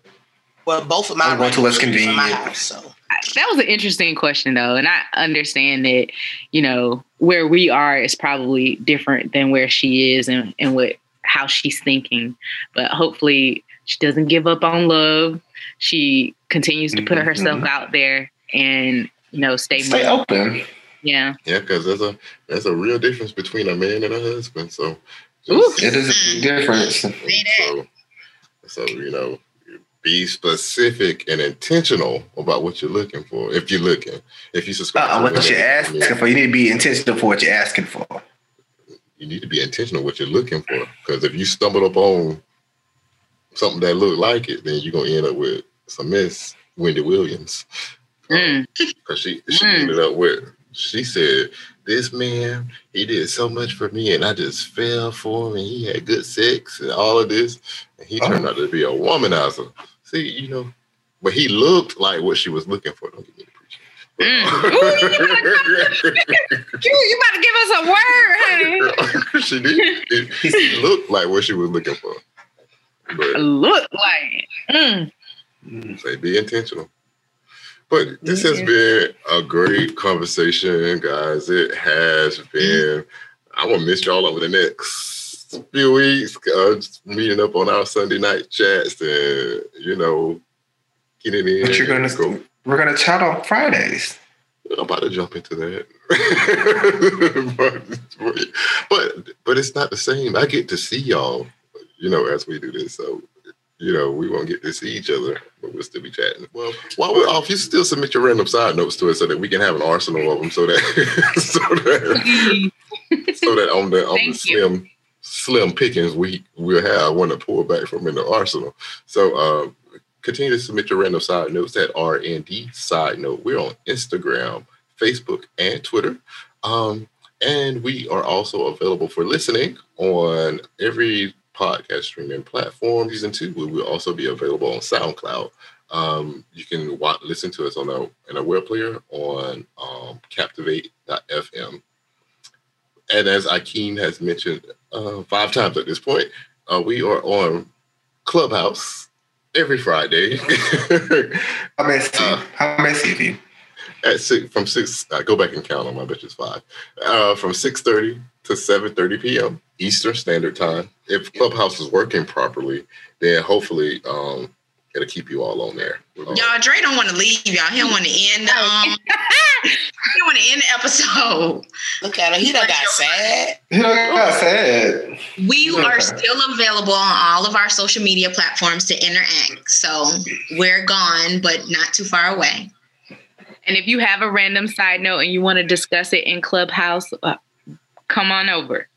Well, both of my I'm going to what's relatives from my convenient. house, so That was an interesting question, though, and I understand that you know where we are is probably different than where she is, and and what how she's thinking. But hopefully, she doesn't give up on love. She continues to put Mhm. herself out there, and you know, stay. Stay mo- open. Yeah. Yeah, because there's a there's a real difference between a man and a husband. So, Ooh. It is a big difference. So So you know, be specific and intentional about what you're looking for. If you're looking, if you subscribe, Uh, to what you're asking I for, you need to be intentional for what you're asking for. you need to be intentional what you're looking for. Because if you stumble upon something that looked like it, then you're gonna end up with some Miss Wendy Williams. Mm. Because she she Mm. ended up with she said, This man, he did so much for me, and I just fell for him, and he had good sex and all of this. And he turned Oh. out to be a womanizer. See, you know, but he looked like what she was looking for. Don't get me to preach. You, you about to give us a word, honey. she did. He looked like what she was looking for. But Look like. Mm. say be intentional. But this has been a great conversation, guys. It has been. I'm gonna miss y'all over the next few weeks. Uh, just meeting up on our Sunday night chats and you know getting in. But you're gonna Go- we're gonna chat on Fridays. I'm about to jump into that. but, but but it's not the same. I get to see y'all, you know, as we do this. So, you know, we won't get to see each other, but we'll still be chatting. Well, while we're off, you still submit your random side notes to us so that we can have an arsenal of them so that so that so that on the on the Thank you. slim slim pickings we will have one to pull back from in the arsenal. So uh, continue to submit your random side notes at RND side note. We're on Instagram, Facebook, and Twitter. Um, and we are also available for listening on every podcast streaming platform. Season two we will also be available on SoundCloud. Um, you can watch, listen to us on a, in a web player on um, Captivate.fm. And as Akeem has mentioned uh, five times at this point, uh, we are on Clubhouse every Friday How messy? Uh. How messy of you? at six from six. Uh, go back and count them. I bet it's five. Uh, from six thirty to seven thirty p.m. Eastern Standard Time. If Clubhouse is working properly, then hopefully um, it'll keep you all on there. Uh, Y'all, Dre don't want to leave y'all. He don't want to end. Um, he don't want to end the episode. Look at him. He done got sad. He know, like I said, We are still available on all of our social media platforms to interact. So we're gone, but not too far away. And if you have a random side note and you want to discuss it in Clubhouse, uh, come on over.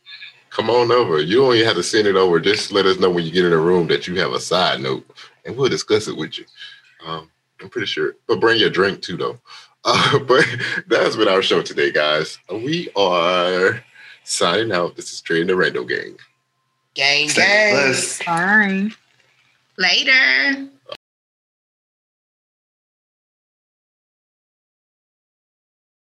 Come on over. You don't even have to send it over. Just let us know when you get in the room that you have a side note, and we'll discuss it with you. Um, I'm pretty sure. But bring your drink too, though. Uh, but that's been our show today, guys. We are signing out. This is Trey and the Rando Gang. Gang, say gang. less. Fine. Later.